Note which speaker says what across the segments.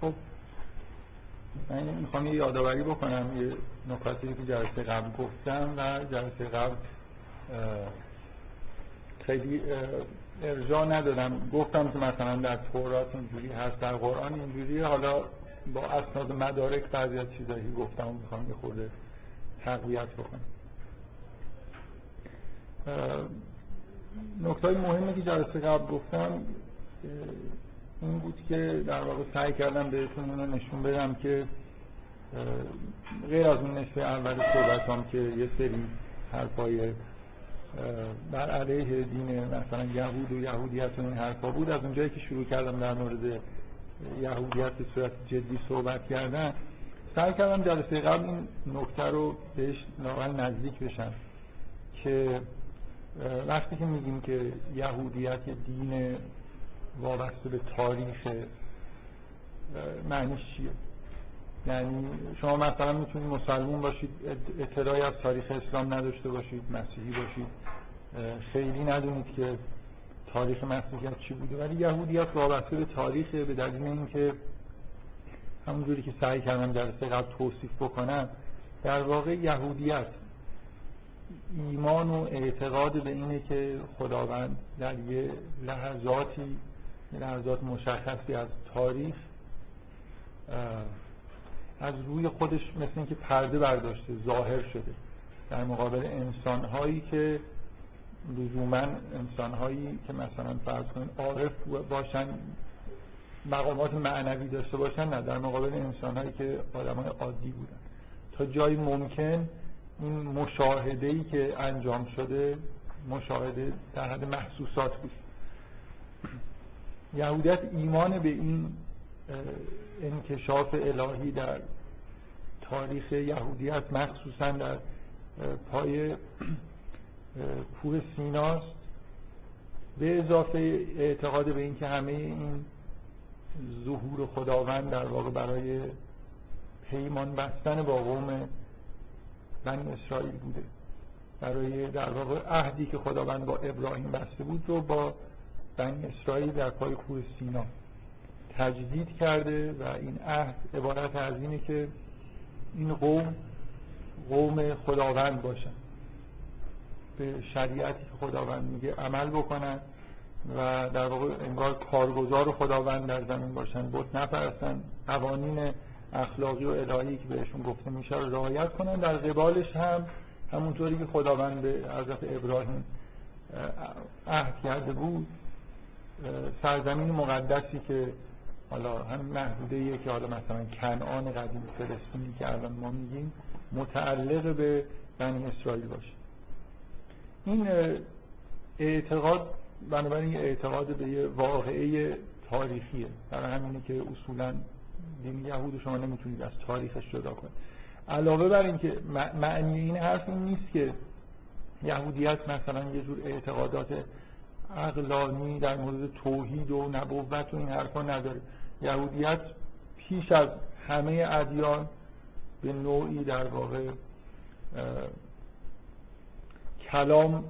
Speaker 1: خب من می‌خوام یه یادآوری بکنم یه نکاتی که جلسه قبل گفتم و جلسه قبل خیلی ارجاع ندادم گفتم که مثلا در تورات اینجوری هست در قرآن اینجوری حالا با اسناد مدارک بعضی از چیزایی گفتم و می‌خوام یه خورده تقویت بکنم. نکته مهمی که جلسه قبل گفتم این بود که در واقع سعی کردم بهتون اونو نشون بدم که غیر از اون نصف اول صحبتام که یه سری حرفای بر علیه دین مثلا یهود و یهودیت و این حرفا بود. از اونجایی که شروع کردم در مورد یهودیت به صورت جدی صحبت کردن سعی کردم جلسه قبل این نکته رو بهش نزدیک بشم که وقتی که میگیم که یهودیت دین وابسته به تاریخ معنیش چیه؟ یعنی شما مثلا می‌تونید مسلمون باشید اطلاعی از تاریخ اسلام نداشته باشید مسیحی باشید خیلی ندونید که تاریخ مسیحیت چی بوده. ولی یهودیت وابسته به تاریخ به دلیل اینکه همونجوری که سعی کردم جلسه قبل توصیف بکنم در واقع یهودیت ایمان و اعتقاد به اینه که خداوند در یه لحظاتی لحظات مشخصی از تاریخ از روی خودش مثل اینکه پرده برداشته ظاهر شده. در مقابل انسان هایی که لزوما انسان هایی که مثلا فرض کنید عارف باشن مقامات معنوی داشته باشن نه. در مقابل انسان هایی که آدم های عادی بودن. تا جایی ممکن این مشاهده ای که انجام شده مشاهده در حد محسوسات بود. یهودیت ایمان به این انکشاف الهی در تاریخ یهودیت مخصوصا در پای کوه سیناست. به اضافه اعتقاد به اینکه همه این ظهور خداوند در واقع برای پیمان بستن با قوم بنی اسرائیل بوده. برای در واقع عهدی که خداوند با ابراهیم بسته بود رو با بنی اسرائیل در پای کوه سینا تجدید کرده و این عهد عبارت از اینه که این قوم قوم خداوند باشن. به شریعتی که خداوند میگه عمل بکنن و در واقع انگار کارگزار خداوند در زمین باشن. بت نپرستن قوانین اخلاقی و الهی که بهشون گفته میشه رو رعایت کنن. در قبالش هم همونطوری که خداوند به حضرت ابراهیم عهد کرده بود سرزمین مقدسی که حالا هم محدوده که حالا مثلا کنعان قدیم فلسطینی که الان ما میگیم متعلق به بنی اسرائیل باشه. این اعتقاد بنابراین اعتقاد به یه واقعه تاریخیه. برای همینه که اصولا دین یهود شما نمی‌تونید از تاریخش جدا کنید. علاوه بر اینکه معنی این حرف این نیست که یهودیت مثلا یه جور اعتقادات عقلانی در مورد توحید و نبوت و این حرفا نداره. یهودیت پیش از همه ادیان به نوعی در واقع کلام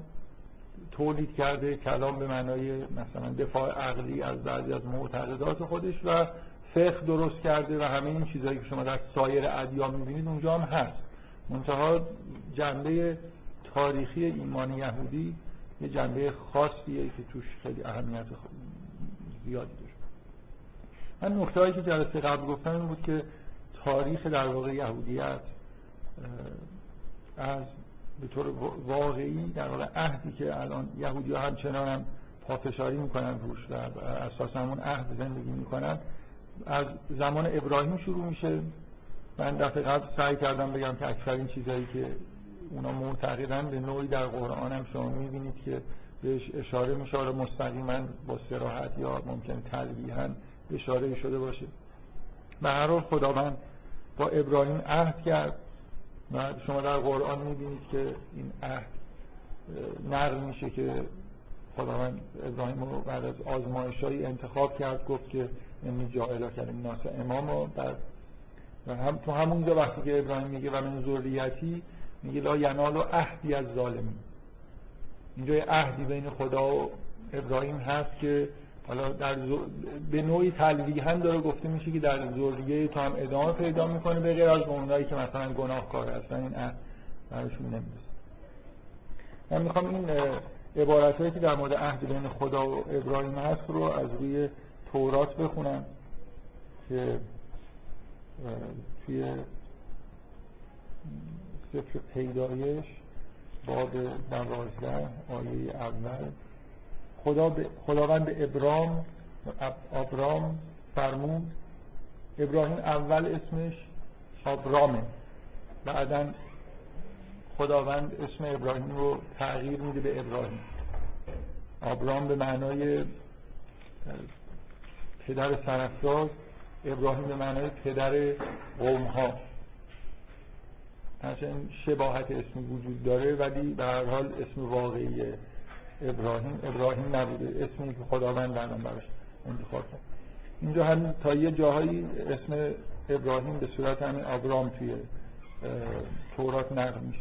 Speaker 1: تولید کرده. کلام به معنای مثلا دفاع عقلی از بعضی از معتقدات خودش و فقه درست کرده و همه این چیزهایی که شما در سایر ادیان می‌بینید اونجا هم هست. منتها جنبه تاریخی ایمان یهودی یه جنبه خاصیه که توش خیلی اهمیت زیادی داره. من نکته که جلسه قبل گفتم این بود که تاریخ در واقع یهودیت از به طور واقعی در واقع عهدی که الان یهودی ها همچنان هم پافشاری می‌کنن روش و اساس همون عهد زندگی می‌کنن از زمان ابراهیم شروع میشه. من دفعه قبل سعی کردم بگم که اکثر این چیزهایی که اونا معتقدن به نوعی در قرآن هم شما می‌بینید که بهش اشاره میشه مستقیما با سراحت یا ممکن تلویحا اشاره شده باشه. به هر حال خداوند با ابراهیم عهد کرد. و شما در قرآن می‌بینید که این عهد نقل میشه که خداوند ابراهیم رو بعد از آزمایشایی انتخاب کرد گفت که این جائلا کردیم ناس امام رو. و هم تو همونجا وقتی که ابراهیم میگه و من ذریتی میگه لا ینال و عهدی از ظالمین. اینجا یه عهدی بین خدا و ابراهیم هست که حالا در به نوعی تلویحا داره گفته میشه که در ذریه تو هم ادامه پیدا می‌کنه به غیر از اونایی که مثلا گناهکار هستن. این عهد براشون نمی‌رسه. من می‌خوام این عبارت که در مورد عهد بین خدا و ابراهیم هست رو از روی تورات بخونم که توی سفر پیدایش باب دوازده آیه اول. خدا به خداوند ابرام ابرام فرمود ابراهیم اول اسمش ابرامه. بعدا خداوند اسم ابراهیم رو تغییر میده به ابراهیم. ابرام به معنای پدر سرفراز ابراهیم به معنای پدر قوم ها این شباهت اسمی وجود داره ولی به هر حال اسم واقعی ابراهیم ابراهیم نبوده. اسمی که خداوند الان براش انتخاب کرد. اینجا هم تا یه جاهایی اسم ابراهیم به صورت همین ابرام توی تورات نقل میشه.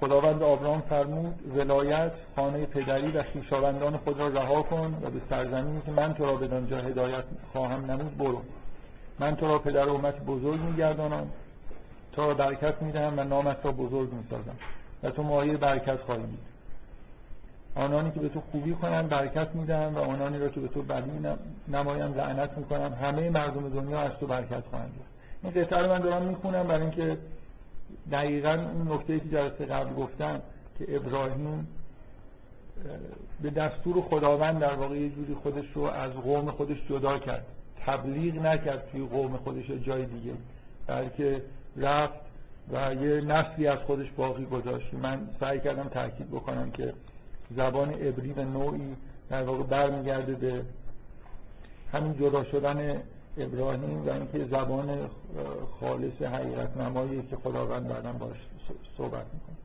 Speaker 1: خداوند آبرام فرمود ولایت خانه پدری و خویشاوندان خود را رها کن و به سرزمینی که من تو را بدانجا هدایت خواهم نمود برو. من تو را پدر امت بزرگ میگردانم. تو را برکت می‌دهم و نامت را بزرگ می‌سازم. و تو مایه برکت خواهی بود آنانی که به تو خوبی کنند برکت می‌دهم و آنانی را که به تو بدی نمایم لعنت می‌کنم. همه مردم دنیا از تو برکت خواهند این قطعه رو من دارم می‌خونم برای اینکه دقیقا اون نکته که جلسه قبل گفتم که ابراهیم به دستور خداوند در واقع یه جوری خودش رو از قوم خودش جدا کرد. تبلیغ نکرد توی قوم خودش جای دیگه. بلکه رفت و یه نسلی از خودش باقی گذاشت. من سعی کردم تاکید بکنم که زبان عبری به نوعی در واقع برمیگرده به همین جدا شدن ابراهیم و اینکه زبان خالص حقیقت نمایی که خداوند بعدا باش صحبت می‌کنه.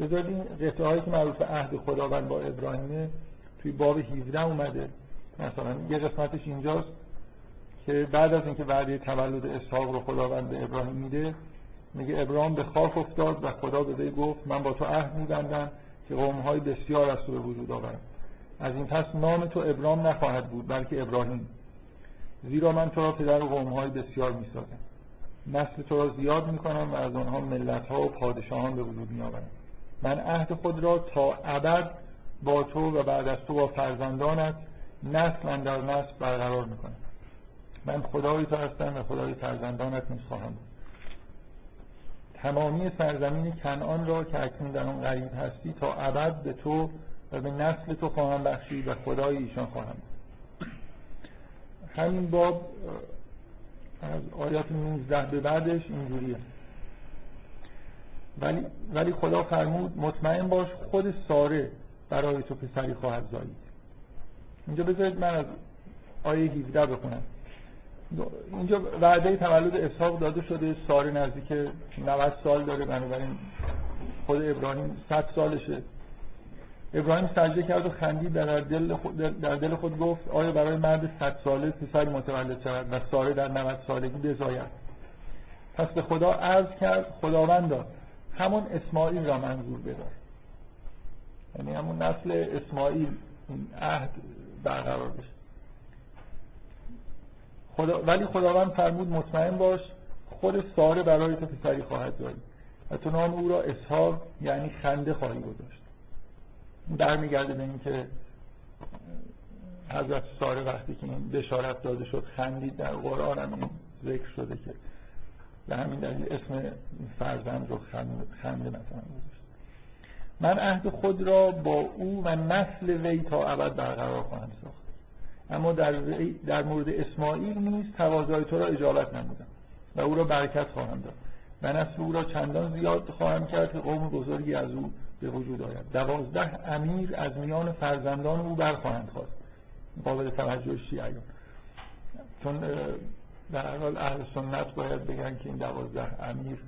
Speaker 1: بذارید این قطعه هایی که به عهد خداوند با ابراهیمه توی باب 17 اومده. مثلا یه قسمتش اینجاست. که بعد از اینکه وعده تولد اسحاق رو خداوند به ابراهیم میده میگه ابراهیم به خاک افتاد و خدا به گفت من با تو عهد میبندم که های بسیار از تو به وجود آورم. از این پس نام تو ابرام نخواهد بود بلکه ابراهیم. زیرا من تو را پدر های بسیار می‌سازم. نسل تو را زیاد می‌کنم و از آنها ملت ها و پادشاهان به وجود میآورم. من عهد خود را تا ابد با تو و بعد از تو با فرزندانت نسل در نسل برقرار می‌کنم. من خدای تو هستم و خدای فرزندانت می‌خواهم تمامی سرزمین کنعان را که اکنون در آن غریب هستی تا ابد به تو و به نسل تو خواهم بخشید و خدای ایشان خواهم همین باب از آیات 19 به بعدش اینجوریه. ولی, ولی خدا فرمود مطمئن باش خود ساره برای تو پسری خواهد زایید. اینجا بذارید من از آیه 17 بخونم. اینجا وعده تولد اسحاق داده شده ساره نزدیک 90 سال داره بنابراین خود ابراهیم صد سالشه. ابراهیم سجده کرد و خندید در دل خود, در دل خود گفت آیا برای مرد صد ساله پسری متولد شود و ساره در 90 سالگی بزاید پس به خدا عرض کرد خداوندا همون اسماعیل را منظور بدار. یعنی همون نسل اسماعیل این عهد برقرار بشه. خدا ولی خداوند فرمود مطمئن باش خود ساره برای تو پسری خواهد زایید و تو نام او را اسحاق یعنی خنده خواهی گذاشت. برمیگرده به اینکه حضرت ساره وقتی که این بشارت داده شد خندید در قرآن هم این ذکر شده که به همین دلیل اسم فرزند رو خنده مثلا گذاشت. من عهد خود را با او و نسل وی تا ابد برقرار خواهم ساخت. اما در, در مورد اسماعیل نیز تقاضای تو را اجابت نمودم و او را برکت خواهم داد. و نسل او را چندان زیاد خواهم کرد که قوم بزرگی از او به وجود آید. دوازده امیر از میان فرزندان او برخواهند خواست. قابل توجه شیعیان. چون در حال اهل سنت باید بگن که این دوازده امیر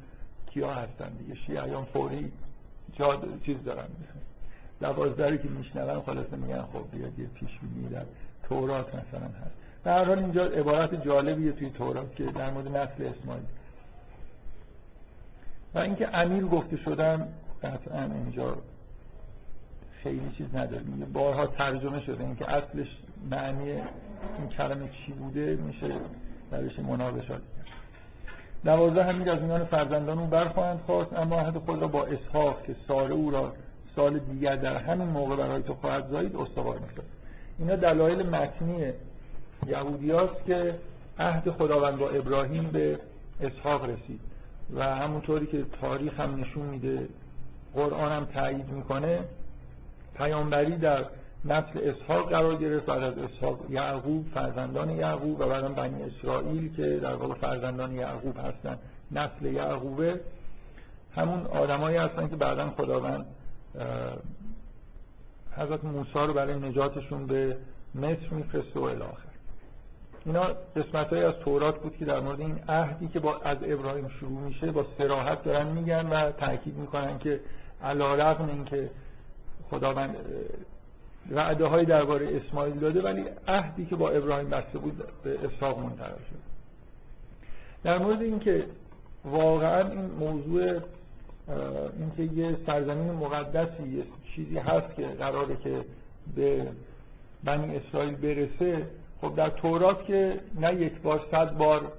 Speaker 1: کیا هستن دیگه؟ شیعیان فوری جا چیز دارن. دوازده که میشنون خلاصه میگن خب یه پیش در تورات مثلا هست. در حال اینجا عبارت جالبیه توی تورات که در مورد نسل اسماعیل. و اینکه امیر گفته شدن قطعا اینجا خیلی چیز نداره. بارها ترجمه شده اینکه اصلش معنی این کلمه چی بوده میشه درش مناقشات کرد. دوازده همین از میان فرزندان اون برخواهند خواست اما عهد خود را با اسحاق که ساره او را سال دیگر در همین موقع برای تو خواهد زایید استوار می‌کنه اینا دلایل متنی یهودیاست که عهد خداوند با ابراهیم به اسحاق رسید و همونطوری که تاریخ هم نشون میده قرآن هم تایید می‌کنه پیامبری در نسل اسحاق قرار گرفت بعد از اسحاق یعقوب فرزندان یعقوب و بعدا بنی اسرائیل که در واقع فرزندان یعقوب هستن نسل یعقوبه. همون آدمایی هستن که بعدا خداوند حضرت موسی رو برای نجاتشون به مصر میفرسته و الاخر اینا قسمت از تورات بود که در مورد این عهدی که با از ابراهیم شروع میشه با سراحت دارن میگن و تاکید می‌کنن که علا رقم این که خداوند وعده های درباره اسماعیل داده ولی عهدی که با ابراهیم بسته بود به اسحاق منتقل شد. در مورد اینکه واقعا این موضوع اینکه یه سرزمین مقدسی یه چیزی هست که قراره که به بنی اسرائیل برسه. خب در تورات که نه یک بار صد بار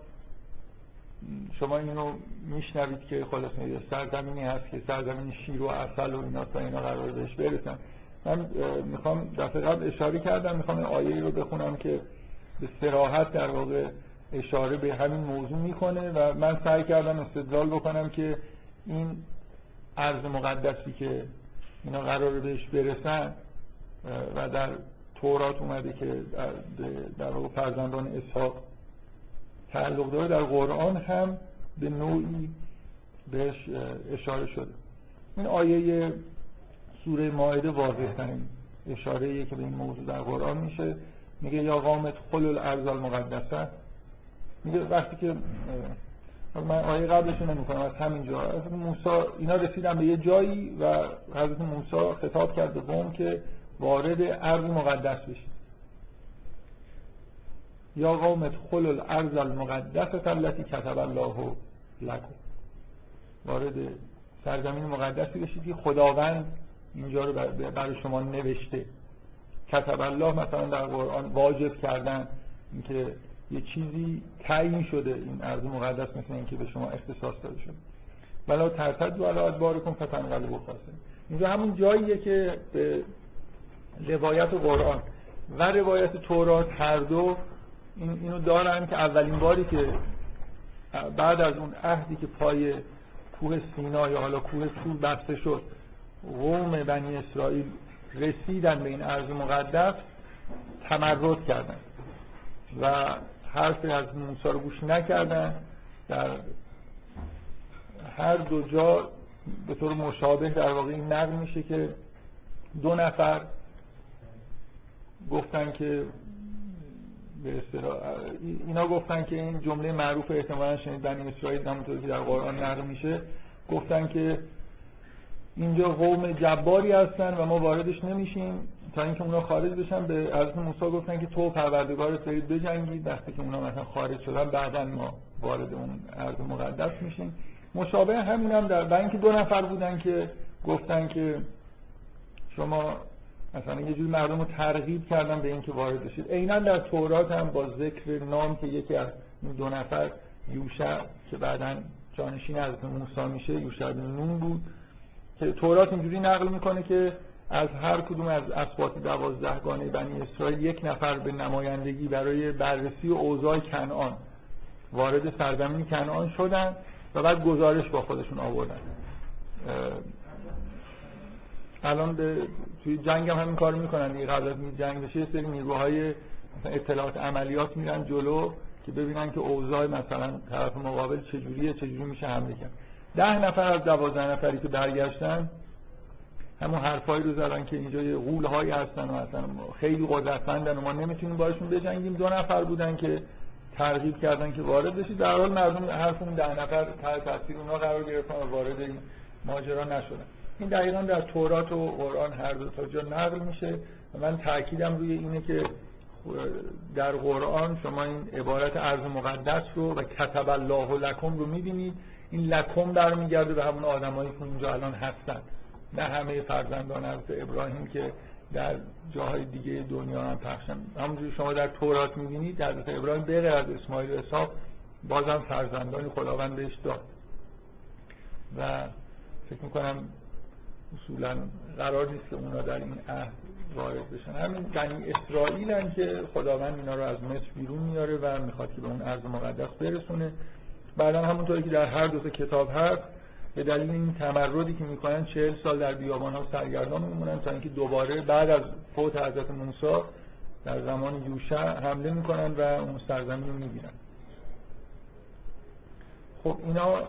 Speaker 1: شما اینو میشنوید که خلاص یه سرزمینی هست که سرزمین شیر و اصل و اینا تا اینا قرار بهش برسن. من می‌خوام دفعه قبل اشاره کردم می‌خوام آیه رو بخونم که به سراحت در واقع اشاره به همین موضوع می‌کنه و من سعی کردم استدلال بکنم که این عرض مقدسی که اینا قرار بهش برسن و در تورات اومده که در واقع فرزندان اسحاق تعلق داره. در قرآن هم به نوعی بهش اشاره شده. این آیه سوره ماعده واضح ترین اشاره که به این موضوع در قرآن میشه. میگه یا قامت خل الارض المقدسه. میگه وقتی که من آیه قبلش نمی کنم از همینجا از موسی اینا رسیدن به یه جایی و حضرت موسی خطاب کرد به قوم که وارد ارض مقدس بشید. یا قوم ادخل الارض المقدسه التي کتب الله لكم. وارد سرزمین مقدسی بشید که خداوند اینجا رو برای شما نوشته. کتب الله مثلا در قرآن واجب کردن اینکه یه چیزی تعیین شده این ارض مقدس مثل اینکه به شما اختصاص داده شده. ولا ترتد و علا ادبارکم فتنقلبوا خاسرین اینجا همون جاییه که به روایت قرآن و روایت تورات هر دو این اینو دارن که اولین باری که بعد از اون عهدی که پای کوه سینا یا حالا کوه سور بسته شد قوم بنی اسرائیل رسیدن به این ارض مقدس تمرد کردن. و حرف از موسی رو گوش نکردن. در هر دو جا به طور مشابه در واقع این نقل میشه که دو نفر گفتن که به اینا گفتن که این جمله معروف احتمالا شنید بنی اسرائیل همونطور که در قرآن نقل میشه گفتن که اینجا قوم جباری هستن و ما واردش نمیشیم. تا اینکه اونا خارج بشن به حضرت موسی گفتن که تو پروردگار برید بجنگید. وقتی که اونا مثلا خارج شدن بعدا ما وارد اون ارض مقدس میشیم. مشابه همین هم در اینکه دو نفر بودن که گفتن که شما مثلا یه جوری مردم رو ترغیب کردن به اینکه وارد بشید. عینا در تورات هم با ذکر نام که یکی از این دو نفر یوشع که بعدا جانشین از موسی میشه یوشع بن نون بود که تورات اینجوری نقل می‌کنه که از هر کدوم از اسباط دوازدهگانه بنی اسرائیل یک نفر به نمایندگی برای بررسی اوضاع کنعان وارد سرزمین کنعان شدن و بعد گزارش با خودشون آوردن. الان به توی جنگ هم همین کار می‌کنن. دیگه قبل از جنگ بشه یه سری نیروهای اطلاعات عملیات میرن جلو که ببینن که اوضاع مثلا طرف مقابل چجوریه چجوری میشه حمله کرد. ده نفر از دوازده نفری که برگشتن همون حرفایی رو زدن که اینجا یه هایی هستن و اصلا خیلی قدرتمندن و ما نمی‌تونیم باشون بجنگیم. دو نفر بودن که ترغیب کردن که وارد بشید. در حال مردم حرف اون ده نفر تحت تاثیر اونها قرار گرفتن و وارد این ماجرا نشدن. این دقیقا در تورات و قرآن هر دو تا جا نقل میشه و من تاکیدم روی اینه که در قرآن شما این عبارت عرض مقدس رو و کتب الله لکم رو می‌بینید. این لکم برمیگرده به همون آدمایی که اینجا الان هستن. نه همه فرزندان از ابراهیم که در جاهای دیگه دنیا هم پخشن همونجوری شما در تورات می‌بینید حضرت ابراهیم بغیر از اسماعیل و بازم فرزندانی خداوند بهش داد. و فکر می‌کنم اصولا قرار نیست که اونا در این عهد وارد بشن. همین بنی اسرائیل هم که خداوند اینا رو از مصر بیرون میاره و می‌خواد که به اون ارض مقدس برسونه. بعدا همونطوری که در هر دو کتاب هست به دلیل این تمردی که می‌کنن چهل سال در بیابان ها سرگردان میمونن تا اینکه دوباره بعد از فوت حضرت موسی در زمان یوشع حمله می‌کنن و اون سرزمین رو می‌گیرن. خب اینا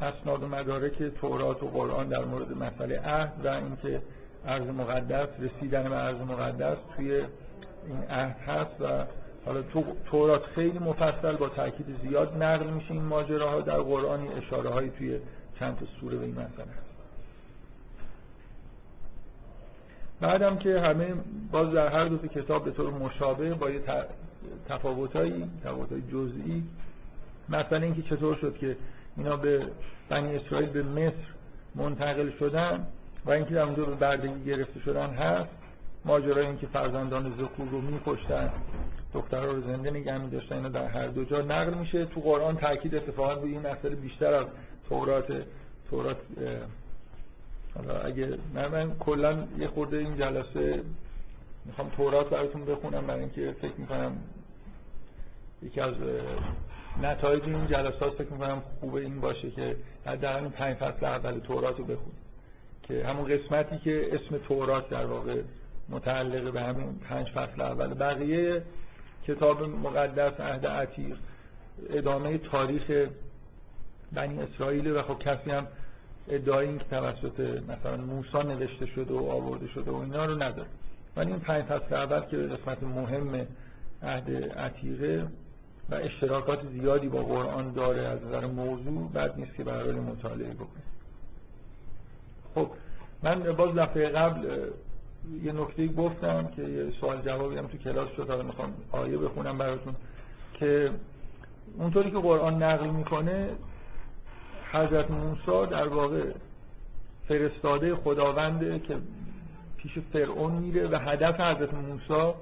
Speaker 1: اسناد و مدارک تورات و قرآن در مورد مسئله عهد و اینکه ارز مقدس رسیدن به ارز مقدس توی این عهد هست و حالا تو تورات خیلی مفصل با تاکید زیاد نقل میشه این ماجراها. در قرآن اشاره هایی توی چند تا سوره به این هست. بعدم که همه باز در هر دو کتاب به طور مشابه با یه تفاوتایی تفاوتای جزئی مثلا اینکه چطور شد که اینا به بنی اسرائیل به مصر منتقل شدن و اینکه در اونجا به بردگی گرفته شدن هست. ماجرای اینکه فرزندان ذکور رو میکشتن دخترها رو زنده نگه می‌داشتن اینا در هر دو جا نقل میشه. تو قرآن تاکید اتفاقا روی این مسئله بیشتر از تورات تورات حالا اگه من, من کلا یه خورده این جلسه می‌خوام تورات براتون بخونم برای اینکه فکر می‌کنم یکی از نتایج این جلسات فکر می‌کنم خوبه این باشه که در این پنج فصل اول تورات رو بخونیم که همون قسمتی که اسم تورات در واقع متعلق به همین پنج فصل اول. بقیه کتاب مقدس عهد عتیق ادامه تاریخ بنی اسرائیل و خب کسی هم ادعای این که توسط مثلا موسی نوشته شده و آورده شده و اینا رو نداره. ولی این پنج فصل اول که قسمت مهم عهد عتیقه و اشتراکات زیادی با قرآن داره از نظر موضوع بعد نیست که برای مطالعه بکنیم خب من باز دفعه قبل یه نکته گفتم که یه سوال جوابی هم تو کلاس شد حالا می‌خوام آیه بخونم براتون که اونطوری که قرآن نقل می‌کنه حضرت موسی در واقع فرستاده خداونده که پیش فرعون میره و هدف حضرت موسی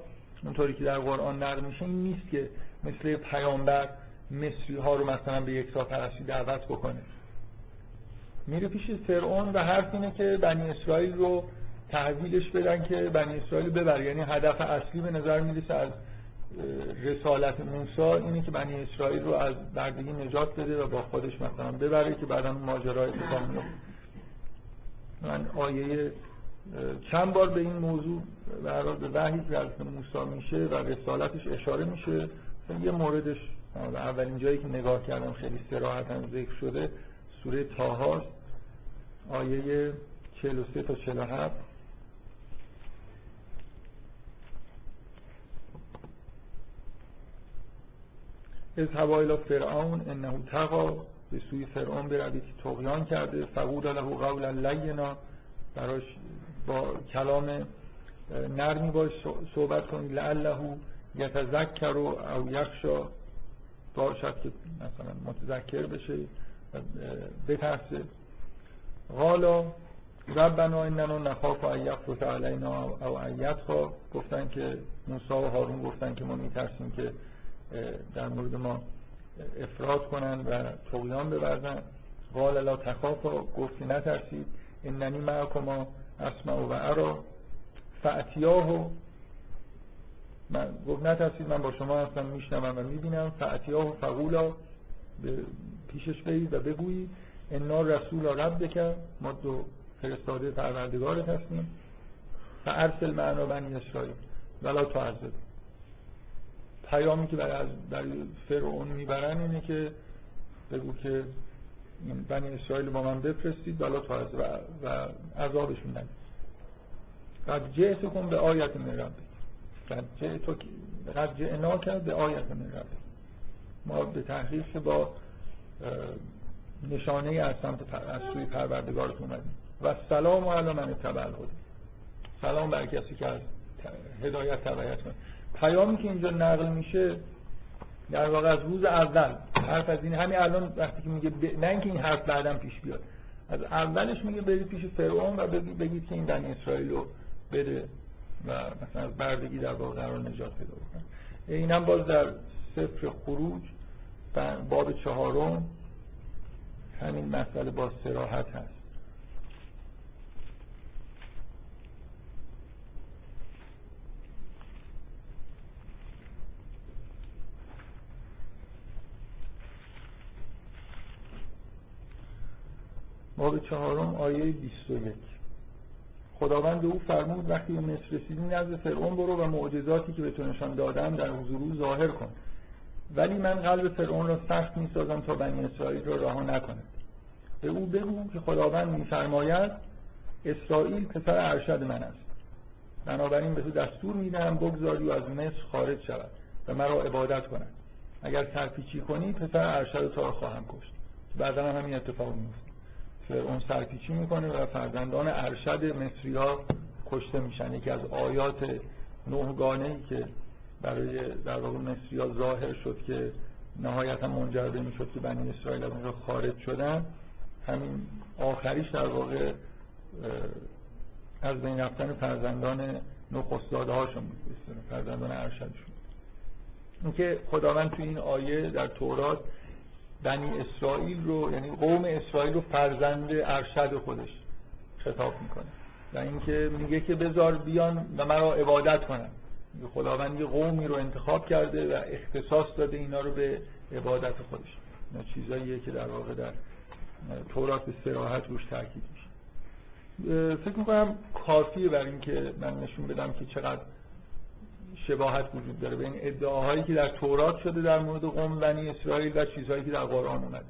Speaker 1: اونطوری که در قرآن نقل میشه نیست که مثل پیامبر مصری ها رو مثلا به یک پرستی دعوت بکنه. میره پیش فرعون و حرف اینه که بنی اسرائیل رو تحویلش بدن که بنی اسرائیل ببر یعنی هدف اصلی به نظر می‌رسه از رسالت موسی اینه که بنی اسرائیل رو از بردگی نجات بده و با خودش مثلا ببره که بعدا ماجرا اتفاق میفته من آیه چند بار به این موضوع برای به وحی از موسی میشه و رسالتش اشاره میشه. یه موردش اولین جایی که نگاه کردم خیلی هم ذکر شده سوره تاهاست آیه 43 تا 47 از هوایلا فرعون انه تقا به سوی فرعون بروید تغیان کرده. فقود له قولا لینا براش با کلام نرمی باش صحبت کنید لعله یتذکر او یخشا باشد که مثلا متذکر بشه بترسه. قالا ربنا اننا نخاف ان یخفت علینا او ان گفتن که موسی و هارون گفتن که ما میترسیم که در مورد ما افراد کنن و طغیان بورزن قال لا تخافا گفت نترسید. اننی معکما اسمع و ارا فاتیاه من گفت نترسید من با شما هستم میشنوم و می‌بینم. فاتیاه فقولا پیشش برید و بگویید. انا رسول رب بکن ما دو فرستاده پروردگارت هستیم. فارسل معنا بنی اسرائیل. ولا تعذب. پیامی که برای برای فرعون می‌برن اینه که بگو که بنی اسرائیل با من بفرستید ولا تعذب و, و عذابشون ندید قد جئتکم به آیت من رب قد جئنا کرد به آیت من ما به تحقیق با نشانه از سمت از سوی پروردگارت اومدیم. و سلام علی من تبع سلام بر کسی که از هدایت تبعیت کنه پیامی که اینجا نقل میشه در واقع از روز اول حرف از این همین الان وقتی که میگه ب... نه اینکه این حرف بعدم پیش بیاد از اولش میگه برید پیش فرعون و بگید که این بنی اسرائیل رو بده و مثلا از بردگی در واقع قرار نجات پیدا اینم باز در سفر خروج باب چهارم همین مسئله با سراحت هست. باب چهارم آیه 21 خداوند او فرمود وقتی به مصر رسیدی نزد فرعون برو و معجزاتی که به تو نشان دادم در حضور او ظاهر کن. ولی من قلب فرعون را سخت می‌سازم تا بنی اسرائیل را رها نکند. به او بگو که خداوند میفرماید اسرائیل پسر ارشد من است. بنابراین به تو دستور می‌دهم بگذاری و از مصر خارج شود و مرا عبادت کند. اگر سرپیچی کنی پسر ارشد تو را خواهم کشت. بعدا هم همین اتفاق میفته فرعون سرپیچی می‌کنه و فرزندان ارشد مصری ها کشته میشن. یکی از آیات نهگانه که برای در واقع مصری ها ظاهر شد که نهایتا منجر به شد که بنی اسرائیل از اونجا خارج شدن. همین آخریش در واقع از بین رفتن فرزندان نخستاده هاشون فرزندان ارشدشون. اینکه خداوند تو این آیه در تورات بنی اسرائیل رو یعنی قوم اسرائیل رو فرزند ارشد خودش خطاب می‌کنه. و اینکه میگه که بذار بیان و مرا عبادت کنن. خداوند یه قومی رو انتخاب کرده و اختصاص داده اینا رو به عبادت خودش. اینا چیزاییه که در واقع در تورات به سراحت روش تاکید میشه. فکر می‌کنم کافیه برای اینکه من نشون بدم که چقدر شباهت وجود داره. بین ادعاهایی که در تورات شده در مورد قوم بنی اسرائیل و چیزهایی که در قرآن اومده.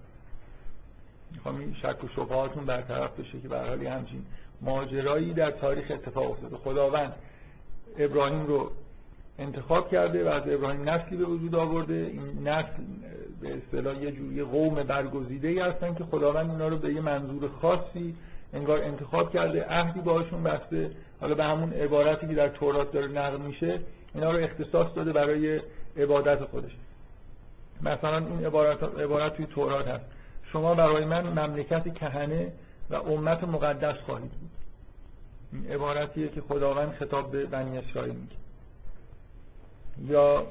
Speaker 1: می‌خوام این شک و شبهاتون برطرف بشه که به حال همچین ماجرایی در تاریخ اتفاق افتاده. خداوند ابراهیم رو انتخاب کرده و از ابراهیم نسلی به وجود آورده. این نسل به اصطلاح یه جوری قوم برگزیده ای هستن که خداوند اینا رو به یه منظور خاصی انگار انتخاب کرده عهدی باشون بسته. حالا به همون عبارتی که در تورات داره نقل میشه اینا رو اختصاص داده برای عبادت خودش. مثلا این عبارت, عبارت توی تورات هست. شما برای من مملکت کهنه و امت مقدس خواهید بود. این عبارتیه که خداوند خطاب به بنی اسرائیل میگه یا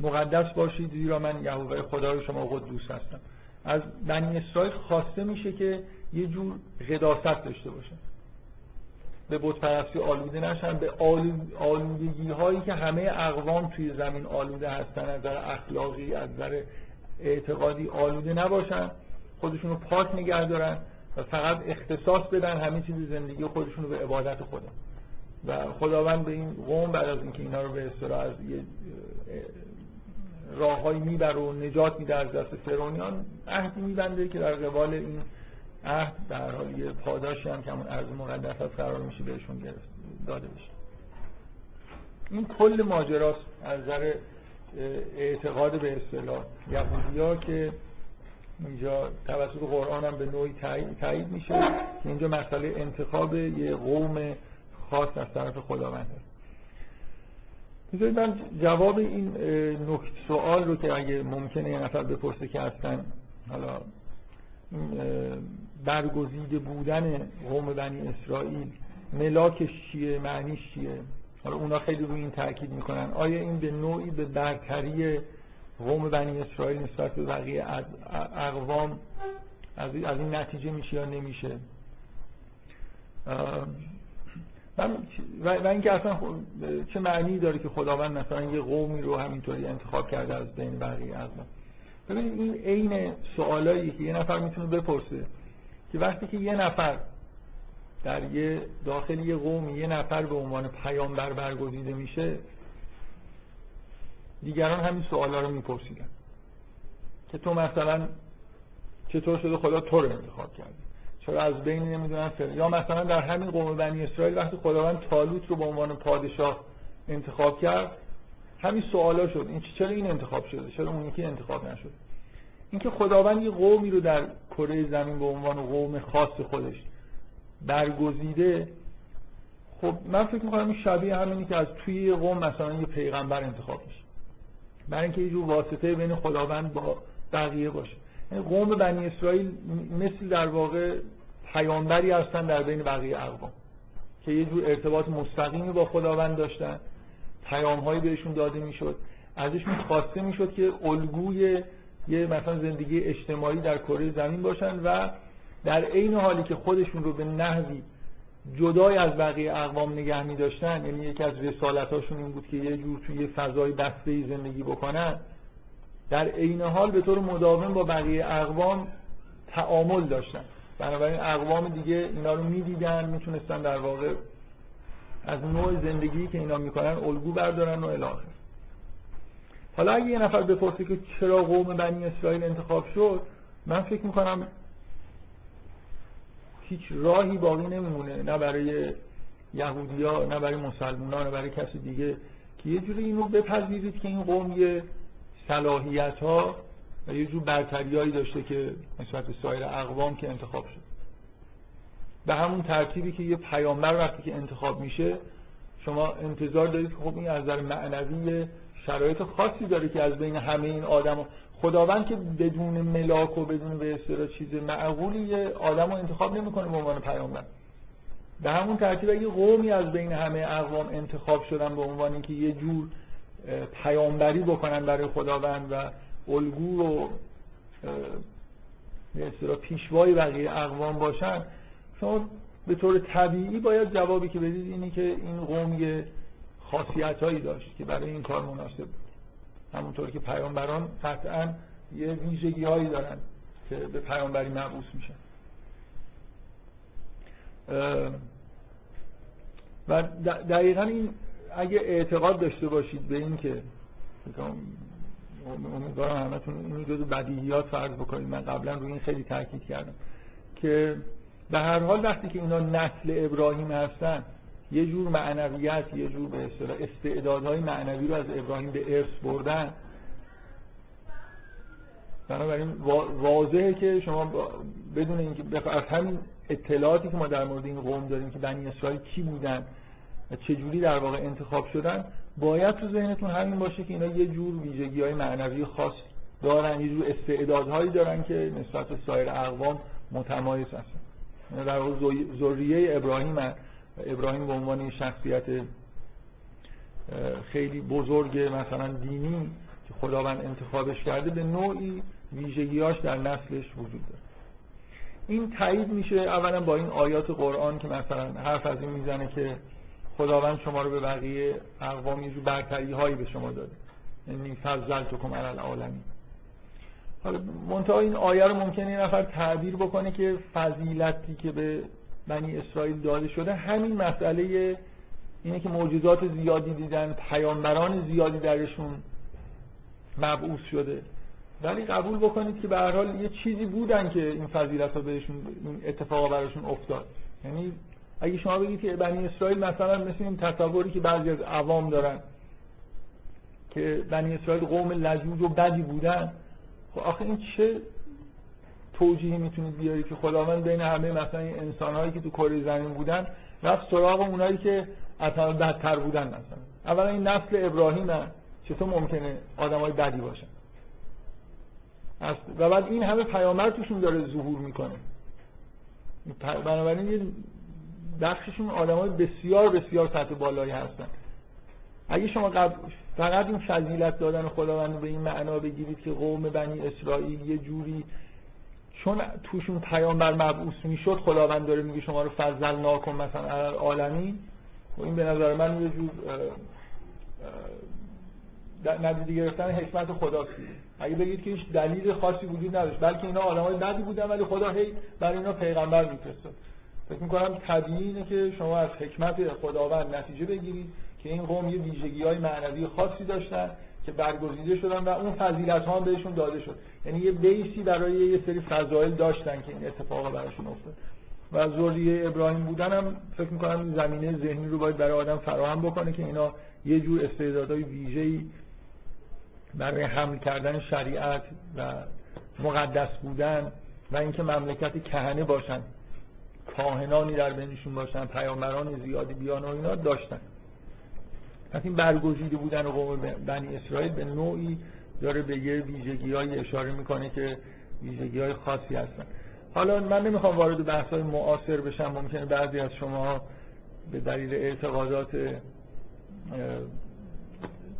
Speaker 1: مقدس باشید زیرا من یهوه خدای شما قدوس هستم. از بنی اسرائیل خواسته میشه که یه جور قداست داشته باشه. به بت پرستی آلوده نشن به آلودگی هایی که همه اقوام توی زمین آلوده هستن از نظر اخلاقی از نظر اعتقادی آلوده نباشن خودشون رو پاک نگه دارن و فقط اختصاص بدن همه چیز زندگی خودشون رو به عبادت خدا و خداوند به این قوم بعد از اینکه اینا رو به اصطلاح از یه راههایی می‌بره و نجات میده از دست فرعونیان عهدی میبنده که در قبال این عهد در حال یه پاداشی هم که همون ارز مقدس هست قرار میشه بهشون گرفت داده بشه. این کل ماجراست از نظر اعتقاد به اصطلاح. یهودی ها که اینجا توسط قرآن هم به نوعی تایید میشه که اینجا مسئله انتخاب یه قوم خاص از طرف خداوند هست. می‌ذارید من جواب این نکت سوال رو که اگه ممکنه یه نفر بپرسه که هستن حالا برگزیده بودن قوم بنی اسرائیل. ملاکش چیه معنیش چیه حالا اونا خیلی روی این تاکید می‌کنن. آیا این به نوعی به برتری قوم بنی اسرائیل نسبت به بقیه اقوام از این نتیجه میشه یا نمیشه؟ من و اینکه اصلا چه معنی داره که خداوند مثلا یه قومی رو همینطوری انتخاب کرده از بین بقیه اقوام؟ ببینید این عین سوالایی که یه نفر می‌تونه بپرسه. که وقتی که یه نفر در یه داخل یه قوم یه نفر به عنوان پیامبر برگزیده میشه دیگران همین سوالا رو میپرسیدن که تو مثلا چطور شده خدا تو رو انتخاب کرده؟ چرا از بین نمی‌دونن یا مثلا در همین قوم بنی اسرائیل وقتی خداوند تالوت رو به عنوان پادشاه انتخاب کرد همین سوالا شد. این چرا این انتخاب شده؟ چرا اون یکی انتخاب نشد؟ اینکه خداوند یه قومی رو در کره زمین به عنوان قوم خاص خودش برگزیده خب من فکر می‌کنم این شبیه همینی که از توی قوم مثلا یه پیغمبر انتخاب میشه. برای اینکه یه جور واسطه بین خداوند با بقیه باشه. یعنی قوم بنی اسرائیل مثل در واقع پیامبری هستن در بین بقیه اقوام که یه جور ارتباط مستقیمی با خداوند داشتن. پیامهایی بهشون داده می‌شد. ازشون خواسته می‌شد که الگوی یه مثلا زندگی اجتماعی در کره زمین باشن و در عین حالی که خودشون رو به نحوی جدای از بقیه اقوام نگه می داشتن یعنی یکی از رسالتاشون این بود که یه جور توی فضای بسته زندگی بکنن در عین حال به طور مداوم با بقیه اقوام تعامل داشتن. بنابراین اقوام دیگه اینا رو می‌دیدن می‌تونستن در واقع از نوع زندگی که اینا می‌کنن الگو بردارن و الاخر حالا اگه یه نفر بپرسه که چرا قوم بنی اسرائیل انتخاب شد من فکر می‌کنم هیچ راهی باقی نمیمونه نه برای یهودیا نه برای مسلمان نه برای کسی دیگه. که یه جوری اینو بپذیرید که این قوم یه صلاحیت ها و یه جور برتریایی داشته که نسبت به سایر اقوام که انتخاب شد. به همون ترتیبی که یه پیامبر وقتی که انتخاب میشه شما انتظار دارید که خب این از نظر معنوی شرایط خاصی داره که از بین همه این آدم خداوند که بدون ملاک و بدون به اصطلاح چیز معقولی یه آدم رو انتخاب نمی‌کنه به عنوان پیامبر. به همون ترتیب اگه قومی از بین همه اقوام انتخاب شدن به عنوان اینکه یه جور پیامبری بکنن برای خداوند و الگو و به اصطلاح پیشوای بقیه اقوام باشن شما به طور طبیعی باید جوابی که بدید اینی که این قوم یه خاصیت هایی داشت که برای این کار مناسب بود. همونطور که پیامبران قطعا یه ویژگی هایی دارن که به پیامبری مبعوث میشن. و دقیقا این اگه اعتقاد داشته باشید به این که امیدوارم همتون این جزو بدیهیات فرض بکنید. من قبلا روی این خیلی تاکید کردم که به هر حال وقتی که اینا نسل ابراهیم هستن یه جور معنویت یه جور به اصطلاح استعدادهای معنوی رو از ابراهیم به ارث بردن. بنابراین واضحه که شما بدون اینکه از همین اطلاعاتی که ما در مورد این قوم داریم که بنی اسرائیل کی بودن و چجوری در واقع انتخاب شدن باید تو ذهنتون همین باشه که اینا یه جور ویژگی های معنوی خاص دارن یه جور استعدادهایی دارن که نسبت سایر اقوام متمایز هستن. در واقع ذریه ابراهیم ابراهیم به عنوان شخصیت خیلی بزرگ مثلا دینی که خداوند انتخابش کرده به نوعی ویژگیاش در نسلش وجود داره. این تایید میشه اولا با این آیات قرآن که مثلا حرف از این می‌زنه که خداوند شما رو به بقیه اقوام یه برتری هایی به شما داده. یعنی فضلتکم علی العالمین. حالا منتها این آیه رو ممکنه یه نفر تعبیر بکنه که فضیلتی که به بنی اسرائیل داده شده همین مسئله اینه که معجزات زیادی دیدن پیامبران زیادی درشون مبعوث شده. ولی قبول بکنید که به هر حال یه چیزی بودن که این فضیلت ها بهشون این اتفاقا براشون افتاد. یعنی اگه شما بگید که بنی اسرائیل مثلا مثل این تصوری که بعضی از عوام دارن که بنی اسرائیل قوم لجوج و بدی بودن خب آخه این چه توجیهی می‌تونید بیارید که خداوند بین همه مثلا این انسانهایی که تو کره زمین بودن رفت سراغ اونایی که اصلا بدتر بودن مثلا. اولا این نسل ابراهیم. چطور ممکنه آدمای بدی باشن. و بعد این همه پیامبر توشون داره ظهور می‌کنه. بنابراین یه بخششون آدمای بسیار بسیار سطح بالایی هستن. اگه شما قبل فقط این فضیلت دادن خداوند به این معنا بگیرید که قوم بنی اسرائیل یه جوری چون توشون پیامبر مبعوث می‌شد خداوند داره میگه شما رو فضل ناکن مثلا عالمی و این به نظر من یه جور ندیده گرفتن حکمت خدا اگه بگید که هیچ دلیل خاصی وجود نداشت بلکه اینا آدمای بدی بودن ولی خدا هی برای اینا پیغمبر میفرستاد. فکر می‌کنم طبیعی اینه که شما از حکمت خداوند نتیجه بگیرید که این قوم یه ویژگی های معنوی خاصی داشتن. که برگزیده شدن و اون فضیلت ها هم بهشون داده شد. یعنی یه بیسی برای یه سری فضایل داشتن که این اتفاق براشون افتاد. و ذریه ابراهیم بودن هم فکر می‌کنم زمینه ذهنی رو باید برای آدم فراهم بکنه که اینا یه جور استعدادهای ویژه‌ای برای حمل کردن شریعت و مقدس بودن و اینکه مملکت کهنه باشن کاهنانی در بینشون باشن پیامبران زیادی بیان و اینا داشتن. این برگزیده بودن قوم بنی اسرائیل به نوعی داره به یه ویژگی های اشاره می‌کنه که ویژگی های خاصی هستن. حالا من نمی‌خوام وارد بحث های معاصر بشم ممکنه بعضی از شما به دلیل اعتقادات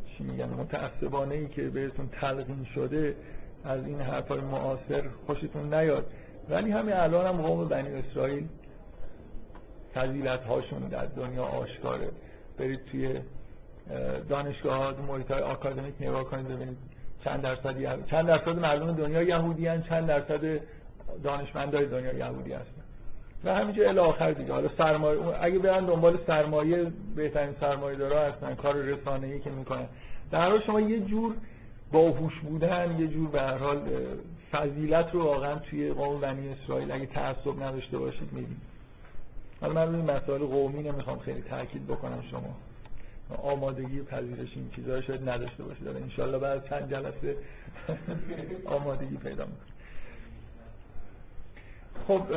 Speaker 1: چی میگن متعصبانه ای که بهتون تلقین شده از این حرفای معاصر خوشتون نیاد. ولی همین الان هم قوم بنی اسرائیل فضیلت هاشون در دنیا آشکاره. برید توی دانشگاه ها محیط های آکادمیک نگاه کنید ببینید چند درصد چند درصد مردم دنیا یهودی هن چند درصد دانشمندای دنیا یهودی هستن. و همینجا الی آخر دیگه. حالا سرمایه اگه برن دنبال سرمایه بهترین سرمایه دارا هستن کار رسانه‌ای که می‌کنن. در حال شما یه جور باهوش بودن یه جور به هر حال فضیلت رو واقعا توی قوم بنی اسرائیل اگه تعصب نداشته باشید می‌بینید. حالا من روی مسائل قومی نمی‌خوام خیلی تاکید بکنم شما. آمادگی پذیرش این چیزها شاید نداشته باشید ان انشالله بعد چند جلسه آمادگی پیدا می‌کنم خب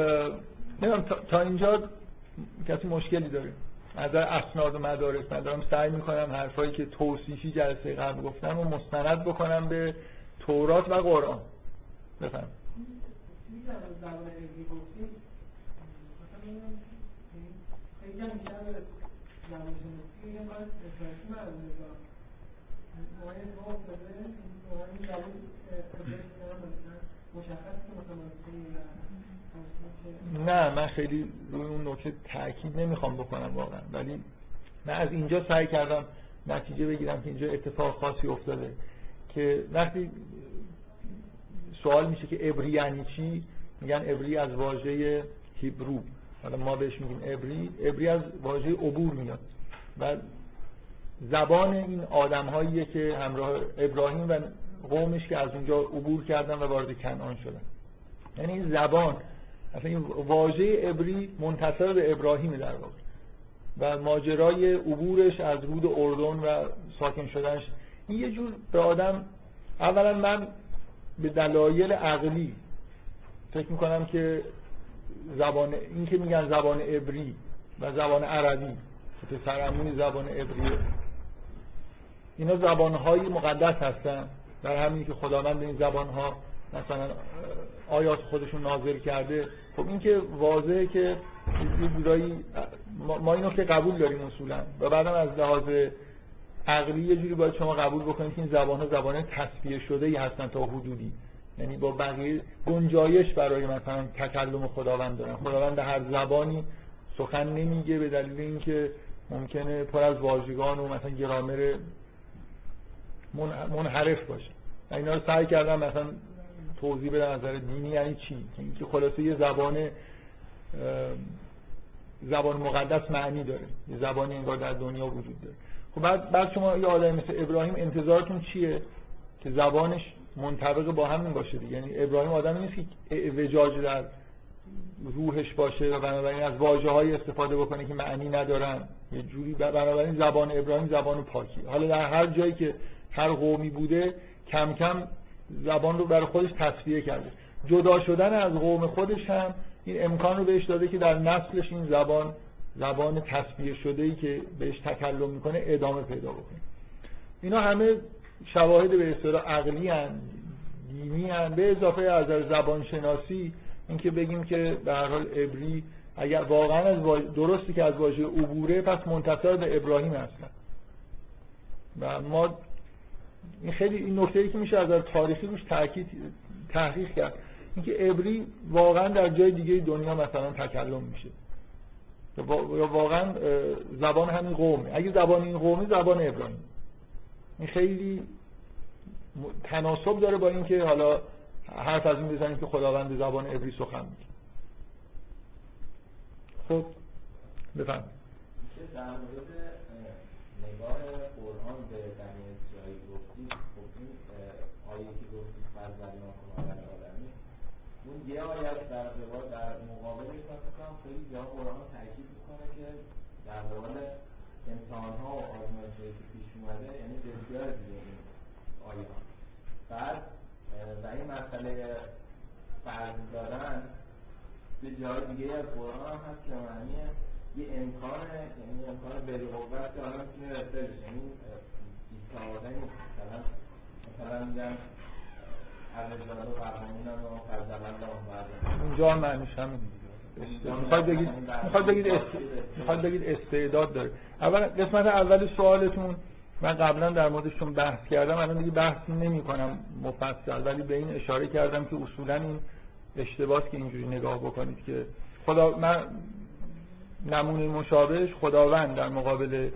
Speaker 1: نمی‌دونم تا اینجا کسی مشکلی داره؟ از اسناد و مدارک من سعی می‌کنم حرفایی که توصیفی جلسه قبل گفتم و مستند بکنم به تورات و قرآن. بفهم نه من خیلی روی اون نکته تاکید نمی‌خوام بکنم واقعا. ولی من از اینجا سعی کردم نتیجه بگیرم که اینجا اتفاق خاصی افتاده که وقتی سوال میشه که ابری یعنی چی میگن ابری از واژه هیبرو. حالا ما بهش میگیم ابری. ابری از واژه عبور میاد. و زبان این آدم که همراه ابراهیم و قومش که از اونجا عبور کردن و وارد کنعان شدن. یعنی این زبان اصلا این واژه ابری منتصر به ابراهیم در واقع. و ماجرای عبورش از رود اردن و ساکن شدنش. این یه جور به آدم اولا من به دلایل عقلی فکر می‌کنم که زبان این که میگن زبان عبری و زبان عربی که پسرموی زبان عبری اینا زبانهای مقدس هستن. در همین که خداوند این زبانها مثلا آیات خودشون نازل کرده. خب این که واضحه که یه جورایی ما اینو که قبول داریم اصولا. و بعدم از لحاظ عقلی یه جوری باید شما قبول بکنید که این زبان ها زبان تصفیه شده ای هستن تا حدودی. یعنی با بقیه گنجایش برای مثلا تکلم خداوند دارن. خداوند هر زبانی سخن نمیگه به دلیل اینکه ممکنه پر از واژگان و مثلا گرامر منحرف باشه. اینا رو سعی کردم مثلا توضیح بدم نظر دینی یعنی چی؟ که خلاصه یه زبان زبان مقدس معنی داره. یه زبانی انگار در دنیا وجود داره. خب بعد بعد شما یه آدم مثل ابراهیم انتظارتون چیه؟ که زبانش منطبق با همین باشه دیگه. یعنی ابراهیم آدمی نیست که وجاج در روحش باشه و بنابراین از واژه های استفاده بکنه که معنی ندارن. یه جوری بنابراین زبان ابراهیم زبان پاکی. حالا در هر جایی که هر قومی بوده کم کم زبان رو برای خودش تصفیه کرده. جدا شدن از قوم خودش هم این امکان رو بهش داده که در نسلش این زبان زبان تصویر شده ای که بهش تکلم می‌کنه ادامه پیدا بکنه. اینا همه شواهد به اصطلاح عقلی هن دینی هن. به اضافه از زبان شناسی اینکه بگیم که به هر حال عبری اگر واقعا از درستی که از واژه عبوره پس منتصر به ابراهیم هستن. و ما این خیلی این نکته ای که میشه از تاریخی روش تاکید تحقیق کرد. اینکه عبری واقعا در جای دیگه دنیا مثلا تکلم میشه. یا واقعا زبان همین قومه. اگه زبان این قومه زبان ابراهیم. این خیلی تناسب داره با اینکه حالا حرف از این بزنیم که خداوند زبان عبری سخن میگه. خب بفهم
Speaker 2: در مورد نگاه قرآن به بنی اسرائیل گفتید خب این آیه که گفتید فرزندنا کن آدمی اون یه آیت در در مقابلش من فکر خیلی جا قرآن تاکید می‌کنه که در مورد انسان ها و آزمایشهایی که پیش اومده یعنی بسیار دیگه این آیه بعد و این مسئله فرض دادن به جای دیگه از قرآن هست که معنی یه امکان یعنی امکان بالقوت که آدم می‌تونه رسه بشه. یعنی ایستاده مثلا مثلا میگن
Speaker 1: اینجا معنیش همین بگید می‌خواد بگید می‌خواد بگید استعداد داره. اول قسمت اول سوالتون من قبلا در موردشون بحث کردم الان دیگه بحث نمی کنم مفصل ولی به این اشاره کردم که اصولا این اشتباس که اینجوری نگاه بکنید که خدا من نمونه مشابهش خداوند در مقابل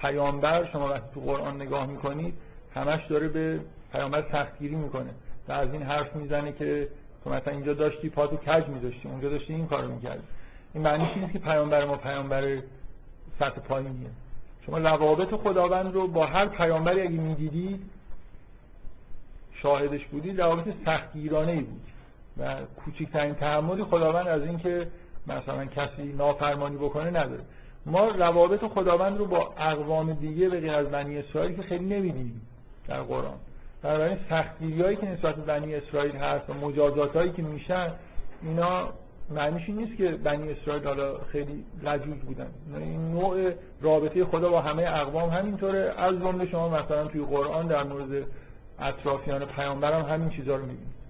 Speaker 1: پیامبر شما وقتی تو قرآن نگاه می‌کنید همش داره به پیامبر سختگیری می‌کنه و از این حرف می‌زنه که تو مثلا اینجا داشتی پاتو کج میذاشتی اونجا داشتی این کارو می‌کردی. این معنیش نیست که پیامبر ما پیامبر سطح پایینیه. شما روابط خداوند رو با هر پیامبری اگه می‌دیدید شاهدش بودید روابط سختگیرانه ای بود. و کوچکترین تحملی خداوند از اینکه مثلا کسی نافرمانی بکنه نداره. ما روابط خداوند رو با اقوام دیگه به غیر از بنی اسرائیل که خیلی نمیدیم در قرآن. بنابراین سختگیریایی که نسبت به بنی اسرائیل هست و مجازاتایی که میشن اینا معنیش این نیست که بنی اسرائیل حالا خیلی لجوج بودن. این نوع رابطه خدا با همه اقوام همینطوره. از جمله شما مثلا توی قرآن در مورد اطرافیان پیامبر هم همین چیزا رو می‌بینید.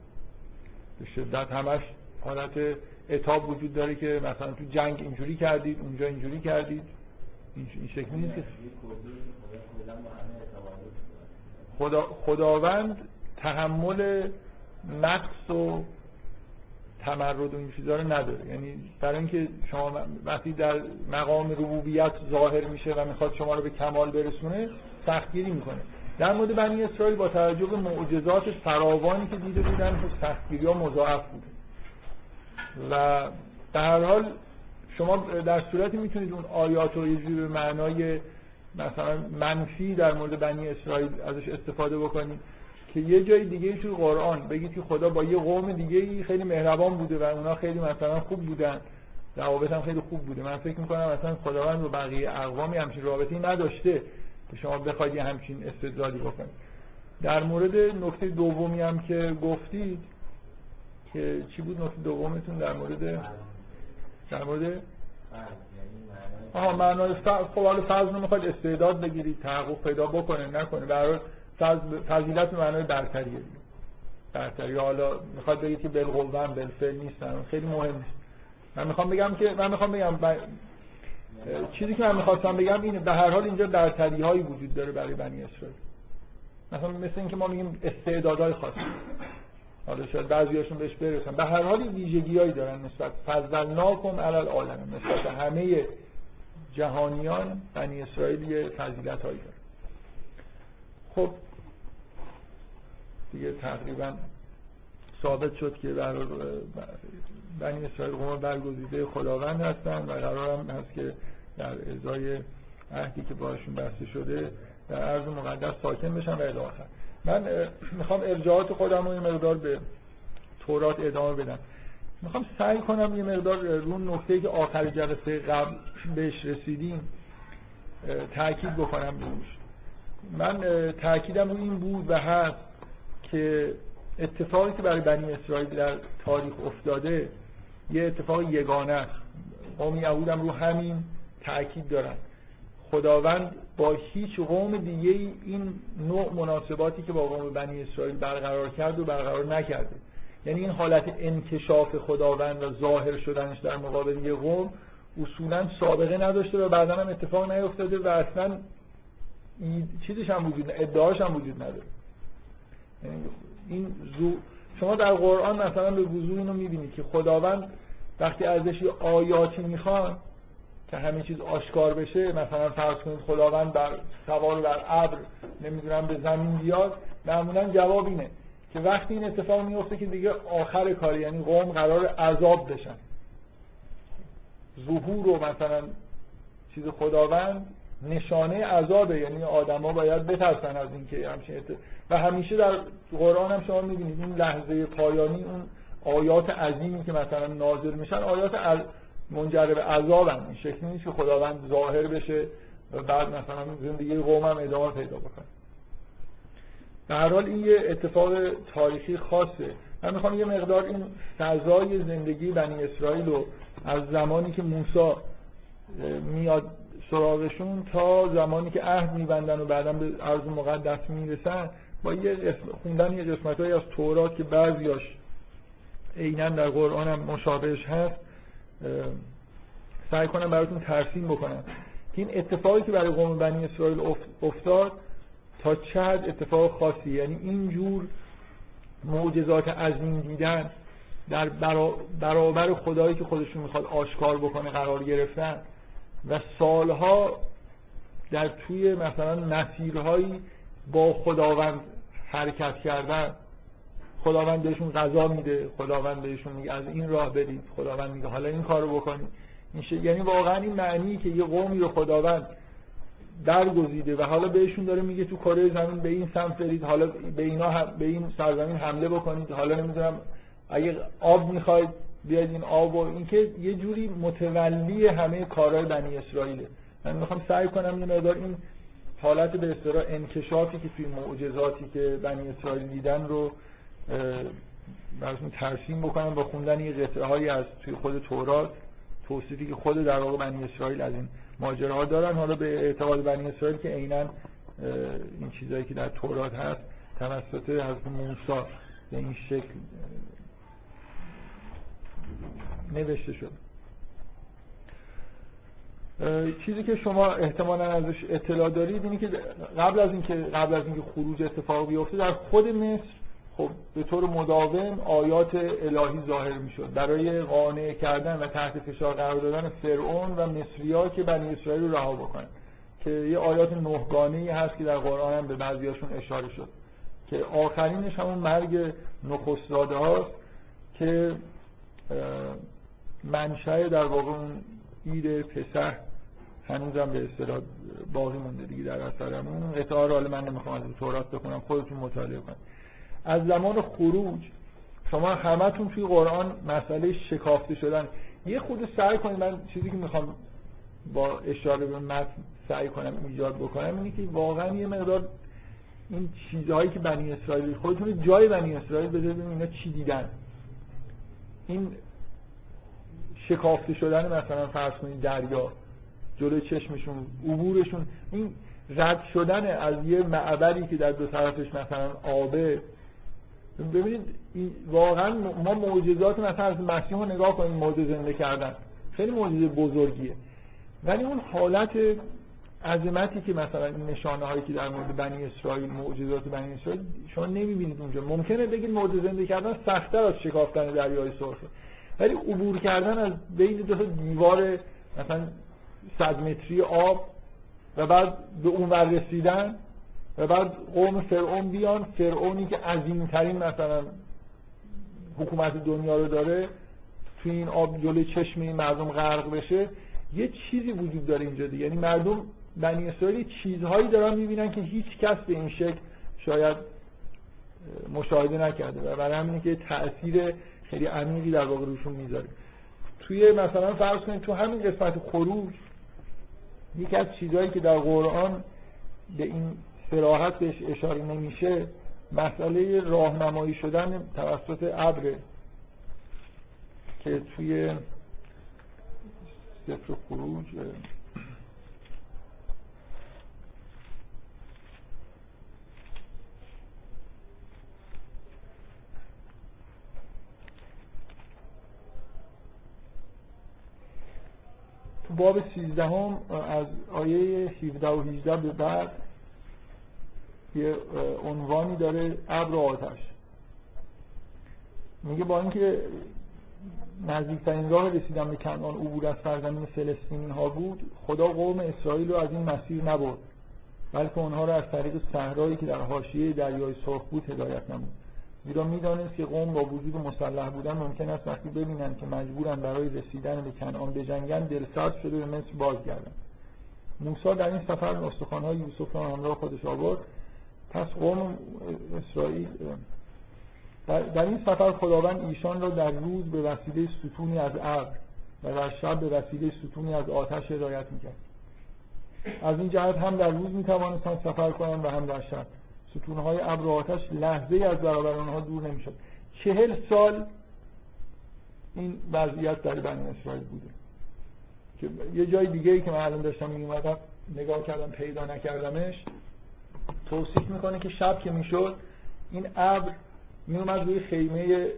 Speaker 1: به شدت همش حالت اتاب وجود داره که مثلا تو جنگ اینجوری کردید اونجا اینجوری کردید. این شکلی نیست که خدا خداوند تحمل نقص و تمرد و این چیزا رو نداره. یعنی برای اینکه شما وقتی در مقام ربوبیت ظاهر میشه و می‌خواد شما رو به کمال برسونه سختگیری می‌کنه. در مورد بنی اسرائیل با توجه به معجزات فراوانی که دیده بودن که سختگیری ها مضاعف بوده. و در هر حال شما در صورتی می‌تونید اون آیات رو یه به معنای مثلا منفی در مورد بنی اسرائیل ازش استفاده بکنید. که یه جای دیگه توی قرآن بگید که خدا با یه قوم دیگه خیلی مهربان بوده و اونا خیلی مثلا خوب بودن. روابط هم خیلی خوب بوده. من فکر می‌کنم مثلا خداوند با بقیه اقوامی همچین رابطی نداشته که شما بخواید یه همچین استدلالی بکنید. در مورد نکته دومی هم که گفتید که چی بود نکته دومتون در مورد؟ در مورد؟ آها معنای خب حالا فضل رو می‌خواید استعداد بگیرید تحقق پیدا بکنه نکنه. برای فضیلت معنای برتریه برتری. حالا می‌خواد بگید که بالقوه بالفعل نیستن خیلی مهم نیست. من می‌خوام بگم که من می‌خوام بگم چیزی که من می‌خواستم بگم اینه. به هر حال اینجا برتری هایی وجود داره برای بنی اسرائیل. مثلا مثل اینکه ما میگیم استعدادهای خاصی. حالا شاید بعضیاشون بهش برسن. به هر حال ویژگیهایی دارن نسبت فضلناکم علی العالم نسبت همه جهانیان بنی اسرائیل یه فضیلت هایی داره. خب دیگه تقریبا ثابت شد که بنی اسرائیل قوم برگزیده خداوند هستن و قرار هم هست که در ازای عهدی که باشون بسته شده در عرض مقدس ساکن بشن و الاخر من می‌خوام ارجاعات خودم رو یه مقدار به تورات ادامه بدم. می‌خوام سعی کنم یه مقدار رو نکته که آخر جلسه قبل بهش رسیدیم تاکید بکنم روش من تاکیدم رو این بود و هست که اتفاقی که برای بنی اسرائیل در تاریخ افتاده یه اتفاق یگانه است. قوم یهود هم رو همین تاکید دارن. خداوند با هیچ قوم دیگه این نوع مناسباتی که با قوم بنی اسرائیل برقرار کرد و برقرار نکرده. یعنی این حالت انکشاف خداوند و ظاهر شدنش در مقابل یه قوم اصولا سابقه نداشته و بعدا هم اتفاق نیفتاده و اصلا چیزش هم وجود ادعاش هم وجود نداره. این زو شما در قرآن مثلا به وضوح اینو می‌بینید که خداوند وقتی ازش آیاتی می‌خوان که همه چیز آشکار بشه مثلا فرض کنید خداوند بر سوار بر ابر نمی‌دونم به زمین بیاد معمولا جواب اینه که وقتی این اتفاق میفته که دیگه آخر کاری یعنی قوم قرار عذاب بشن. ظهور و مثلا چیز خداوند نشانه عذابه یعنی آدما باید بترسن از اینکه همچین و همیشه در قرآن هم شما می‌بینید این لحظه پایانی اون آیات عظیمی که مثلا نازل میشن آیات منجر به عذاب هم این شکلی نیست که خداوند ظاهر بشه و بعد مثلا زندگی قوم هم ادامه پیدا بکنه. در هر حال این یه اتفاق تاریخی خاصه. من می‌خوام یه مقدار این فضای زندگی بنی اسرائیل رو از زمانی که موسی میاد سراغشون تا زمانی که عهد میبندن و بعدا به عرض مقدس می‌رسن با یه قسم خوندن یه قسمت از تورات که بعضیاش عینا در قرآن هم مشابهش هست سعی کنم براتون ترسیم بکنم. که این اتفاقی که برای قوم بنی اسرائیل افتاد تا چه اتفاق خاصی؟ یعنی اینجور معجزات عظیم دیدن در برابر خدایی که خودشون می‌خواد آشکار بکنه قرار گرفتن و سالها در توی مثلا مسیرهایی با خداوند حرکت کردن خداوند بهشون غذا میده خداوند بهشون میگه از این راه برید خداوند میگه حالا این کارو بکنید این یعنی واقعا این معنی که یه قومی رو خداوند درگزیده و حالا بهشون داره میگه تو کره زمین به این سمت برید حالا به اینا به این سرزمین حمله بکنید حالا نمی‌دونم اگه آب می‌خواید بیاید این آب و اینکه یه جوری متولی همه کارهای بنی اسرائیله من می‌خوام سعی کنم این مقدار این حالت به اصطلاح انکشافی که توی معجزاتی که بنی اسرائیل دیدن رو براتون ترسیم بکنم با خوندن یه قطعه هایی از توی خود تورات توصیفی که خود در واقع بنی اسرائیل از این ماجراها دارن. حالا به اعتقاد بنی اسرائیل که عینا این چیزهایی که در تورات هست توسط حضرت موسی به این شکل نوشته شده. چیزی که شما احتمالا ازش اطلاع دارید اینه که قبل از اینکه قبل از اینکه خروج اتفاق بیفته در خود مصر خب به طور مداوم آیات الهی ظاهر می‌شد. برای قانع کردن و تحت فشار قرار دادن فرعون و مصریا که بنی اسرائیل رو رها بکنن. که یه آیات نهگانه هست که در قرآن هم به بعضیاشون اشاره شد. که آخرینش همون مرگ نخستزاده هاست که منشأ در واقع اون اید پسر هنوزم به اصطلاح باقی مونده دیگه در اثرمون. قطعه رو من نمی‌خوام از تورات بخونم خودتون مطالعه کنید. از زمان خروج شما همتون توی قرآن مسئله شکافته شدن. یه خود سعی کنید من چیزی که می‌خوام با اشاره به متن سعی کنم ایجاد بکنم اینه که واقعا یه مقدار این چیزهایی که بنی اسرائیل خودتون جای بنی اسرائیل بذارید اینا چی دیدن. این شکافته شدن مثلا فرض کنید دریا. جلوی چشمشون عبورشون. این رد شدن از یه معبری که در دو طرفش مثلا آبه. ببینید واقعا ما معجزات مثلا از مسیح رو نگاه کنیم معجزه زنده کردن. خیلی معجزه بزرگیه. ولی اون حالت عظمتی که مثلا این نشانه هایی که در مورد بنی اسرائیل معجزات بنی اسرائیل شما نمی‌بینید اونجا. ممکنه بگید معجزه زنده کردن سختتر از شکافتن دریای سرخه ولی عبور کردن از بین دو دیوار مثلا صد متری آب و بعد به اون ور رسیدن و بعد قوم فرعون بیان. فرعونی که عظیمترین مثلا حکومت دنیا رو داره توی این آب جلوی چشم این مردم غرق بشه یه چیزی وجود داره اینجا دیگه. یعنی مردم بنی اسرائیل چیزهایی دارن می‌بینن که هیچ کس به این شکل شاید مشاهده نکرده و برای همینه که تاثیر خیلی عمیقی در واقع روشون می‌ذاره. توی مثلا فرض کنید تو همین قسمت خروج یکی از چیزهایی که در قرآن به این سراحت بهش اشاره نمیشه مسئله راهنمایی شدن توسط ابر که توی سفر خروج تو باب 13 هم از آیه 17 و 18 به بعد یه عنوانی داره ابر و آتش. میگه با اینکه نزدیکترین راه رسیدن به کنعان عبور از سرزمین فلسطینی ها بود خدا قوم اسرائیل رو از این مسیر نبرد بلکه اونها رو از طریق صحرایی که در حاشیه دریای سرخ بود هدایت نمود. زیرا می‌دانست که قوم با وجود مسلح بودن ممکن است وقتی ببینند که مجبورن برای رسیدن به کنعان بجنگن دلسرد شده به مصر بازگردن موسی در این سفر استخوان‌های یوسف را همراه خودش آورد. پس قوم اسرائیل در این سفر خداوند ایشان را در روز به وسیله ستونی از ابر و در شب به وسیله ستونی از آتش هدایت می‌کرد. از این جهت هم در روز می‌توانستند سفر کنند و هم در شب. ستونهای ابر و آتش لحظه از برابر آنها دور نمی‌شد. چهل سال این وضعیت در بنی اسرائیل بوده. که یه جای دیگه ای که من الان داشتم میومدم نگاه کردم پیدا نکردمش توصیف می‌کنه که شب که می‌شد این ابر میومد روی خیمه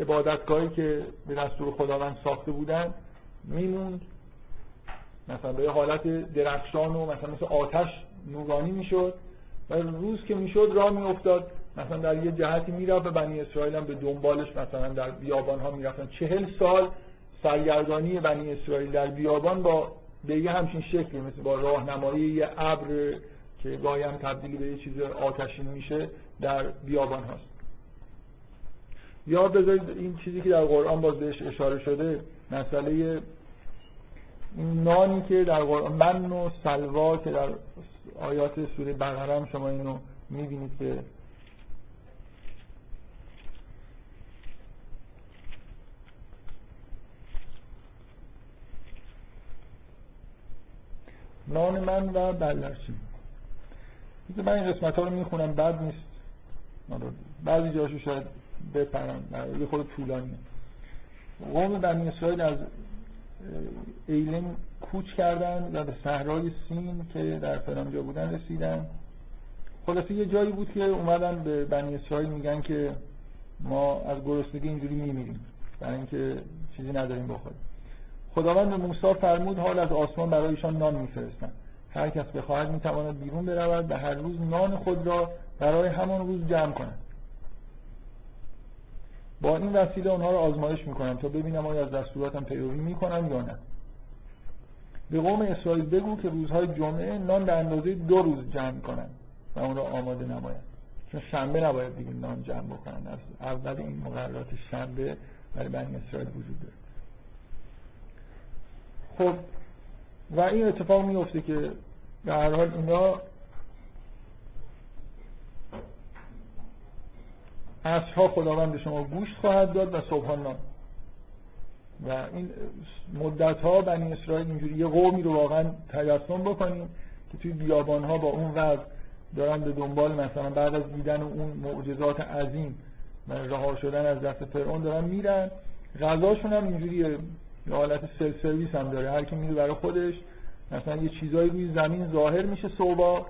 Speaker 1: عبادتگاهی که به دستور خداوند ساخته بودن میموند. مثلا به حالت درخشان و مثلا مثل آتش نورانی می‌شد. و روز که می‌شد راه میافتاد. مثلا در یه جهتی می‌رفت و بنی اسرائیل هم به دنبالش مثلا در بیابان ها می‌رفتن. چهل سال سرگردانی بنی اسرائیل در بیابان با به یه همچین شکلی مثل با راهنمایی یه ابر که گاهی هم تبدیلی به یه چیز آتشین میشه در بیابان هاست. یا بذارید این چیزی که در قرآن باز بهش اشاره شده مسئله نانی که در قرآن من و سلوا که در آیات سوره بقره هم شما اینو می‌بینید که نان من و بلرچین من این قسمت ها رو می‌خونم بد نیست. بعضی جاشو شاید بپرم یه خود طولانی قوم بنی اسرائیل از ایلم کوچ کردن و به صحرای سین که در فلانجا بودن رسیدن. خلاصه یه جایی بود که اومدن به بنی اسرائیل میگن که ما از گرسنگی اینجوری میمیریم برای اینکه چیزی نداریم بخوریم. خداوند به موسی فرمود حال از آسمان برایشان نان میفرستن هر کس بخواهد می‌تواند بیرون برود و هر روز نان خود را برای همان روز جمع کند. با این وسیله اونها رو آزمایش می‌کنم تا ببینم آیا از دستوراتم پیروی می‌کنم یا نه. به قوم اسرائیل بگو که روزهای جمعه نان به اندازه دو روز جمع کنن و اون رو آماده نماید. چون شنبه نباید دیگه نان جمع بکنن. از اول این مقررات شنبه برای بنی اسرائیل وجود داره. خب و این اتفاق میفته که به هر حال اینا عصرها خداوند به شما گوشت خواهد داد و صبحان نان. و این مدت ها بنی اسرائیل اینجوری یه قومی رو واقعا تجسم بکنیم که توی بیابان ها با اون وضع دارن به دنبال مثلا بعد از دیدن اون معجزات عظیم و رها شدن از دست فرعون دارن میرن. غذاشون هم اینجوری یه حالت سل سرویس هم داره. هر کی میره برای خودش مثلا یه چیزایی روی زمین ظاهر میشه صبح.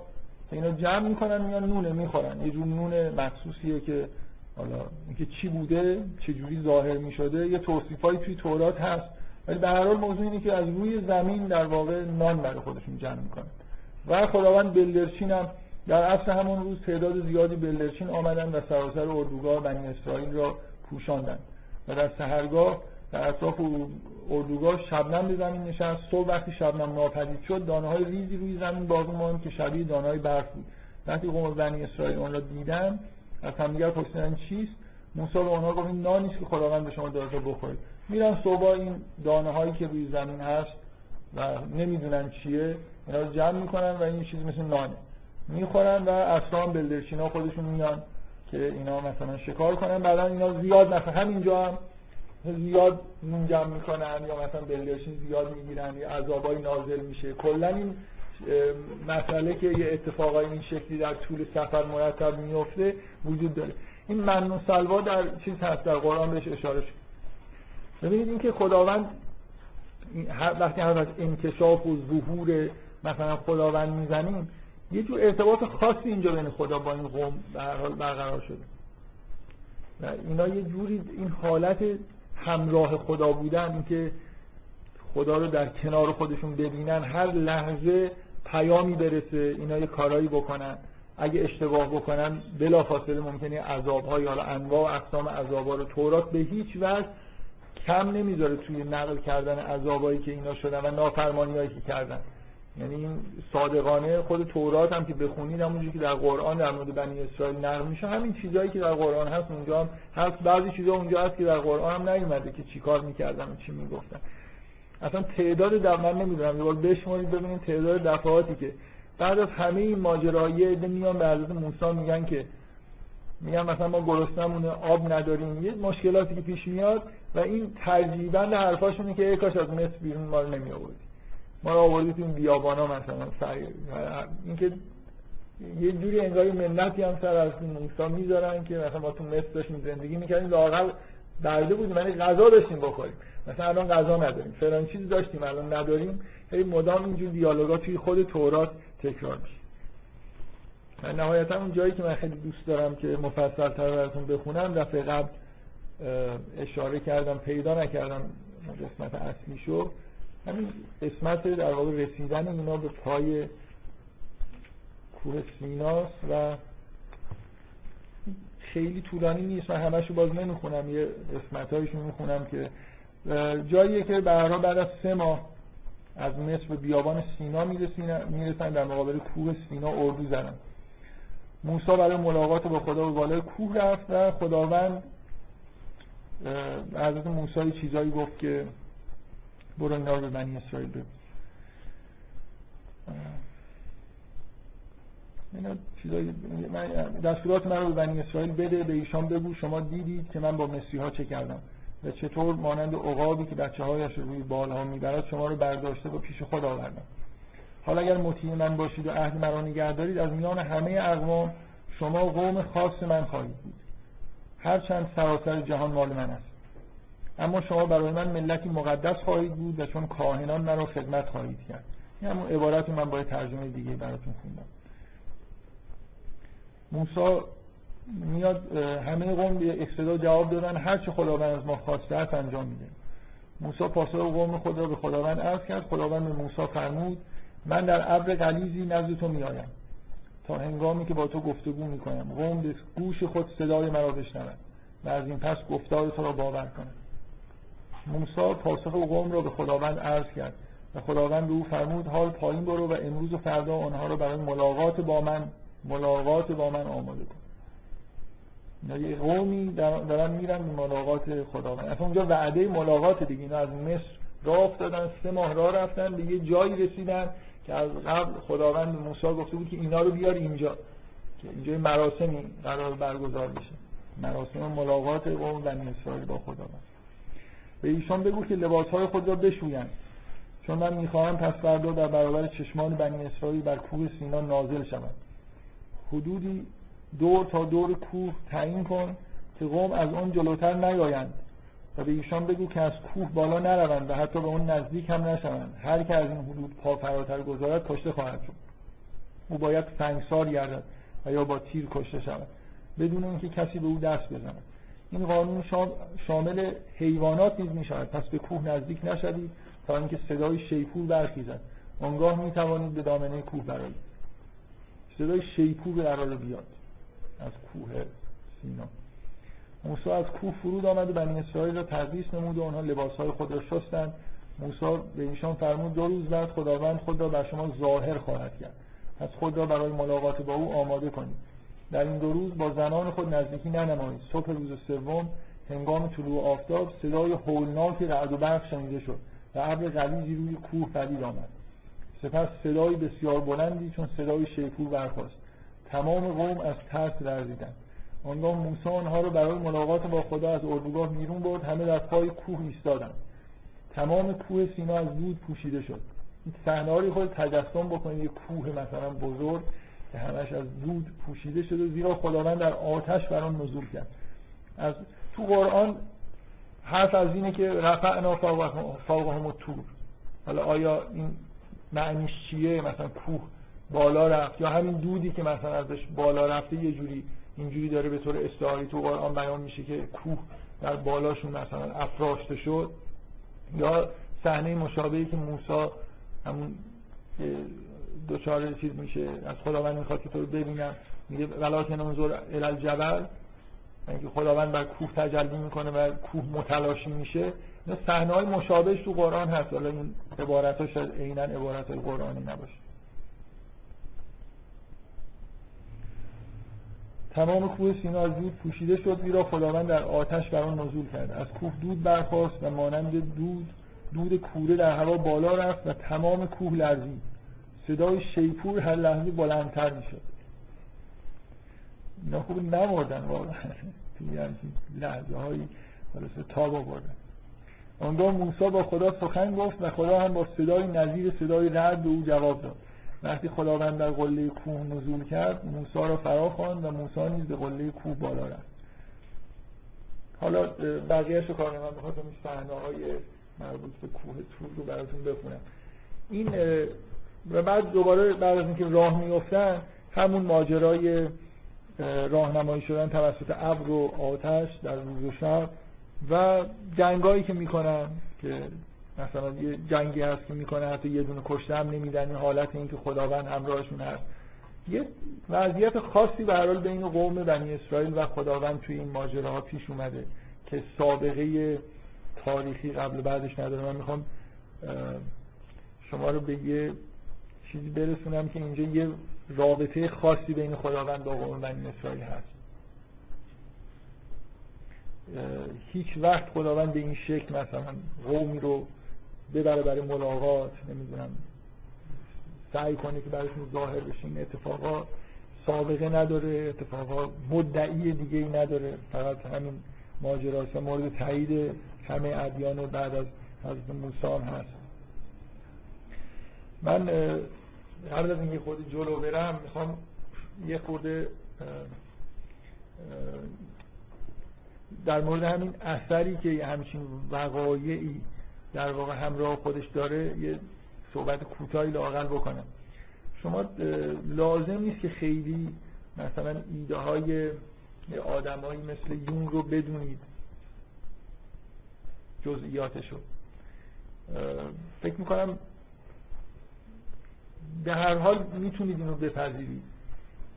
Speaker 1: اینا جمع می‌کنن میان نونه می‌خورن. یه جور نون مخصوصیه که حالا اینکه چی بوده چه جوری ظاهر می شده یه توصیفایی توی تورات هست. ولی به هر حال موضوع اینه که از روی زمین در واقع نان برای خودشون جمع می‌کنن. و خداوند بلدرچین هم در اصل همون روز تعداد زیادی بلدرچین آمدن و سراسر اردوگاه بنی اسرائیل را پوشاندند و در سهرگاه در اطراف اردوگاه شبنم به زمین نشست. صبح وقتی شبنم ناپدید شد دانه های ریزی روی زمین باقی ماند که شبیه دانه های برف بود. وقتی قوم بنی اسرائیل آن را دیدن از همدیگر پرسیدن چیست موسی به آنها گفت این نانی که خداوند به شما داده بخورید. میرن صبح این دانه هایی که روی زمین هست و نمی‌دونن چیه اینا رو جمع می‌کنن و این چیز مثل نانه می‌خورن و اصلا بلدرچینا خودشون میان که اینا مثلا شکار کنن. بعدا اینا زیاد مثلا همینجا هم زیاد نون جمع می‌کنن یا مثلا بلدرچین زیاد می‌گیرن یا عذابای نازل میشه. کلا این مسئله که یه اتفاقای این شکلی در طول سفر مرتب میفته وجود داره. این من و در چیز هست در قرآن بهش اشاره شد. ببینید اینکه خداوند وقتی هم از انکشاف و ظهور مثلا خداوند می‌زنیم یه جور ارتباط خاصی اینجا بین خدا با این قوم برقرار شده. و اینا یه جوری این حالت همراه خدا بودن اینکه خدا رو در کنار خودشون ببینن هر لحظه پیامی برسه اینا یه کارایی بکنن. اگه اشتباه بکنن بلافاصله ممکنه عذاب ها یا انواع و اقسام عذاب ها رو تورات به هیچ وجه کم نمی‌ذاره توی نقل کردن عذابایی که اینا شدن و نافرمانیایی که کردن. یعنی این صادقانه خود تورات هم که بخونید همونجوری که در قرآن در مورد بنی اسرائیل نقل میشه همین چیزایی که در قرآن هست اونجا هم هست. بعضی چیزا اونجا هست که در قرآن هم نیومده که چیکار می‌کردن و چی می‌گفتن. اصلا تعداد در من نمی‌دونم. یه بار بشمارید ببینید تعداد دفعاتی که بعد از همه این ماجرایی عده میان به حضرت موسی میگن که میگن مثلا ما گرسنمونه آب نداریم. یه مشکلاتی که پیش میاد و این ترجیبند حرفاشونه که کاش از مصر بیرون ما رو نمی آوردی ما رو آوردی تو این بیابانا مثلا اینکه یه جوری انگاری منتی هم سر از موسی می‌ذارن که مثلا ما تو مصر داشتیم زندگی می‌کردیم. لاقل برده بودیم یعنی غذا داشتیم بخوریم. مثلا الان غذا نداریم فلان چیزی داشتیم الان نداریم. هی مدام اینجور دیالوگا توی خود تورات تکرار میشه. و نهایتا اون جایی که من خیلی دوست دارم که مفصل تر براتون بخونم دفعه قبل اشاره کردم پیدا نکردم قسمت اصلی شو همین قسمت در واقع رسیدن اینا به پای کوه سیناست و خیلی طولانی نیست. من همشو باز نمی‌خونم یه قسمت هایشو می‌خونم که جاییه که برها بعد از سه ماه از مصر به بیابان سینا می‌رسن در مقابل کوه سینا اردو زدن موسی برای ملاقات با خدا به بالای کوه رفت و خداوند حضرت موسی چیزایی گفت که برو اینا رو به بنی اسرائیل بگو چیزایی دستورات من رو به بنی اسرائیل بده به ایشان بگو شما دیدید که من با مصری ها چه کردم. و چطور مانند عقابی که بچه هایش رو روی بالها می‌برد شما رو برداشته و پیش خود آوردم حالا اگر مطیع من باشید و عهد مرا نگه دارید از میان همه اقوام شما قوم خاص من خواهید بود. هرچند سراسر جهان مال من است. اما شما برای من ملتی مقدس خواهید بود و چون کاهنان مرا خدمت خواهید کرد. این همون عبارت من باید ترجمه دیگه براتون خوندم. موسی میاد همه قوم به اقتدا جواب دادن. هر چه خداوند از ما خواسته است انجام میده. موسی پاسخ قوم خود را به خداوند عرض کرد. خداوند به موسی فرمود من در ابر غلیظی نزد تو میآیم. تا هنگامی که با تو گفتگو می‌کنم. قوم به گوش خود صدای مرا بشنوند و از این پس گفتار تو را باور کنند موسی پاسخ قوم را به خداوند عرض کرد و خداوند به او فرمود حال پایین برو و امروز و فردا آنها را برای ملاقات با من ملاقات با من آماده کن. یه قومی دارن میرن ملاقات خداوند. اصلا اونجا وعده ملاقات دیگه. اینا از مصر راه افتادن سه ماه راه رفتن به یه جایی رسیدن که از قبل خداوند موسی گفته بود که اینا رو بیار اینجا که اینجا مراسمی قرار برگزار بشه. مراسم ملاقات قوم بنی اسرائیل با خداوند. به ایشان بگو که لباسهای خود را بشویند. چون من می‌خواهم پس فردا در برابر چشمان بنی اسرائیل بر کوه سینا نازل شود حدودی دور تا دور کوه تعیین کن که قوم از اون جلوتر نیایند و به ایشان بگو که از کوه بالا نروند و حتی به اون نزدیک هم نشوند. هر که از این حدود پا فراتر گذارد کشته خواهد شد. او باید سنگسار گردد و یا با تیر کشته شود. بدون اینکه کسی به او دست بزند. این قانون شامل حیوانات نیز می شود پس به کوه نزدیک نشوید تا اینکه صدای شیپور برخیزد. آنگاه می توانید به دامنه کوه برایید. صدای شیپور قرار بیاد. از کوه سینا. موسی از کوه فرود آمد و بنی اسرائیل را تقدیس نمود و آنها لباسهای خود را شستند. موسی به ایشان فرمود دو روز بعد خداوند خود را بر شما ظاهر خواهد کرد. پس خود را برای ملاقات با او آماده کنید. در این دو روز با زنان خود نزدیکی ننمایید. صبح روز سوم هنگام طلوع آفتاب صدای هولناک رعد و برق شنیده شد و ابر غلیظی روی کوه پدید آمد. سپس صدای بسیار بلندی چون صدای شیپور برخاست. تمام قوم از ترس لرزیدند. آنگاه موسی آنها را برای ملاقات با خدا از اردوگاه بیرون برد همه در پای کوه ایستادند. تمام کوه سینا از دود پوشیده شد. صحنه خود تجسم بکنید یه کوه مثلا بزرگ که همش از دود پوشیده شده زیرا خداوند در آتش بر آن نزول کرد. از تو قرآن حرف از اینه که رفعنا فوقهم الطور. حالا آیا این معنیش چیه؟ مثلا کوه بالا رفت. یا همین دودی که مثلا ازش بالا رفته یه جوری اینجوری داره به طور استعاری تو قرآن بیان میشه که کوه در بالاشون مثلا افراشته شد. یا صحنه مشابهی که موسی همون دوچار چیز میشه از خداوند می‌خواد که تو رو ببینم میگه ولکن انظر الالجبل اینکه خداوند بر کوه تجلی می‌کنه و کوه متلاشی میشه. اینا صحنه های مشابهش تو قرآن هست. حالا این عبارتاش عینا عبارت قرآنی نباشه. تمام کوه سینا از دود پوشیده شد زیرا خداوند در آتش بر آن نزول کرد. از کوه دود برخاست و مانند دود دود کوره در هوا بالا رفت و تمام کوه لرزید. صدای شیپور هر لحظه بلندتر می‌شد. اینا خوب نمردن واقعا. توی همچین لحظه هایی تاب آوردن. آنگاه موسی با خدا سخن گفت و خدا هم با صدای نظیر صدای رد به او جواب داد. وقتی خداوند در قله کوه نزول کرد موسی را فرا خواند و موسی نیز به قله کوه بالا رفت. حالا بقیهش رو کار من بخواستم این صحنه های مربوط به کوه تور رو براتون بخونم. این و بعد دوباره بعد از اینکه راه میفتن همون ماجرای راهنمایی شدن توسط ابر و آتش در روز و شب و جنگایی که می‌کنن که مثلا یه جنگی هست که می‌کنه حتی یه دونه کشته هم نمیدن این حالت این که خداوند همراهشون هست. یه وضعیت خاصی به حال بین قوم بنی اسرائیل و خداوند توی این ماجراها پیش اومده که سابقه تاریخی قبل بعدش نداره. من می‌خوام شما رو به یه چیزی برسونم که اینجا یه رابطه خاصی بین خداوند و قوم بنی اسرائیل هست. هیچ وقت خداوند به این شکل مثلا قومی رو ببره برای ملاقات نمی‌دونم سعی کنه که براشون ظاهر بشه این اتفاقا سابقه نداره اتفاقا مدعی دیگه ای نداره. فقط همین ماجراست مورد تایید همه ادیان بعد از حضرت موسی هست. من قبل از اینکه خود جلو برم می‌خوام یه خورده در مورد همین اثری که همچین وقایعی در واقع همراه خودش داره یه صحبت کوتاهی لاقل بکنم شما لازم نیست که خیلی مثلا ایده های آدمایی مثل یون رو بدونید. جزئیاتشو. فکر می‌کنم به هر حال می‌تونید اینو بپذیرید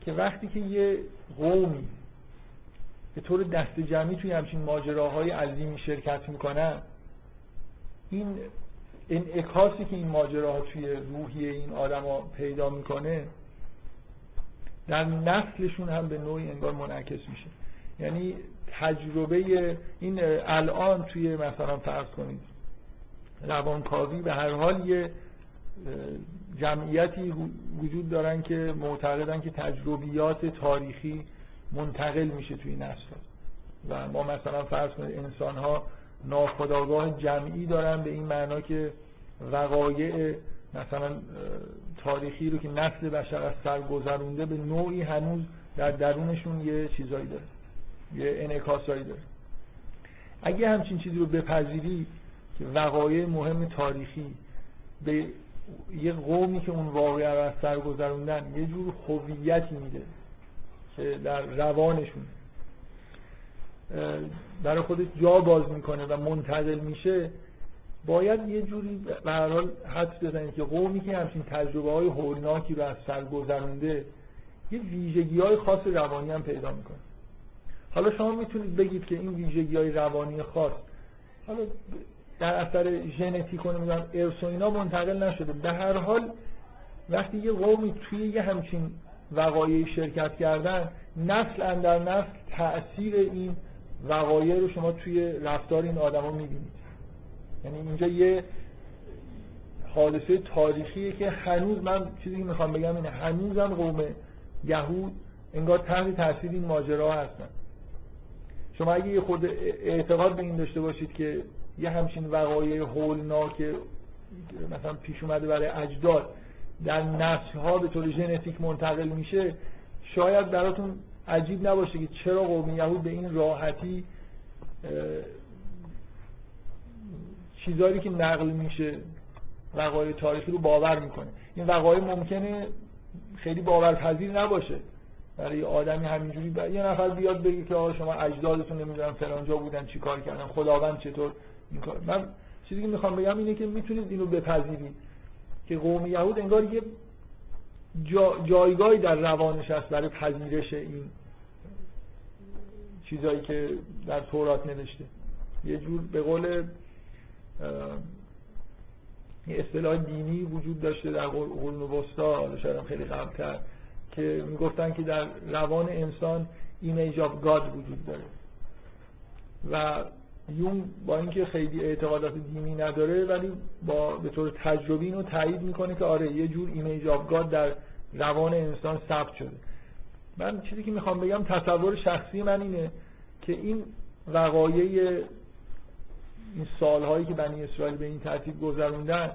Speaker 1: که وقتی که یه قومی به طور دست جمعی توی همچین ماجراهای عظیمی شرکت می‌کنن این انعکاسی که این ماجراها توی روحی این آدما پیدا می‌کنه در نسلشون هم به نوعی انگار منعکس میشه. یعنی تجربه این الان توی مثلا فرض کنید روانکاوی به هر حال یه جمعیتی وجود دارن که معتقدن که تجربیات تاریخی منتقل میشه توی نسل. و ما مثلا فرض کنید انسان ها ناخداگاه جمعی دارن به این معنا که وقایع مثلا تاریخی رو که نسل بشر از سر گذرونده به نوعی هنوز در درونشون یه چیزایی داره یه انعکاسایی داره. اگه همچین چیزی رو بپذیری که وقایع مهم تاریخی به یه قومی که اون واقعه رو از سر گذروندن یه جور هویتی میده که در روانشون برای خودش جا باز می‌کنه و منتقل میشه باید یه جوری به هر حال حدس بزنید که قومی که همچین تجربه های هولناکی رو از سر گذرونده یه ویژگی های خاص روانی هم پیدا می‌کنه. حالا شما می‌تونید بگید که این ویژگی های روانی خاص حالا در اثر ژنتیک و نمی‌دونم ارث و اینا منتقل نشده. به هر حال وقتی یه قومی توی یه همچین وقایع شرکت کردن نسل اندر نسل تاثیر این وقایع رو شما توی رفتار این آدما می‌بینید. یعنی اینجا یه حادثه تاریخیه که هنوز من چیزی که می‌خوام بگم اینه هنوزم قوم یهود انگار تحت تاثیر این ماجرا هستن. شما اگه یه خود اعتقاد به این داشته باشید که یه همچین وقایع هولناک مثلا پیش اومده برای اجداد در نسل ها به طور ژنتیک منتقل میشه شاید براتون عجیب نباشه که چرا قوم یهود به این راحتی چیزایی که نقل میشه وقایع تاریخی رو باور می‌کنه. این وقایع ممکنه خیلی باورپذیر نباشه. برای آدمی همینجوری ب... یه نفر بیاد بگه که آقا شما اجدادتون نمی‌دونم فلانجا بودن چیکار کردن خداوند چطور این کار. من چیزی که می‌خوام بگم اینه که می‌تونید اینو بپذیرید که قوم یهود انگار یه جا... جایگاهی در روانش هست برای پذیرش این چیزایی که در تورات نوشته. یه جور به قول یه اصطلاح دینی وجود داشته در قرون وسطا شاید خیلی قبلتر که می‌گفتن که در روان انسان image of God وجود داره. و یونگ با اینکه خیلی اعتقادات دینی نداره ولی با به طور تجربی اینو تایید می‌کنه که آره یه جور image of God در روان انسان ثبت شده. من چیزی که می‌خوام بگم تصور شخصی من اینه که این وقایع این سالهایی که بنی اسرائیل به این ترتیب گذروندن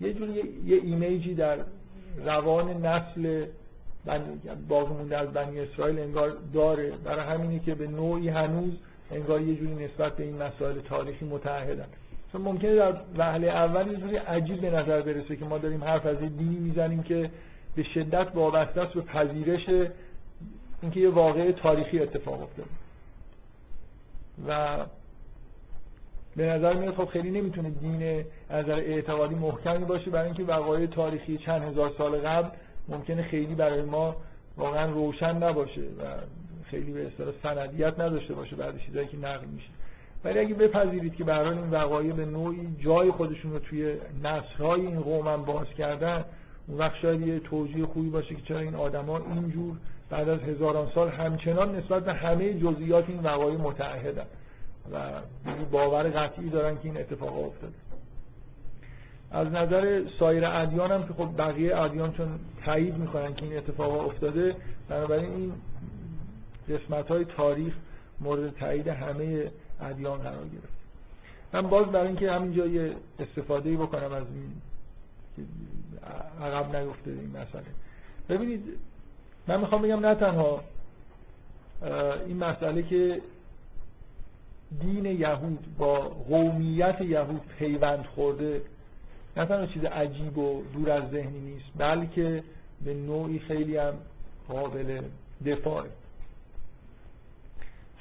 Speaker 1: یه جور یه, image ی در روان نسل باقی مونده از بنی اسرائیل انگار داره. برای همینی که به نوعی هنوز انگار یه جوری نسبت به این مسائل تاریخی متحدن چون ممکنه در وهله اول یه جوری عجیب به نظر برسه که ما داریم حرف از دینی می‌زنیم که به شدت وابسته است به پذیرش اینکه یه واقع تاریخی اتفاق افتاده. و به نظر میاد خب خیلی نمی‌تونه دین از نظر اعتقادی محکمی باشه. برای اینکه وقایع تاریخی چند هزار سال قبل ممکنه خیلی برای ما واقعا روشن نباشه و خیلی به اصطلاح سندیت نداشته باشه بعد چیزایی که نقل میشه. ولی اگه بپذیرید که به این وقایع به نوعی جای خودشون رو توی نسل‌های این قوم هم باز کردن اون وقت شاید یه توجیه خوبی باشه که چرا این آدما اینجور بعد از هزاران سال همچنان نسبت به همه جزئیات این وقایع متعهدن و باور قطعی دارن که این اتفاق افتاده. از نظر سایر ادیان هم که خب بقیه ادیان چون تایید می‌کنن که این اتفاق افتاده بنابراین این قسمت های تاریخ مورد تایید همه ادیان قرار گرفت. من باز برای اینکه همینجا یه استفاده بکنم از این عقب نیفته این مسئله. ببینید من می‌خوام بگم نه تنها این مسئله که دین یهود با قومیت یهود پیوند خورده نه تنها چیز عجیب و دور از ذهنی نیست بلکه به نوعی خیلی هم قابل دفاعه.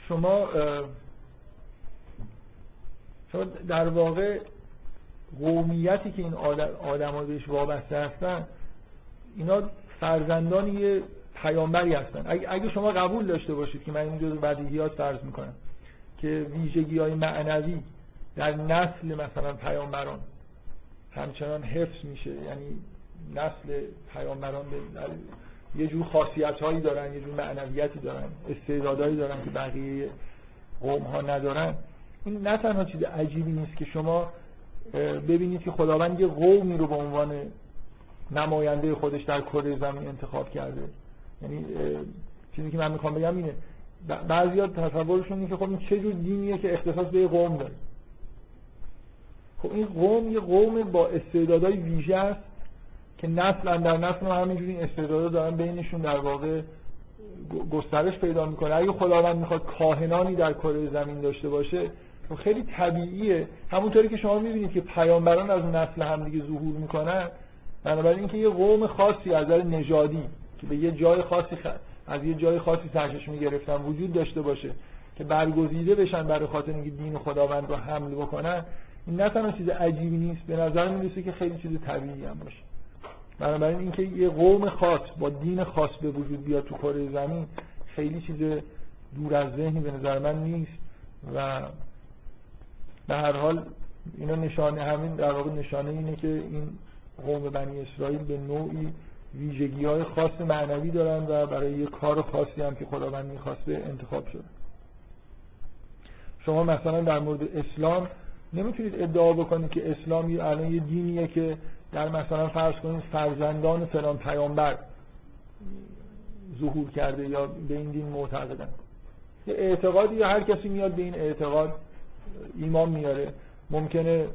Speaker 1: شما شما در واقع قومیتی که این آدم ها بهش وابسته هستن اینا فرزندان یه پیامبری هستن. اگه شما قبول داشته باشید که من این جزء بدیهیات فرض می‌کنم که ویژگی های معنوی در نسل مثلا پیامبران همچنان حفظ میشه یعنی نسل پیامبران یه جور خاصیت هایی دارن یه جور معنویتی دارن استعدادهایی دارن که بقیه قوم ها ندارن. این نه تنها چیز عجیبی نیست که شما ببینید که خداوند یه قومی رو به عنوان نماینده خودش در کره زمین انتخاب کرده. یعنی چیزی که من می‌خوام بگم اینه بعضی تصورشون اینه که خب این چه جور دینیه که اختصاص به قوم داره. خب این قوم یه قوم با استعدادهای ویژه است. که نسل در نسل همینجوری این استعدادا دارن بینشون در واقع گسترش پیدا می‌کنه. اگه خداوند می‌خواد کاهنانی در کره زمین داشته باشه خب خیلی طبیعیه. همونطوری که شما می‌بینید که پیامبران از نسل همدیگه ظهور می‌کنن بنابراین اینکه یه قوم خاصی از نظر نژادی که به یه جای خاصی از یه جای خاصی سرچشمه گرفتن وجود داشته باشه که برگزیده بشن برای خاطر اینکه دین خداوند رو حمل بکنن این نه تنها چیز عجیبی نیست به نظر می‌رسه که خیلی چیز طبیعی هم باشه. بنابراین اینکه یه قوم خاص با دین خاص به وجود بیاد تو کره زمین خیلی چیز دور از ذهنی به نظر من نیست و به هر حال اینا نشانه همین در واقع نشانه اینه که این قوم بنی اسرائیل به نوعی ویژگی های خاص معنوی دارن و برای یه کار خاصی هم که خداوند می‌خواسته انتخاب شده. شما مثلا در مورد اسلام نمی‌تونید ادعا بکنید که اسلام الان یه دینیه که در مثلا فرض کنید فرزندان فلان پیامبر ظهور کرده یا به این دین معتقدن. اعتقادی یا هر کسی میاد به این اعتقاد ایمان میاره. ممکنه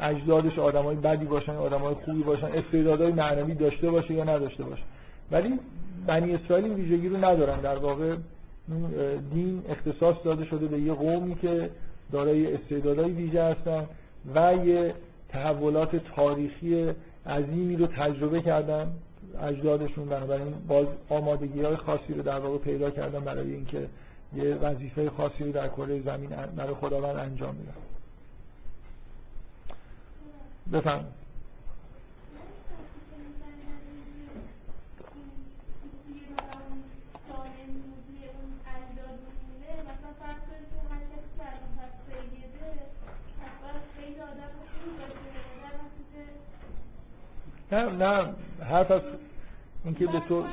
Speaker 1: اجدادش آدمای بدی باشن آدمای خوبی باشن استعدادهای معنوی داشته باشه یا نداشته باشه. ولی بنی اسرائیل این ویژگی رو ندارن. در واقع دین اختصاص داده شده به یه قومی که دارای استعدادهای ویژه هستن و یه تحولات تاریخی عظیمی رو تجربه کردن. اجدادشون بنابراین باز آمادگی های خاصی رو در واقع پیدا کردن برای اینکه یه وظیفه خاصی رو در کره زمین برای خداوند انجام میدن بفهم نه نه حرف از اینکه به تو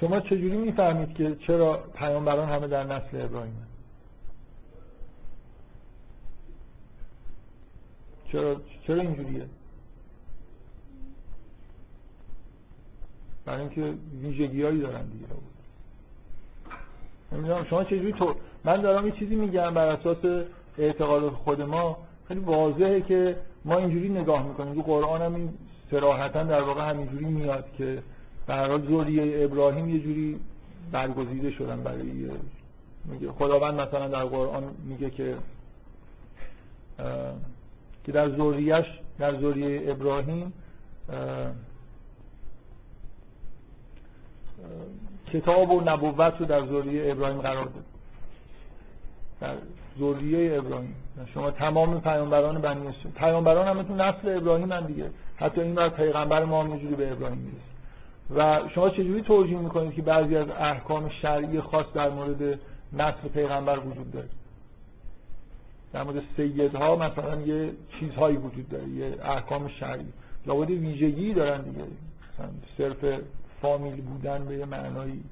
Speaker 1: شما چجوری می‌فهمید که چرا پیامبران همه در نسل ابراهیم چرا چرا اینجوریه؟ برای اینکه ویژگیهایی دارن دیگه. نمی‌دونم شما چجوری تو من دارم یه چیزی میگم بر اساس اعتقاد خود ما. خیلی واضحه که ما اینجوری نگاه می‌کنیم. تو قرآن هم این سراحتا در واقع همینجوری میاد که به حال ابراهیم یه جوری برگزیده شدن برای میگه خداوند مثلا در قرآن میگه که که در ذریهش در ذریه ابراهیم کتاب و نبوت رو در ذریه ابراهیم قرار داد. در ذریه ابراهیم. شما تمام پیامبران بنی اسرائیل پیامبران هم تو نسل ابراهیم هم دیگه. حتی این بر پیغمبر ما هم به ابراهیم می‌رسه. و شما چجوری توجیه می‌کنید که بعضی از احکام شرعی خاص در مورد نسل پیغمبر وجود داره؟ در مورد سیدها مثلا یه چیزهایی وجود داره یه احکام شرعی. لابد ویژگی دارن دیگه. مثلا صرف فامیل بودن به یه معنایی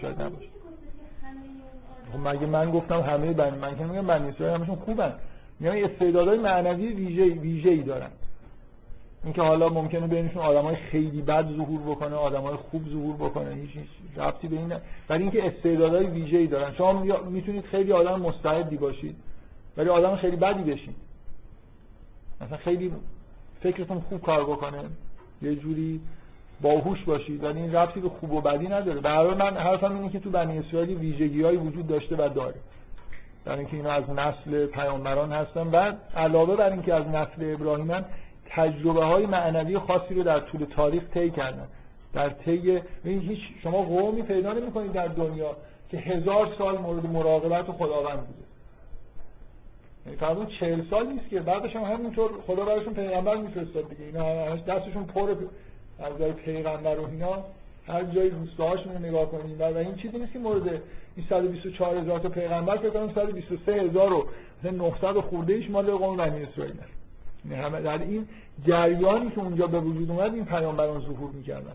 Speaker 1: شاید نباشه. خب مگه من گفتم همه بنی من که میگم بنی اسرائیل همشون خوبن. میگم استعدادهای معنوی ویژه ویژه‌ای دارن. اینکه حالا ممکنه بینشون آدمای خیلی بد ظهور بکنه آدمای خوب ظهور بکنه هیچ ربطی به این ولی اینکه استعدادهای ویژه‌ای دارن. شما می‌تونید خیلی آدم مستعدی باشید. ولی آدم خیلی بدی بشین. مثلا خیلی فکرتون خوب کار بکنه. یه جوری باهوش باشید. ولی این ربطی به خوب و بدی نداره. هر من حرفم اینه که تو بنی اسرائیل ویژگی‌هایی وجود داشته و داره. در اینکه اینا از نسل پیامبران هستن. و علاوه بر اینکه از نسل ابراهیمن تجربه های معنوی خاصی رو در طول تاریخ طی کردن. در طی هیچ شما قومی پیدا نمی‌کنید در دنیا که هزار سال مورد مراقبت خداوند بوده. یعنی فرض 40 سال نیست که بعدش هم همینطور خدا براشون پیغمبر میفرستاد دیگه. اینا دستشون پر از جای پیغمبر و اینا. هر جای روستاهاشون رو نگاه کنید و این چیزی نیست که مورد این 124 هزار تا پیغمبر فکر کنم 123 هزار و 900 خورده ایش مال قوم بنی اسرائیل. یعنی همه در این جریانی که اونجا به وجود اومد این پیامبران ظهور می‌کردن.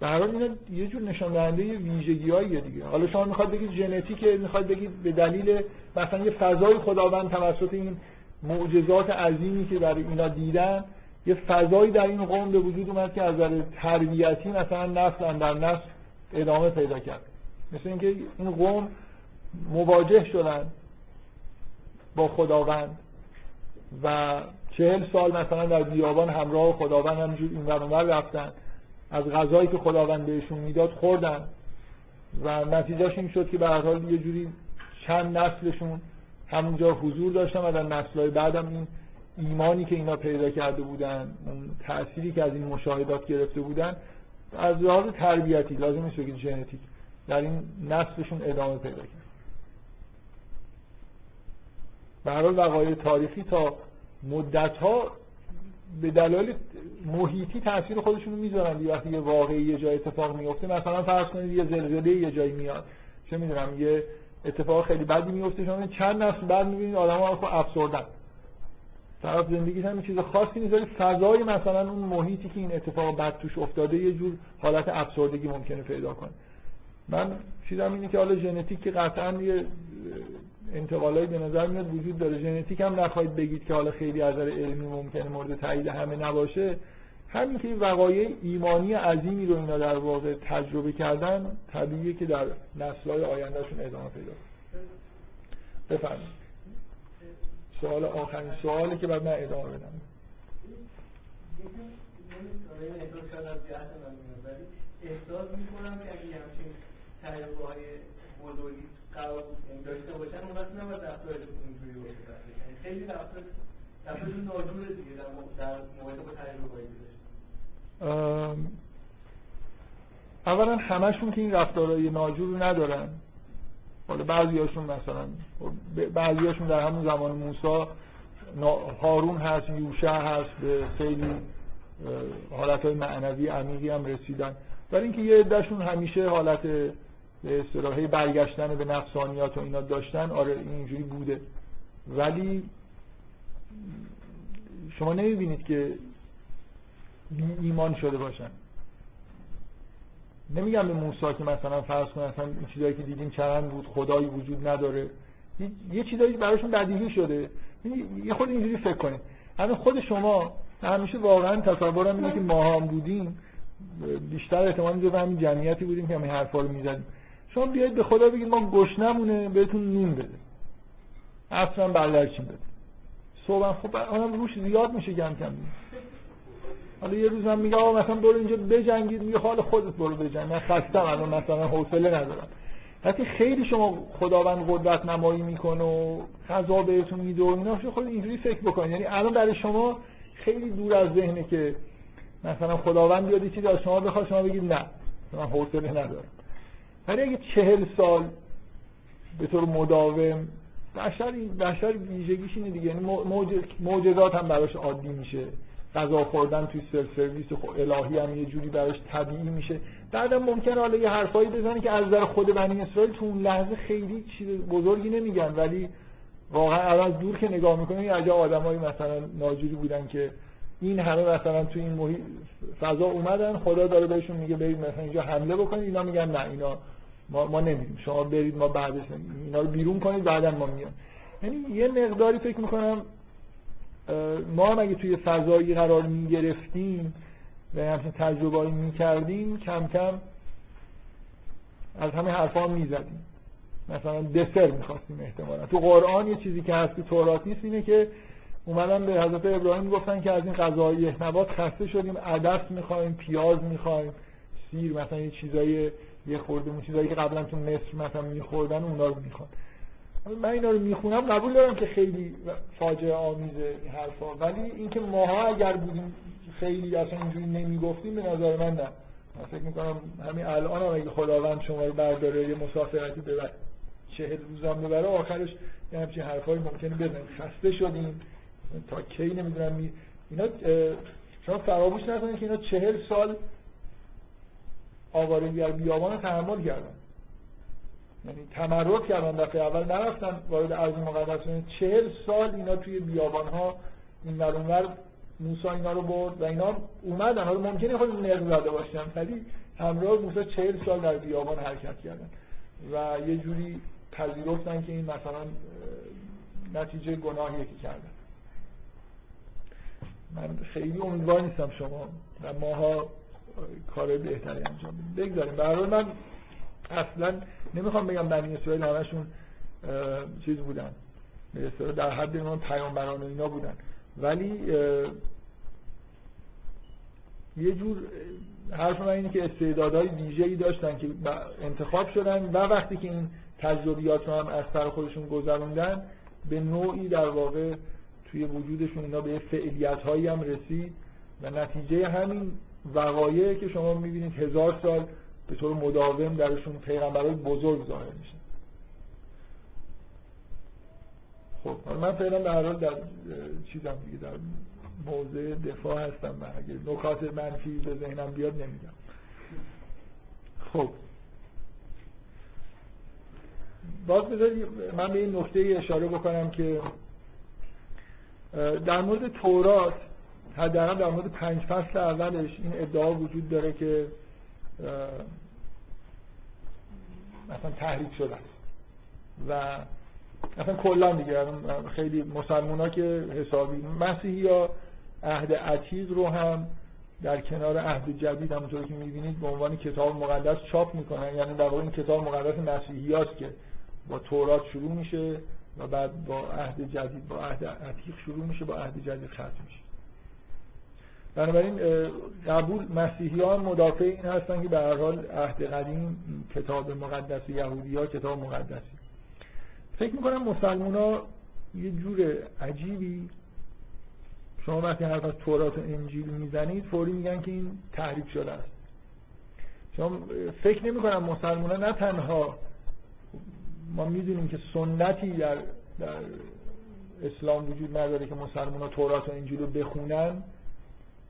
Speaker 1: حال اینا یه جور نشان دهنده ویژگی‌هاییه دیگه. حالا شما می‌خواد بگید ژنتیک می‌خواد بگید به دلیل مثلا یه فضای خداوند توسط این معجزات عظیمی که در اینا دیدن یه فضایی در این قوم به وجود اومد که از نظر تربیتی مثلا نسل در نسل ادامه پیدا کرد. مثل اینکه این قوم مواجه شدن با خداوند و چهل سال مثلا در بیابان همراه خداوند همینجور این رفتن. از غذایی که خداوند بهشون می‌داد خوردن و نتیجهش این شد که به حال یه جوری چند نسلشون همونجا حضور داشتن و در نسلهای بعدم این ایمانی که اینا پیدا کرده بودن اون تأثیری که از این مشاهدات گرفته بودن از لحاظ تربیتی لازم نیست بگید ژنتیک در این نسلشون ادامه پیدا کرد. به هر وقایع تاریخی تا مدت ها به دلایل محیطی تاثیر خودشون رو می‌ذارن وقتی یه واقعی یه جای اتفاق میفته مثلا فرض کنید یه زلزله یه جایی میاد. چه می‌دونم یه اتفاق خیلی بدی میفته شما چند نسل بعد می‌بینید آدم‌ها خب افسردن. طرف زندگی هم چیز خاصی نیست ولی فضای مثلا اون محیطی که این اتفاق بد توش افتاده یه جور حالت افسردگی ممکنه پیدا کنه. من چیزم اینه که حالا ژنتیک که قطعا یه انتقالایی به نظر میاد وجود داره. ژنتیک هم نخواهید بگید که حالا خیلی از علمی ممکنه مورد تایید همه نباشه. همین که وقایع ایمانی عظیمی رو اینا در واقع تجربه کردن طبیعیه که در نسل‌های آیندهشون ادامه پیدا بفرمایید. سوال آخرین سوالی که بعد من ادامه بدم.
Speaker 3: احساس می‌کنم که اگه همچین تجربه های بزرگی قرار داشته باشن اون وقت نباید رفتارشون اینجوری باشه یعنی خیلی رفتار رفتارشون ناجوره دیگه در مورد با تجربه هایی
Speaker 1: اولا همشون که این رفتارهای ناجور رو ندارن. حالا بعضیاشون مثلا بعضیاشون در همون زمان موسی هارون هست یوشع هست به خیلی حالت های معنوی عمیقی هم رسیدن. برای اینکه یه عدهشون همیشه حالت به اصطلاحی برگشتن به نفسانیات و اینا داشتن آره اینجوری بوده. ولی شما نمی‌بینید که ایمان شده باشن. نمیگم به موسی که مثلا فرض کن مثلا این چیزایی که دیدیم چرند بود خدایی وجود نداره. یه چیزایی براشون بدیهی شده. یه خود اینجوری فکر کنید. همین خود شما همیشه واقعا تصورم اینه که ما هم بودیم. بیشتر احتمال جزو همین جمعیتی بودیم که همین حرفا رو می‌زدیم. شما بیاید به خدا بگید ما گشنمونه بهتون نون بده. اصلا بلرچین بده. صبح خب اونم روش زیاد میشه کم کم حالا یه روزم میگه آقا مثلا برو اینجا بجنگید میگه حال خودت برو بجنگ. من خستم الان مثلا حوصله ندارم. وقتی خیلی شما خداوند قدرت نمایی می‌کنه و غذا بهتون میده و اینا خود اینجوری فکر بکنید. یعنی الان برای شما خیلی دور از ذهنه که مثلا خداوند بیاد چیزی از شما بخواد شما بگید نه من حوصله ندارم. ولی اگه چهل سال به طور مداوم بشر بشر ویژگیش اینه دیگه. یعنی معجزات هم براش عادی میشه. غذا خوردن توی سر سرویس خب الهی هم یه جوری براش طبیعی میشه. بعدم ممکنه حالا یه حرفایی بزنه که از نظر خود بنی اسرائیل تو اون لحظه خیلی چیز بزرگی نمیگن ولی واقعا از دور که نگاه می‌کنه یه عجب آدمایی مثلا ناجوری بودن که این همه مثلا تو این محیط فضا اومدن خدا داره بهشون میگه برید مثلا اینجا حمله بکنید اینا میگن نه اینا ما ما نمیدیم شما برید ما بعدش اینا رو بیرون کنید بعدا ما میان یعنی یه مقداری فکر می‌کنم ما هم اگه توی فضایی قرار می‌گرفتیم و همچین تجربه می‌کردیم کم کم از همه حرفا هم می‌زدیم. مثلا دسر می‌خواستیم احتمالا. تو قرآن یه چیزی که هست تو تورات نیست اینه که اومدن به حضرت ابراهیم گفتن که از این غذای نبات خسته شدیم عدس می‌خوایم پیاز می‌خوایم سیر مثلا یه چیزای یه خورده اون چیزایی که قبلا تو مصر مثلا میخوردن اونا رو می‌خوان. من اینا رو می‌خونم قبول دارم که خیلی فاجعه آمیزه این حرفا. ولی اینکه ماها اگر بودیم خیلی اصلا اینجوری نمی‌گفتیم به نظر من نه. من فکر می‌کنم همین الان هم اگه خداوند شما رو برداره یه مسافرتی ببر چهل روزم ببره آخرش یه همچین حرفایی ممکنه بزنیم. خسته شدیم. تا کی نمی‌دونم می... اینا شما فراموش نکنید که اینا چهل سال آوارگی بیابان تحمل کردن. یعنی تمرد کردن دفعه اول نرفتن وارد ارض مقدس. چهل سال اینا توی بیابان ها این ور موسی اینا رو برد و اینا اومدن. حالا ممکنه خود نقل زده باشن ولی همراه موسی چهل سال در بیابان حرکت کردن و یه جوری پذیرفتن که این مثلا نتیجه گناهیه که کردن. من خیلی امیدوار نیستم شما و ماها کار بهتری انجام بدیم. بگذاریم. به من اصلا نمی‌خوام بگم بنی اسرائیل همشون چیز بودن. به در حد اینا پیامبران و اینا بودن. ولی یه جور حرف من اینه که استعدادهای ویژه‌ای داشتن که انتخاب شدن و وقتی که این تجربیات رو هم از سر خودشون گذروندن به نوعی در واقع توی وجودشون اینا به فعلیت هایی هم رسید. و نتیجه همین وقایع که شما می‌بینید هزار سال به طور مداوم درشون پیغمبرای بزرگ ظاهر میشه. خب من فعلا به هر حال در چیزم دیگه در موضع دفاع هستم و اگه نکات منفی به ذهنم بیاد نمیگم. خب. باز بذارید من به این نکته اشاره بکنم که در مورد تورات حداقل در مورد پنج فصل اولش این ادعا وجود داره که مثلا تحریف شده و مثلا کلا دیگه خیلی مسلمان ها که حسابی مسیحی یا عهد عتیق رو هم در کنار عهد جدید همونطور که می‌بینید به عنوان کتاب مقدس چاپ می‌کنن. یعنی در واقع این کتاب مقدس مسیحی هست که با تورات شروع میشه و بعد با عهد جدید با عهد عتیق شروع میشه با عهد جدید ختم میشه. بنابراین قبول مسیحی ها مدافع این هستن که به هر حال عهد قدیم کتاب مقدس یهودی ها کتاب مقدسی فکر می‌کنم مسلمان ها یه جور عجیبی. شما وقتی حرف از تورات و انجیل می‌زنید فوری میگن که این تحریف شده است. شما فکر نمی کنم مسلمان ها نه تنها ما می‌دونیم که سنتی در, در اسلام وجود نداره که مسلمان ها تورات و انجیل رو بخونن.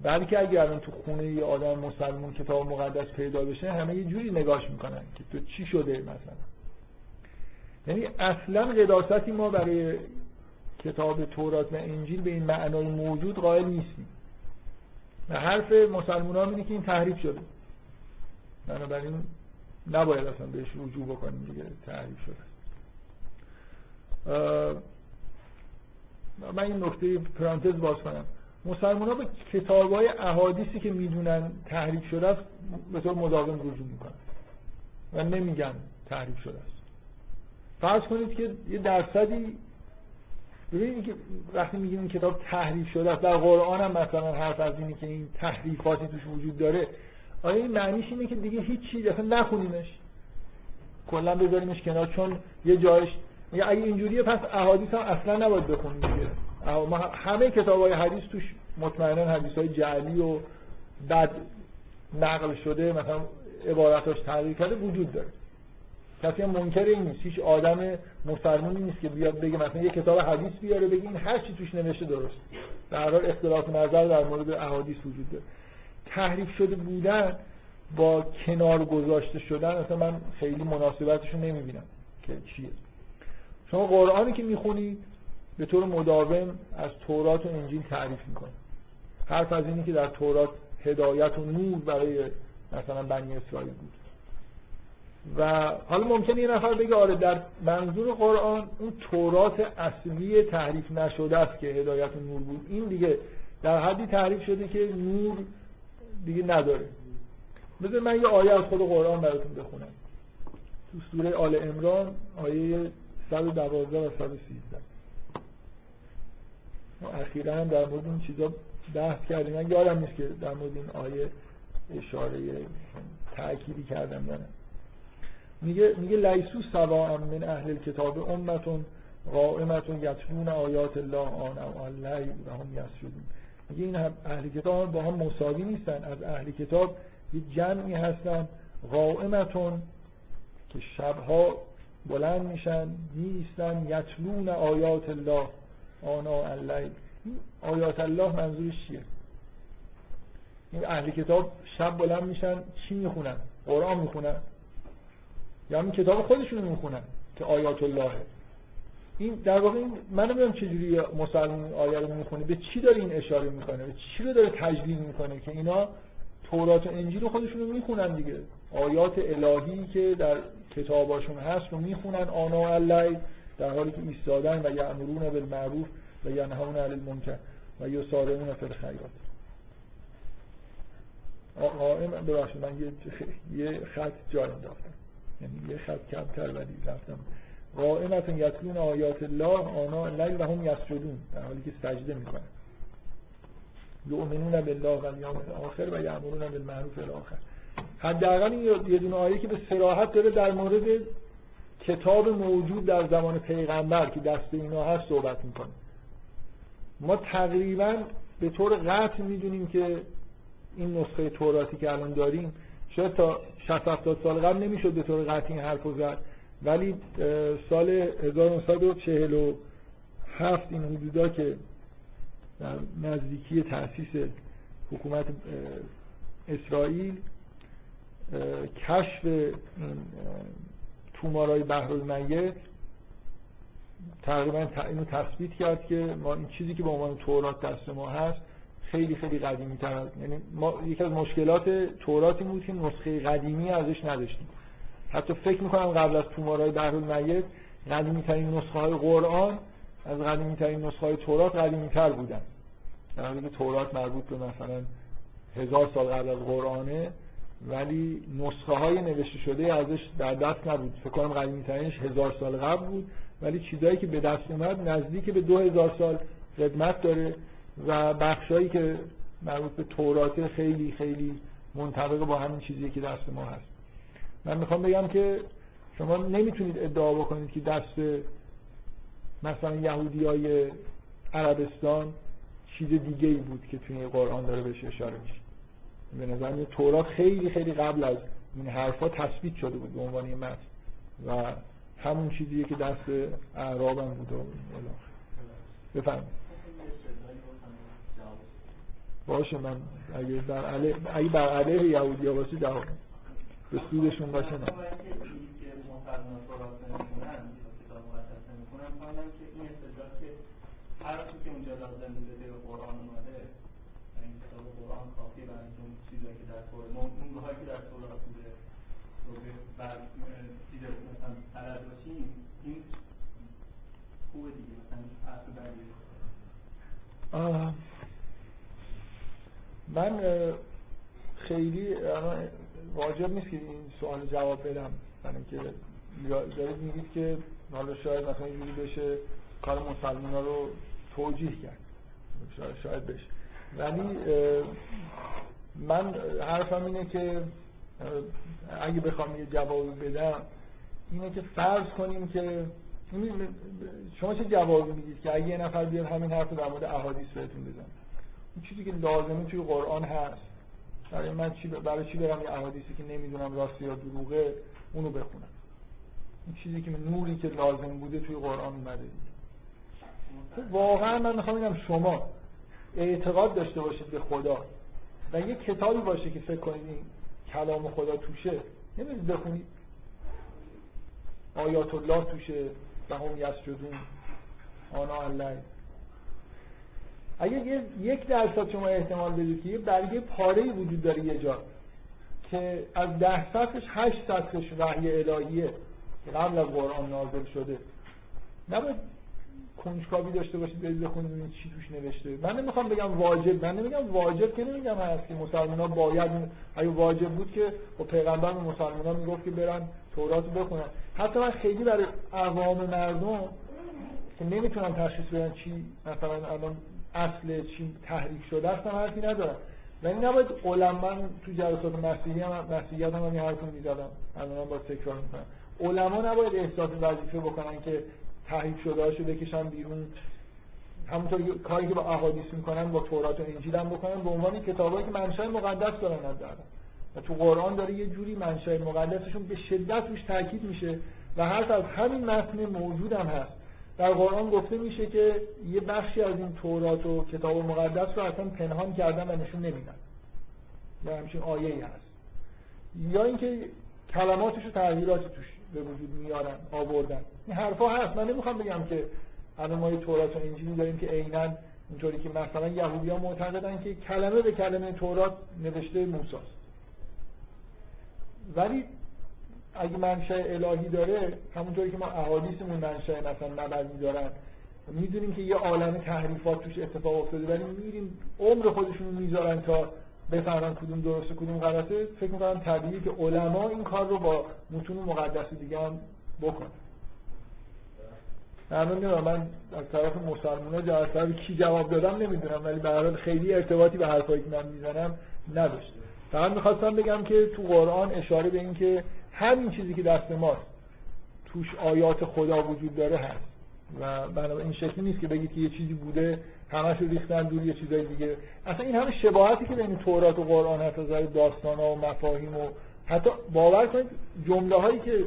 Speaker 1: بلکه اگر الان تو خونه یه آدم مسلمان کتاب مقدس پیدا بشه همه یه جوری نگاش می‌کنن که تو چی شده مثلا؟ یعنی اصلا قداستی ما برای کتاب تورات و انجیل به این معنای موجود قائل نیستیم. و حرف مسلمان ها که این تحریف شده. بنابراین نباید اصلا بهش رجوع بکنیم دیگه تحریف شده. من این نکته پرانتز باز کنم. مسلمان ها به کتاب های احادیثی که می‌دونن تحریف شده است به طور مداوم رجوع می‌کنن و نمیگن تحریف شده است. فرض کنید که یه درصدی ببینید که وقتی میگیم این کتاب تحریف شده است در قرآن هم مثلا حرف از اینه که این تحریفاتی توش وجود داره. آیا این معنیش اینه که دیگه هیچ چیز اصلا نخونیمش. کلا بذاریمش کنار چون یه جایش اگه اینجوریه پس احادیث هم اصلا نباید بخونیم دیگه. ما همه کتاب های حدیث توش مطمئنا حدیث های جعلی و بد نقل شده مثلا عبارتاش تغییر کرده وجود داره. کسی هم منکر این نیست. هیچ آدم مسلمانی نیست که بیاد بگه مثلا یه کتاب حدیث بیاره بگه این هر چی توش نوشته درست. در حال اختلاف نظر در مورد احادیث وجود داره. تحریف شده بودن با کنار گذاشته شدن اصلا من خیلی مناسبتشو نمی‌بینم که چیه. شما قرآنی که می‌خونید به طور مداوم از تورات و انجیل تعریف می‌کنه. حرف از اینی که در تورات هدایت و نور برای مثلا بنی اسرائیل بود. و حالا ممکنه یه نفر بگه آره در منظور قرآن اون تورات اصلی تحریف نشده است که هدایت و نور بود. این دیگه در حدی تعریف شده که نور دیگه نداره. بذار من یه آیه از خود قرآن براتون بخونم. تو سوره آل امران آیه 112 و 113 ما اخیرا هم در مورد این چیزا بحث کردیم. من یادم نیست که در مورد این آیه اشاره تأکیدی کردم نه. میگه میگه لیسو سوا من اهل کتاب امتون قائمتون یتلون آیات الله آن او اللیل و هم یسجدون. میگه این اهل کتاب با هم مساوی نیستن. از اهل کتاب یه جمعی هستن قائمتون که شبها بلند میشن میستن یتلون آیات الله. آنا اللیل آیات الله منظورش چیه؟ این اهل کتاب شب بلند میشن چی می‌خونن؟ قرآن می‌خونن؟ یا همین کتاب خودشون می‌خونن که آیات الله این در واقع این من نمی‌دونم چجوری مسلمان آیه رو می‌خونه. به چی داره این اشاره می‌کنه؟ به چی رو داره تجلیل می‌کنه که اینا تورات و انجیل خودشون رو می‌خونن دیگه؟ آیات الهی که در کتاباشون هست رو می‌خونن. آنا اللیل در حالی که ایستادن و یأمرون بالمعروف و ینهون علی المنکر و یسارعون فی الخیرات. قائم ببخشید من یه, خط جا انداختم. یعنی یه خط کمتر ولی رفتم. قائمتون یتلون آیات الله آنا لیل و هم یسجدون. در حالی که سجده می‌کنن. یؤمنون بالله و الیوم الاخر و یأمرون بالمعروف الاخر. حداقل یه دونه آیه که به صراحت داره در مورد کتاب موجود در زمان پیغمبر که دست اینا هست صحبت می‌کنه. ما تقریبا به طور قطع می‌دونیم که این نسخه توراتی که الان داریم شاید تا 60 70 سال قبل نمی‌شد به طور قطعی این حرفو زد. ولی سال 1947 این حدودا که در نزدیکی تأسیس حکومت اسرائیل کشف تومارای بحر تقریبا اینو تثبیت کرد که ما این چیزی که به عنوان تورات دست ما هست خیلی خیلی قدیمی تر یعنی ما یکی از مشکلات توراتی بود که نسخه قدیمی ازش نداشتیم. حتی فکر می‌کنم قبل از تومارای بحر المیت قدیمی ترین نسخه های قرآن از قدیمی ترین نسخه های تورات قدیمی تر بودن. در حالی که تورات مربوط به مثلا هزار سال قبل از قرآنه ولی نسخه های نوشته شده ازش در دست نبود. فکر کنم قدیمی ترینش هزار سال قبل بود. ولی چیزایی که به دست اومد نزدیک به دو هزار سال قدمت داره و بخشایی که مربوط به تورات خیلی خیلی منطبق با همین چیزی که دست ما هست. من می‌خوام بگم که شما نمی‌تونید ادعا بکنید که دست مثلا یهودی های عربستان چیز دیگه ای بود که توی قرآن داره بهش اشاره میشه. به نظر تورات خیلی خیلی قبل از این حرفا تثبیت شده بود به عنوان متن. و همون چیزیه که دست اعرابم بود و باشه من اگه بر علیه اگه بر علیه یهودی ها باشه جواب به سودشون باشه نه.
Speaker 3: هر که اونجا لازم بوده به قرآن اومده کتاب قرآن کافی برای اون چیزایی که در قرآن اون هایی که در تورات بوده رو بر چیز مثلا بلد باشیم این خوبه دیگه مثلا اصل بعدی
Speaker 1: من خیلی واجب نیست که این سوال جواب بدم. برای اینکه دارید میگید که حالا شاید مثلا اینجوری بشه کار مسلمان رو توجیه کرد. شاید بشه. ولی من حرفم اینه که اگه بخوام یه جوابی بدم اینه که فرض کنیم که شما چه جوابی می‌دید که اگه یه نفر بیاد همین حرف در مورد احادیث بهتون بزنه؟ این چیزی که لازمه توی قرآن هست. برای من چی برای چی برم یه احادیثی که نمی‌دونم راستی یا دروغه اونو بخونم. این چیزی که نوری که لازم بوده توی قرآن اومده. واقعا من می‌خوام بگم شما اعتقاد داشته باشید به خدا. و یه کتابی باشه که فکر کنید این کلام خدا توشه نمی‌دونید بخونید. آیات الله توشه و هم یسجدون آنا الله اگه یک درصد شما احتمال بدید که یه برگه پاره وجود داره یه جا که از ده سطحش هشت سطحش وحی الهیه قبل از قرآن نازل شده. نباید کنجکاوی داشته باشید برید بخونید چی توش نوشته. من نمی‌خوام بگم واجب من نمیگم واجب که نمیگم هست که مسلمان ها باید اگه واجب بود که با پیغمبر مسلمان ها می‌گفت که برن تورات بخونن. حتی من خیلی برای عوام مردم که نمی‌تونن تشخیص بدن چی مثلا الان اصل چی تحریک شده است هم حرفی ندارم. ولی نباید علما تو جلسات مسیحی هم مسیحیت هم این حرفو می‌زدم الان با تکرار می‌کنم علما نباید احساس وظیفه بکنن که تحریف شده هاشو بکشن بیرون. همونطور کاری که با احادیث می‌کنن با تورات و انجیل هم بکنن به عنوان کتابایی که منشأ مقدس دارن دارن و تو قرآن داره یه جوری منشأ مقدسشون به شدت روش تاکید میشه و حرف از همین متن موجود هم هست. در قرآن گفته میشه که یه بخشی از این تورات و کتاب مقدس رو اصلا پنهان کردن و نشون نمیدن. یا همچین آیه ای هست. یا اینکه کلماتش و تغییراتی توش به وجود میارن آوردن. این حرفا هست. من نمی‌خوام بگم که الان ما تورات و انجیلی داریم که عینا اینطوری که مثلا یهودی ها معتقدن که کلمه به کلمه تورات نوشته موساست. ولی اگه منشأ الهی داره همونطوری که ما احادیثمون منشأ مثلا نبوی دارن می‌دونیم که یه عالم تحریفات توش اتفاق افتاده ولی میریم عمر خودشون می‌ذارن تا بفهمن کدوم درسته کدوم غلطه. فکر می‌کنم طبیعیه که علما این کار رو با متون مقدس دیگه هم بکنن. من من از طرف مسلمان ها طرف کی جواب دادم نمی‌دونم ولی به خیلی ارتباطی به حرفایی که من می‌زنم نداشت فقط می‌خواستم بگم که تو قرآن اشاره به این که همین چیزی که دست ماست توش آیات خدا وجود داره هست. و بنابراین این شکلی نیست که بگید که یه چیزی بوده همش رو ریختن دور یه چیزای دیگه. اصلا این همه شباهتی که بین تورات و قرآن هست از داستان ها و مفاهیم و حتی باور کنید جمله هایی که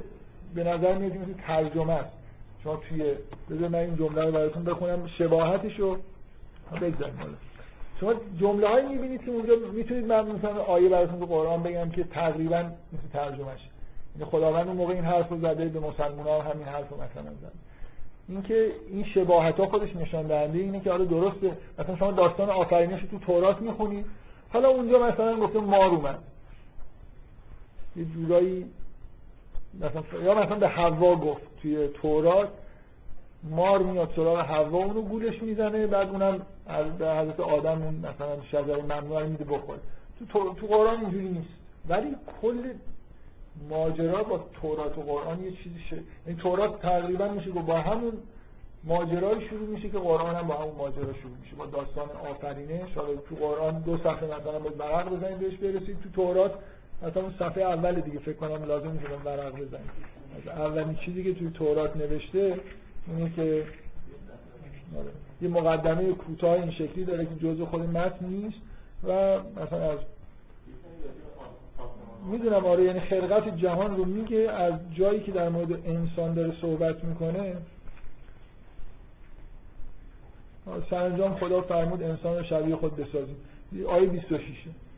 Speaker 1: به نظر میاد مثل ترجمه است. شما توی بذار من این جمله رو براتون بخونم. شباهتش رو بگذاریم شما جمله هایی می‌بینید که اونجا می‌تونید من مثلا آیه براتون تو قرآن بگم که تقریبا مثل ترجمهش. یعنی خداوند اون موقع این حرف رو زده به مسلمان ها همین حرف رو مثلا زده. اینکه این شباهت ها خودش نشان دهنده اینه که حالا درسته. مثلا شما داستان آفرینش تو تورات می‌خونید حالا اونجا مثلا گفته مار اومد. یه جورایی مثلا یا مثلا به حوا گفت توی تورات مار میاد سراغ حوا اونو گولش می‌زنه بعد اونم به حضرت آدم اون مثلا شجره ممنوع رو میده بخوره. تو تو قرآن اینجوری نیست. ولی کل ماجرا با تورات و قرآن یه چیزی شه. این تورات تقریبا میشه با همون ماجرای شروع میشه که قرآن هم با همون ماجرا شروع میشه. با داستان آفرینش. حالا تو قرآن دو صفحه مثلا باید ورق بزنید بهش برسید تو تورات مثلا اون صفحه اول دیگه فکر کنم لازم میشه ورق بزنید اولین چیزی که توی تورات نوشته اینه که آره، یه مقدمه کوتاه این شکلی داره که جزء خود متن نیست و مثلا از می‌دونم آره یعنی خلقت جهان رو میگه از جایی که در مورد انسان داره صحبت می‌کنه. سرانجام خدا فرمود انسان رو شبیه خود بسازیم. آیه 26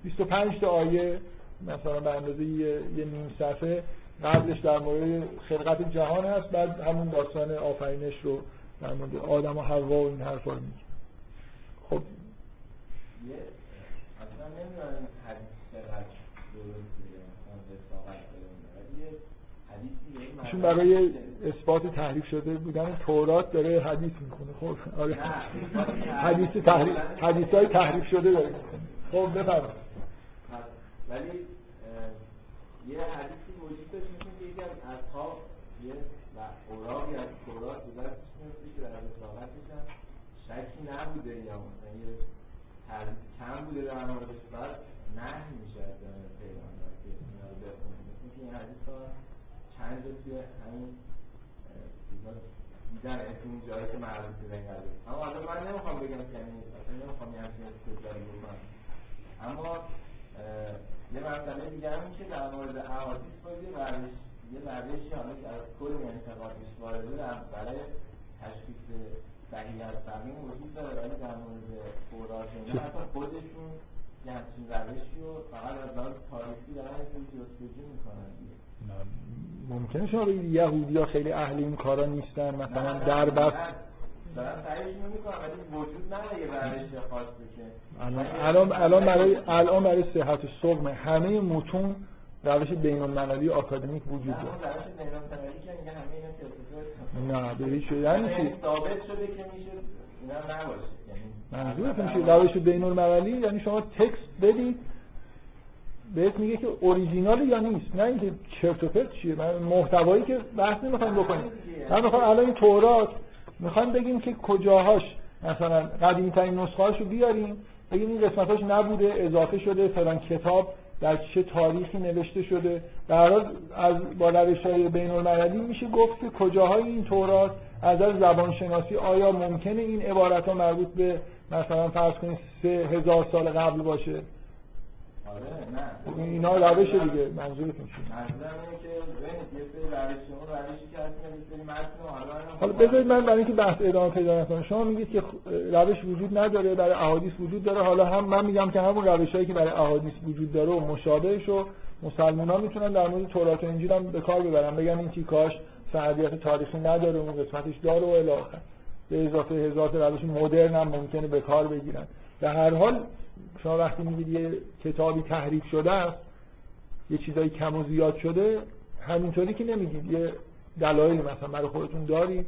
Speaker 1: 25 تا آیه مثلا به اندازه یه, یه نیم صفحه قبلش در مورد خلقت جهان هست بعد همون داستان آفرینش رو در مورد آدم و حوا و این حرفا رو میگه. خب.
Speaker 2: اصلا نمی‌دونم حدیث
Speaker 1: چون برای اثبات تحریف شده بودن تورات داره حدیث می‌کنه خب آره. حدیث تحریف. حدیث های تحریف شده داره خب بفرمایید.
Speaker 2: ولی یه حدیثی وجود داشت مثل که یکی از اصحاب یه و اوراقی از تورات بوده که در اصلاحاتش هم شکی نبوده یا مثلا یه کم بوده در موردش بعد نه میشه از پیغمبر که اینا رو بخونه. مثل که این حدیث ها چند جا توی همین دیدن اسم اون جایی که مربوط به این اما حالا من نمی‌خوام بگم که اصلا نمی‌خوام یه همچین استدلالی بکنم. اما یه مسئله دیگه هم که در مورد احادیث باید یه روش یه روشی حالا که از کل انتقادش وارده برای تشخیص صحیح از سقیم وجود داره ولی در مورد تورات اینا حتی خودشون یه همچین روشی رو فقط از لحاظ تاریخی دارن یه جستجو می‌کنن
Speaker 1: ممکنه شما بگید یهودی ها خیلی اهل این کارا نیستن مثلا در بس الان الان برای الان برای صحت صغم همه متون روش بین المللی آکادمیک وجود داره. نه به هیچ یعنی چی؟
Speaker 2: ثابت شده که میشه اینا نباشه.
Speaker 1: یعنی منظورتون چیه روش بین المللی یعنی شما تکست بدید بهت میگه که اوریجینال یا نیست. نه اینکه چرت و پرت چیه. من محتوایی که بحث نمی‌خوام بکنیم من می‌خوام الان این تورات می‌خوام بگیم که کجاهاش مثلا قدیمی ترین نسخه رو بیاریم بگیم این قسمتاش نبوده اضافه شده فلان کتاب در چه تاریخی نوشته شده. در از با روش های بین المللی میشه گفت که کجاهای این تورات از از زبان شناسی آیا ممکنه این عبارت ها مربوط به مثلا فرض کنید سه هزار سال قبل باشه؟
Speaker 2: آره نه.
Speaker 1: خب اینا روش دیگه منظورتون چیه؟ حالا بذارید من برای اینکه بحث ادامه پیدا نکنه شما میگید که روش وجود نداره برای احادیث وجود داره. حالا هم من میگم که همون روشایی که برای احادیث وجود داره و مشابهش و مسلمان ها می‌تونن در مورد تورات و انجیل هم به کار ببرن. بگن این تیکاش سندیت تاریخی نداره اون قسمتش داره و الی به اضافه هزار روش مدرن هم ممکنه به کار بگیرن. به هر حال شما وقتی میگید یه کتابی تحریف شده است یه چیزایی کم و زیاد شده همینطوری که نمیگید. یه دلایلی مثلا برای خودتون دارید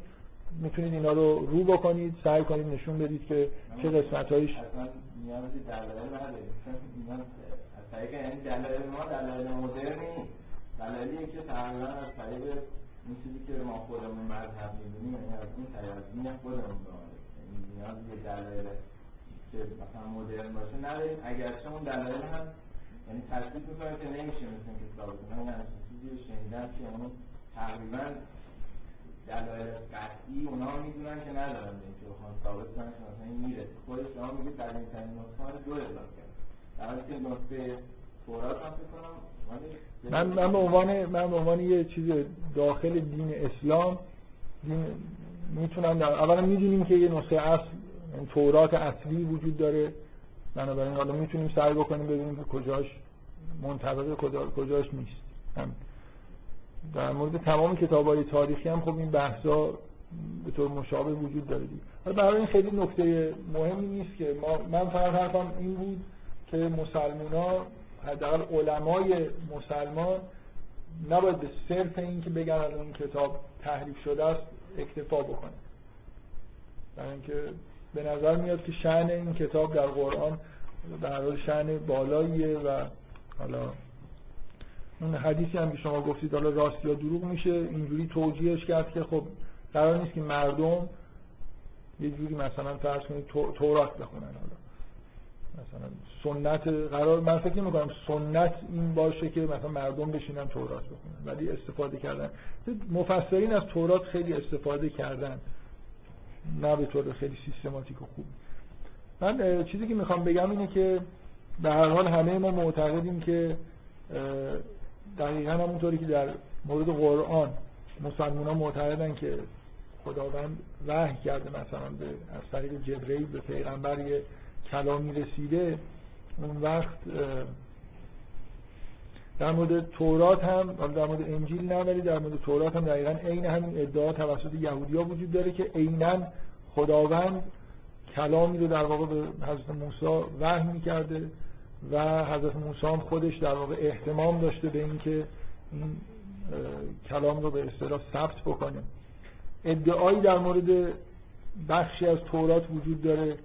Speaker 1: می‌تونید اینا رو رو بکنید سعی کنید نشون بدید که چه قسمت هایش
Speaker 2: نیازی دلایل نداریم از طریق یعنی دلایل ما دلایل مدرنی دلایلی که تقریبا از طریق این چیزی که ما خودمون مذهب می‌دونیم یعنی از این طریق از دین خودمون داریم. یعنی نیاز به دلایل که مثلا مدرن باشه نداریم اگرچه اون دلایل هم یعنی تصدیق می‌کنه که نمیشه مثل اینکه ثابت کنه همچین چیزی رو شنیدم که اونو تقریبا دلایل قطعی اونا می‌دونن که ندارن. اینکه بخوان ثابت کنن که مثلا این میره. خود شما میگید در این ترین رو دو اضافه کرد. در حالی که نسخه تورات هم کنم
Speaker 1: من من به عنوان من به عنوان یه چیز داخل دین اسلام دین می‌تونم در اولا می‌دونیم که یه نسخه اصل تورات اصلی وجود داره. بنابراین حالا می‌تونیم سعی بکنیم ببینیم که کجاش منطبق کجاش نیست. هم. در مورد تمام کتاب های تاریخی هم خب این بحثا به طور مشابه وجود داره حالا برای این خیلی نکته مهمی نیست که ما من فقط حرفم این بود که مسلمان ها حداقل علمای مسلمان نباید به صرف این که بگن الان این کتاب تحریف شده است اکتفا بکنه برای اینکه به نظر میاد که شعن این کتاب در قرآن در حال شعن بالاییه و حالا اون حدیثی هم که شما گفتید حالا راست یا دروغ میشه اینجوری توجیهش کرد که خب قرار نیست که مردم یه جوری مثلا فرض کنید تورات بخونن حالا. مثلا سنت قرار من فکر می‌کنم سنت این باشه که مثلا مردم بشینن تورات بخونن ولی استفاده کردن. مفسرین از تورات خیلی استفاده کردن. نه به طور خیلی سیستماتیک و خوب. من چیزی که می‌خوام بگم اینه که به هر حال همه ما معتقدیم که دقیقا همونطوری که در مورد قرآن مسلمان ها معتقدن که خداوند وحی کرده مثلا به از طریق جبرئیل به پیغمبر یه کلامی رسیده اون وقت در مورد تورات هم در مورد انجیل نه ولی در مورد تورات هم دقیقا عین همین ادعا توسط یهودیا وجود داره که عینا خداوند کلامی رو در واقع به حضرت موسی وحی می‌کرده و حضرت موسی هم خودش در واقع احتمام داشته به اینکه این کلام رو به اصطلاح ثبت بکنه. ادعایی در مورد بخشی از تورات وجود داره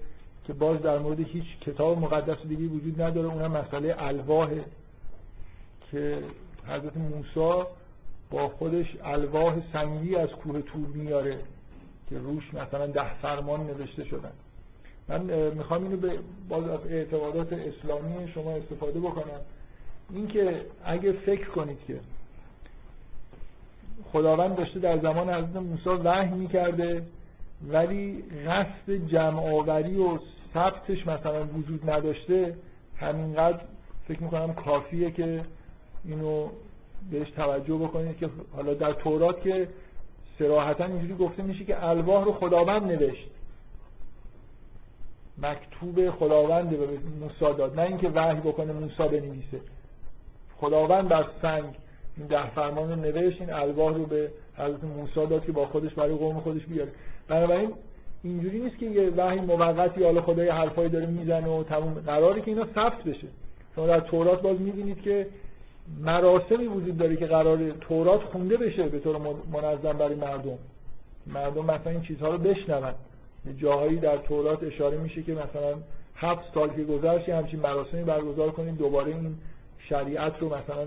Speaker 1: که باز در مورد هیچ کتاب مقدس دیگه وجود نداره. اونم مسئله الواح که حضرت موسی با خودش الواح سنگی از کوه تور میاره که روش مثلا ده فرمان نوشته شدن من می‌خوام اینو به باز از اعتقادات اسلامی شما استفاده بکنم. اینکه اگه فکر کنید که خداوند داشته در زمان حضرت موسی وحی می‌کرده ولی قصد جمع آوری و ثبتش مثلا وجود نداشته همینقدر فکر می‌کنم کافیه که اینو بهش توجه بکنید که حالا در تورات که سراحتا اینجوری گفته میشه که الواح رو خداوند نوشت. مکتوب خداوند به موسی داد. نه اینکه وحی بکنه موسی بنویسه. خداوند بر سنگ این ده فرمان رو نوشت این الواح رو به حضرت موسی داد که با خودش برای قوم خودش بیاره. بنابراین اینجوری نیست که یه وحی موقتی حالا خدا یه حرفایی داره می‌زنه و تموم. قراره که اینا ثبت بشه. شما در تورات باز می‌بینید که مراسمی وجود داره که قرار تورات خونده بشه به طور منظم برای مردم. مردم مثلا این چیزها رو بشنون. جاهایی در تورات اشاره میشه که مثلا هفت سال که گذشت همچین مراسمی برگزار کنید دوباره این شریعت رو مثلا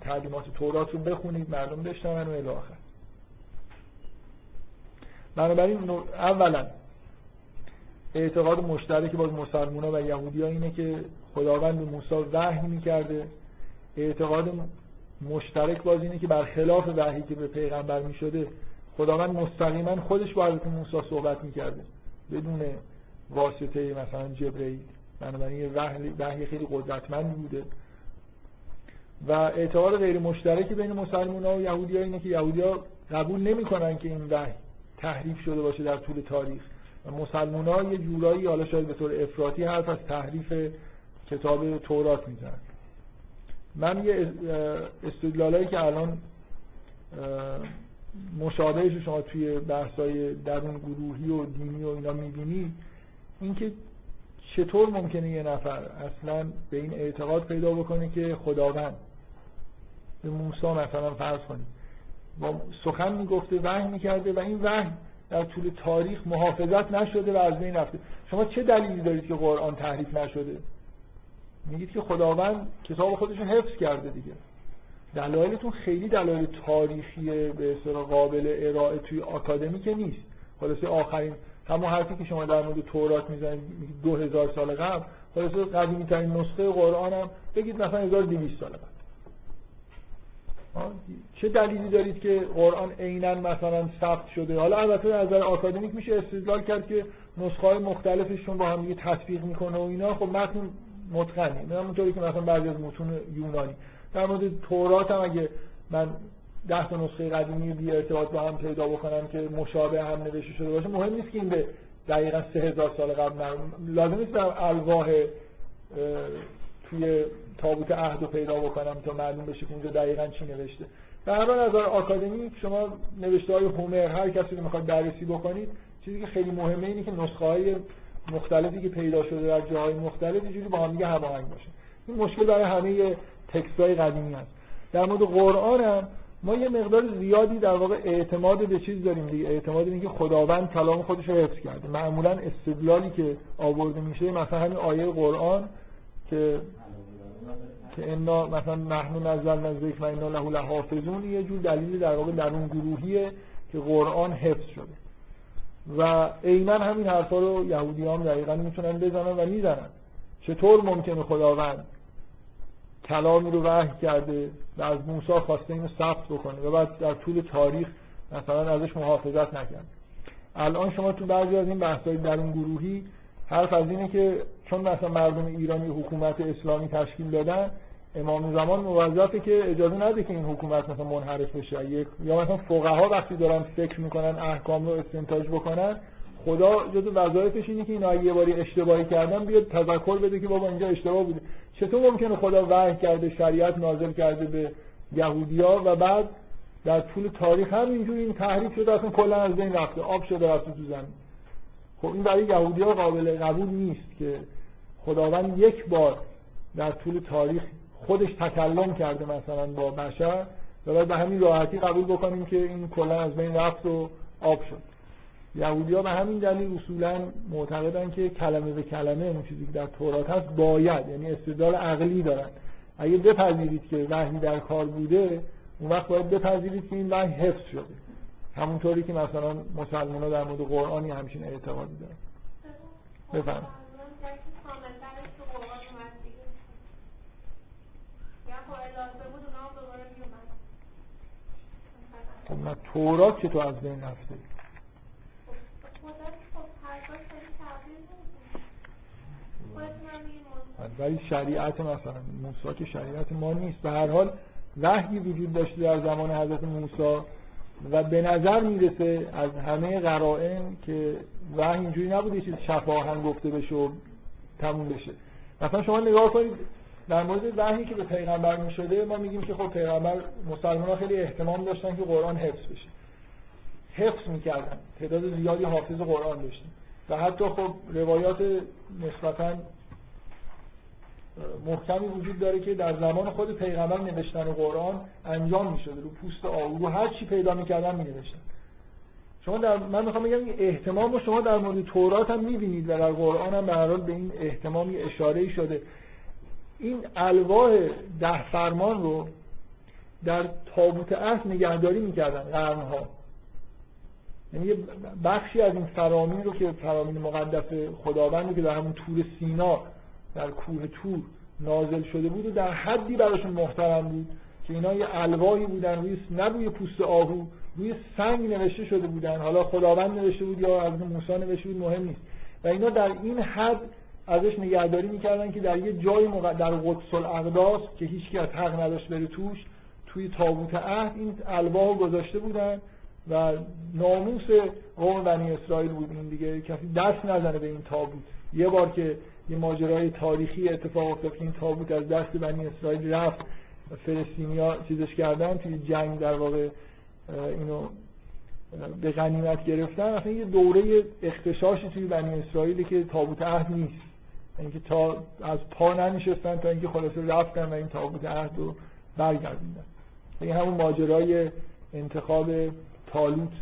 Speaker 1: تعلیمات تورات رو بخونید مردم بشنون و الی آخر. بنابراین اولا اعتقاد مشترک باز مسلمان و یهودی ها اینه که خداوند به موسی وحی می‌کرده. اعتقاد مشترک باز اینه که برخلاف وحی که به پیغمبر می‌شده خداوند مستقیما خودش با حضرت موسی صحبت می‌کرده. بدون واسطه مثلا جبرئیل. بنابراین وحی خیلی قدرتمند بوده. و اعتقاد غیر مشترکی بین مسلمان ها و یهودی ها اینه که یهودی ها قبول نمی‌کنن که این وحی تحریف شده باشه در طول تاریخ. و مسلمان ها یه جورایی حالا شاید به طور افراطی حرف از تحریف کتاب تورات می‌زنن. من یه استدلالایی که الان مشابهش شما توی بحثای درون گروهی و دینی و اینا می‌بینید اینکه چطور ممکنه یه نفر اصلا به این اعتقاد پیدا بکنه که خداوند به موسی مثلا فرض کنید با سخن می‌گفته وحی می‌کرده و این وحی در طول تاریخ محافظت نشده و از بین رفته. شما چه دلیلی دارید که قرآن تحریف نشده؟ میگید که خداوند کتاب خودش حفظ کرده دیگه. دلایلتون خیلی دلایل تاریخی به اصطلاح قابل ارائه توی آکادمی که نیست. خلاصه آخرین همون حرفی که شما در مورد تورات می‌زنید دو هزار سال قبل خلاصه قدیمی ترین نسخه قرآن هم بگید مثلا 1200 سال قبل. چه دلیلی دارید که قرآن عینا مثلا ثبت شده؟ حالا البته از نظر آکادمیک میشه استدلال کرد که نسخه های مختلفشون با هم دیگه تطبیق می‌کنه و اینا. خب متن متقنی. نه اونطوری که مثلا بعضی از متون یونانی. در مورد تورات هم اگه من ده تا نسخه قدیمی بی ارتباط با هم پیدا بکنم که مشابه هم نوشته شده باشه مهم نیست که این به دقیقا سه هزار سال قبل لازم نیست در الواح توی تابوت عهد رو پیدا بکنم تا معلوم بشه که اونجا دقیقا چی نوشته. در هر نظر آکادمی شما نوشته های هومر هر کسی رو می‌خواد بررسی بکنید چیزی که خیلی مهمه اینه که نسخه های مختلفی که پیدا شده در جاهای مختلف اینجوری با هم دیگه هماهنگ باشه. این مشکل برای همه تکست های قدیمی هست. در مورد قرآن هم ما یه مقدار زیادی در واقع اعتماد به چیز داریم دیگه. اعتماد اینکه خداوند کلام خودش رو حفظ کرده. معمولا استدلالی که آورده میشه مثلا همین آیه قرآن که که انا مثلا نحن نزلنا الذکر و انا له لحافظون یه جور دلیل در واقع در اون گروهیه که قرآن حفظ شده. و عینا همین حرفا رو یهودیان دقیقا می‌تونن بزنن و می‌زنن. چطور ممکنه خداوند کلامی رو وحی کرده و از موسی خواسته اینو ثبت بکنه و بعد در طول تاریخ مثلا ازش محافظت نکرد الان شما تو بعضی از این بحث‌های در اون گروهی حرف از اینه که چون مثلا مردم ایرانی حکومت اسلامی تشکیل دادن امام زمان موظفه که اجازه نده که این حکومت مثلا منحرف بشه. یا مثلا فقها وقتی دارن فکر می‌کنن احکام رو استنتاج بکنن خدا جز وظایفش اینه که اینا یه باری اشتباهی کردن بیاد تذکر بده که بابا اینجا اشتباه بوده. چطور ممکنه خدا وحی کرده شریعت نازل کرده به یهودیا و بعد در طول تاریخ هم اینجوری این تحریف شده اصلا کلا از بین رفته آب شده رفته تو زمین. خب این برای یهودیا قابل قبول نیست که خداوند یک بار در طول تاریخ خودش تکلم کرده مثلا با بشر و به همین راحتی قبول بکنیم که این کلا از بین رفت و آب شد یهودی ها به همین دلیل اصولا معتقدن که کلمه به کلمه اون چیزی که در تورات هست باید یعنی استدلال عقلی دارن اگه بپذیرید که وحی در کار بوده اون وقت باید بپذیرید که این وحی حفظ شده همونطوری که مثلا مسلمان ها در مورد قرآنی همچین اعتقادی دارن بفرم خب نه تورات که تو از بین رفته. ولی شریعت مثلا موسی که شریعت ما نیست. به هر حال وحی وجود داشته در زمان حضرت موسی و به نظر می‌رسه از همه قرائن که وحی اینجوری نبوده چیز شفاهن گفته بشه و تموم بشه. مثلا شما نگاه کنید در مورد وحی که به پیغمبر می شده ما میگیم که خب پیغمبر مسلمان ها خیلی احتمام داشتن که قرآن حفظ بشه. حفظ می‌کردن. تعداد زیادی حافظ قرآن داشتن. و حتی خب روایات نسبتا محکمی وجود داره که در زمان خود پیغمبر نوشتن قرآن انجام می شده رو پوست آهو رو هر چی پیدا می‌کردن می نوشتن شما در من می‌خوام بگم احتمام شما در مورد تورات هم می‌بینید و در قرآن هم به به این احتمام اشاره شده. این الواح ده فرمان رو در تابوت عهد نگهداری می‌کردن قرنها. یعنی بخشی از این فرامین رو که فرامین مقدس خداوند که در همون تور سینا در کوه تور نازل شده بود و در حدی براشون محترم بود که اینا یه الواحی بودن روی نه روی پوست آهو روی سنگ نوشته شده بودن. حالا خداوند نوشته بود یا از موسی نوشته بود مهم نیست. و اینا در این حد ازش نگهداری می‌کردن که در یه جای در قدس الاقداس که هیچ از حق نداشت بره توش توی تابوت عهد این الواح گذاشته بودن و ناموس قوم بنی اسرائیل بود این دیگه. کسی دست نزنه به این تابوت. یه بار که یه ماجرای تاریخی اتفاق افتاد که این تابوت از دست بنی اسرائیل رفت. فلسطینیا چیزش کردن توی جنگ در واقع اینو به غنیمت گرفتن. اصلا یه دوره اختشاشی توی بنی اسرائیل که تابوت عهد نیست. اینکه تا از پا نمیشستن تا اینکه خلاصه رفتن و این تابوت عهد رو برگردوندن. این همون ماجرای انتخاب تالوت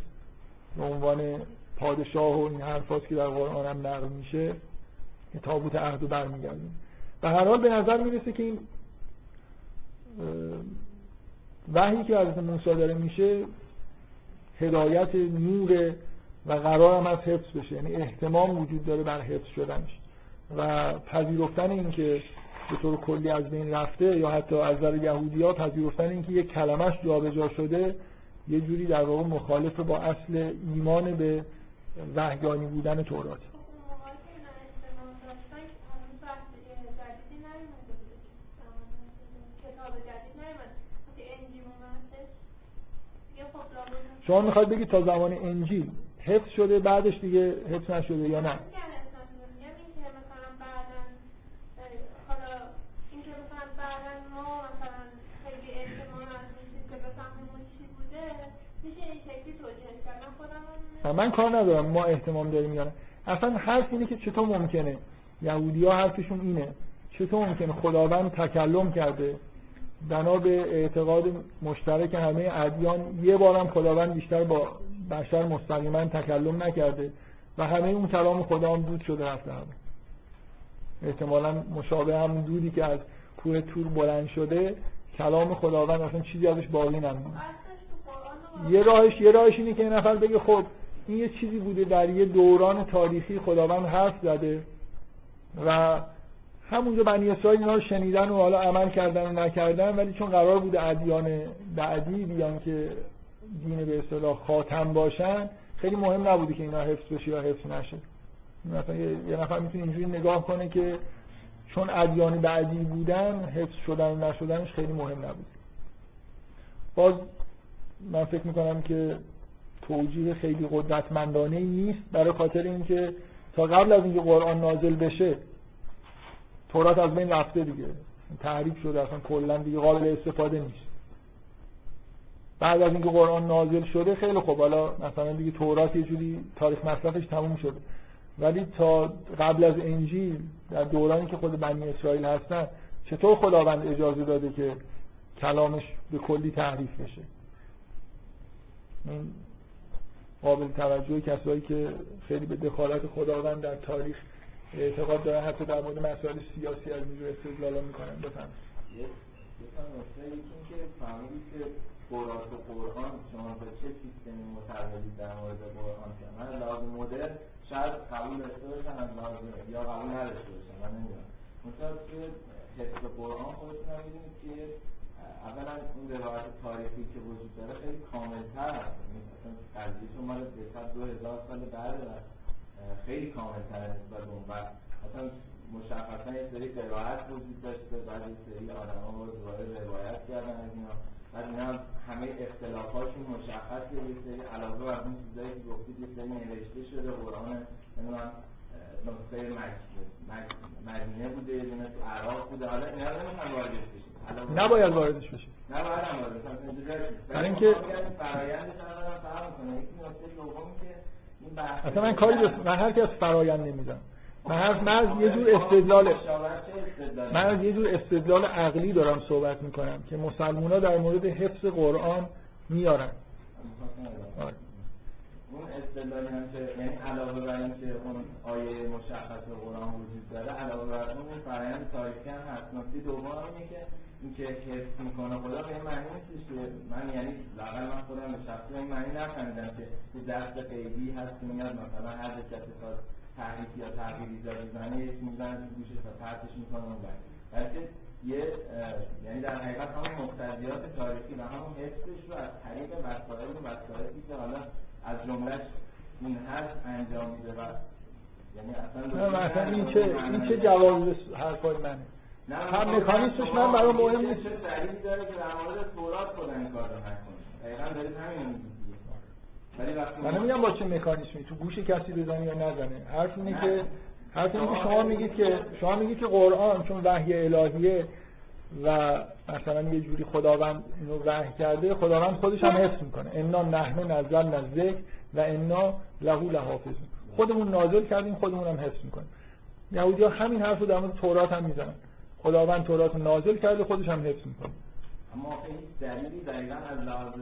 Speaker 1: به عنوان پادشاه و این حرفاست که در قرآن هم نقل میشه که تابوت عهد رو برمیگردون به هر حال به نظر می‌رسه که این وحی که حضرت موسی داره میشه هدایت نور و قرار هم از حفظ بشه. یعنی احتمام وجود داره بر حفظ شدنش. و پذیرفتن این که به طور کلی از بین رفته یا حتی از نظر یهودی ها پذیرفتن این که یک کلمش جابجا شده یه جوری در واقع مخالف با اصل ایمان به وحیانی بودن تورات. شما می‌خواید بگید تا زمان انجیل حفظ شده بعدش دیگه حفظ نشده یا نه؟ من کار ندارم ما احتمام داریم یا نه. اصلا حرف اینه که چطور ممکنه؟ یهودی ها حرفشون اینه. چطور ممکنه؟ خداوند تکلم کرده. بنا به اعتقاد مشترک همه ادیان یه بارم خداوند بیشتر با بشر مستقیما تکلم نکرده و همه اون کلام خدا هم دود شده رفته هم احتمالا مشابه هم دودی که از کوه تور بلند شده کلام خداوند اصلا چیزی ازش باقی نمونه یه راهش یه راهش اینه که این نفر بگه خب این یه چیزی بوده در یه دوران تاریخی خداوند حرف زده و همونجا بنی اسرائیل اینا رو شنیدن و حالا عمل کردن و نکردن ولی چون قرار بوده ادیان بعدی بیان که دین به اصطلاح خاتم باشن خیلی مهم نبوده که اینا حفظ بشه یا حفظ نشه. مثلا یه نفر می‌تونه اینجوری نگاه کنه که چون ادیان بعدی بودن حفظ شدن و نشدنش خیلی مهم نبود باز من فکر می‌کنم که توجیه خیلی قدرتمندانه نیست برای خاطر اینکه تا قبل از اینکه قرآن نازل بشه تورات از بین رفته دیگه. تحریف شده اصلا کلا دیگه قابل استفاده نیست. بعد از اینکه قرآن نازل شده خیلی خوب. حالا مثلا دیگه تورات یه جوری تاریخ مصرفش تموم شده. ولی تا قبل از انجیل در دورانی که خود بنی اسرائیل هستن چطور خداوند اجازه داده که کلامش به کلی تحریف بشه؟ قابل توجه کسایی که خیلی به دخالت خداوند در تاریخ اعتقاد دارن حتی در مورد مسائل سیاسی از اینجور استدلالا می‌کنن. بفهم
Speaker 2: یه نکته که که تورات و قرآن شما به چه سیستمی متعهدید در مورد قرآن که من لازم مدرن شاید قبول داشته باشن از لازم یا قبول نداشته باشن من نمی‌دونم. مثلا توی حفظ قرآن خودتون هم که اولا اون روایت تاریخی که وجود داره خیلی کاملتر هست یعنی مثلا قضیه مال بهتر دو هزار سال بعد خیلی کاملتر نسبت اون و مثلا مشخصا یه سری قرائت وجود داشته بعد یه سری آدم ها دوباره روایت کردن از اینا. بعد اینا همه اختلافاشون مشخصه. یه سری علاوه بر اون چیزایی که گفتید یه سری نوشته شده قرآن نسخه مدینه بوده یه تو عراق بوده. حالا اینا رو نمی‌خوان واردش بشیم
Speaker 1: نباید واردش بشه.
Speaker 2: بشه
Speaker 1: برای اینکه اصلا من کاری بس... من هر کس فرایند نمیدم من هر من از یه جور استدلال من از یه جور استدلال عقلی دارم صحبت می‌کنم که مسلمونا در مورد حفظ قرآن میارن
Speaker 2: آره. اون استدلالی هم که یعنی علاوه بر اینکه اون آیه مشخص قرآن وجود داره علاوه بر اون فرآیند تاریخی هم هست. نکته دوم اینه که اینکه حفظ می‌کنه. خدا به این معنی نیست که من یعنی لاقل من خودم به شخصی این معنی نفهمیدم که تو دست قیدی هست که میاد مثلا هر کسی خواست تحریف یا تغییر ایجاد بزنه یک می‌زنه تو گوشش تا پرتش می‌کنه اون بلکه یه یعنی در حقیقت همون مقتضیات تاریخی و همون حفظش رو از طریق وسایل و وسایلی که حالا از جملهش این هست انجام میده و یعنی اصلا
Speaker 1: این چه این چه جواب حرفای منه هم مکانیسمش من برای مهم نیست.
Speaker 2: چه دلیلی داره که در مورد تورات خود این کار رو نکنه دقیقاً دارید همین ولی وقتی
Speaker 1: من نمیگم با چه مکانیسمی تو گوش کسی بزنه یا نزنه. حرف اینه که حرف اینه که شما میگید که شما میگید که قرآن چون وحی الهیه و مثلا یه جوری خداوند اینو وحی کرده خداوند خودش هم حفظ می‌کنه. انا نحن نزلنا الذکر و انا له لحافظون. خودمون نازل کردیم خودمون هم حفظ می‌کنیم. یهودی ها همین حرف رو در مورد تورات هم می‌زنن. خداوند تورات نازل کرده خودش هم حفظ می‌کنه.
Speaker 2: اما دلیلی دقیقا از لحاظ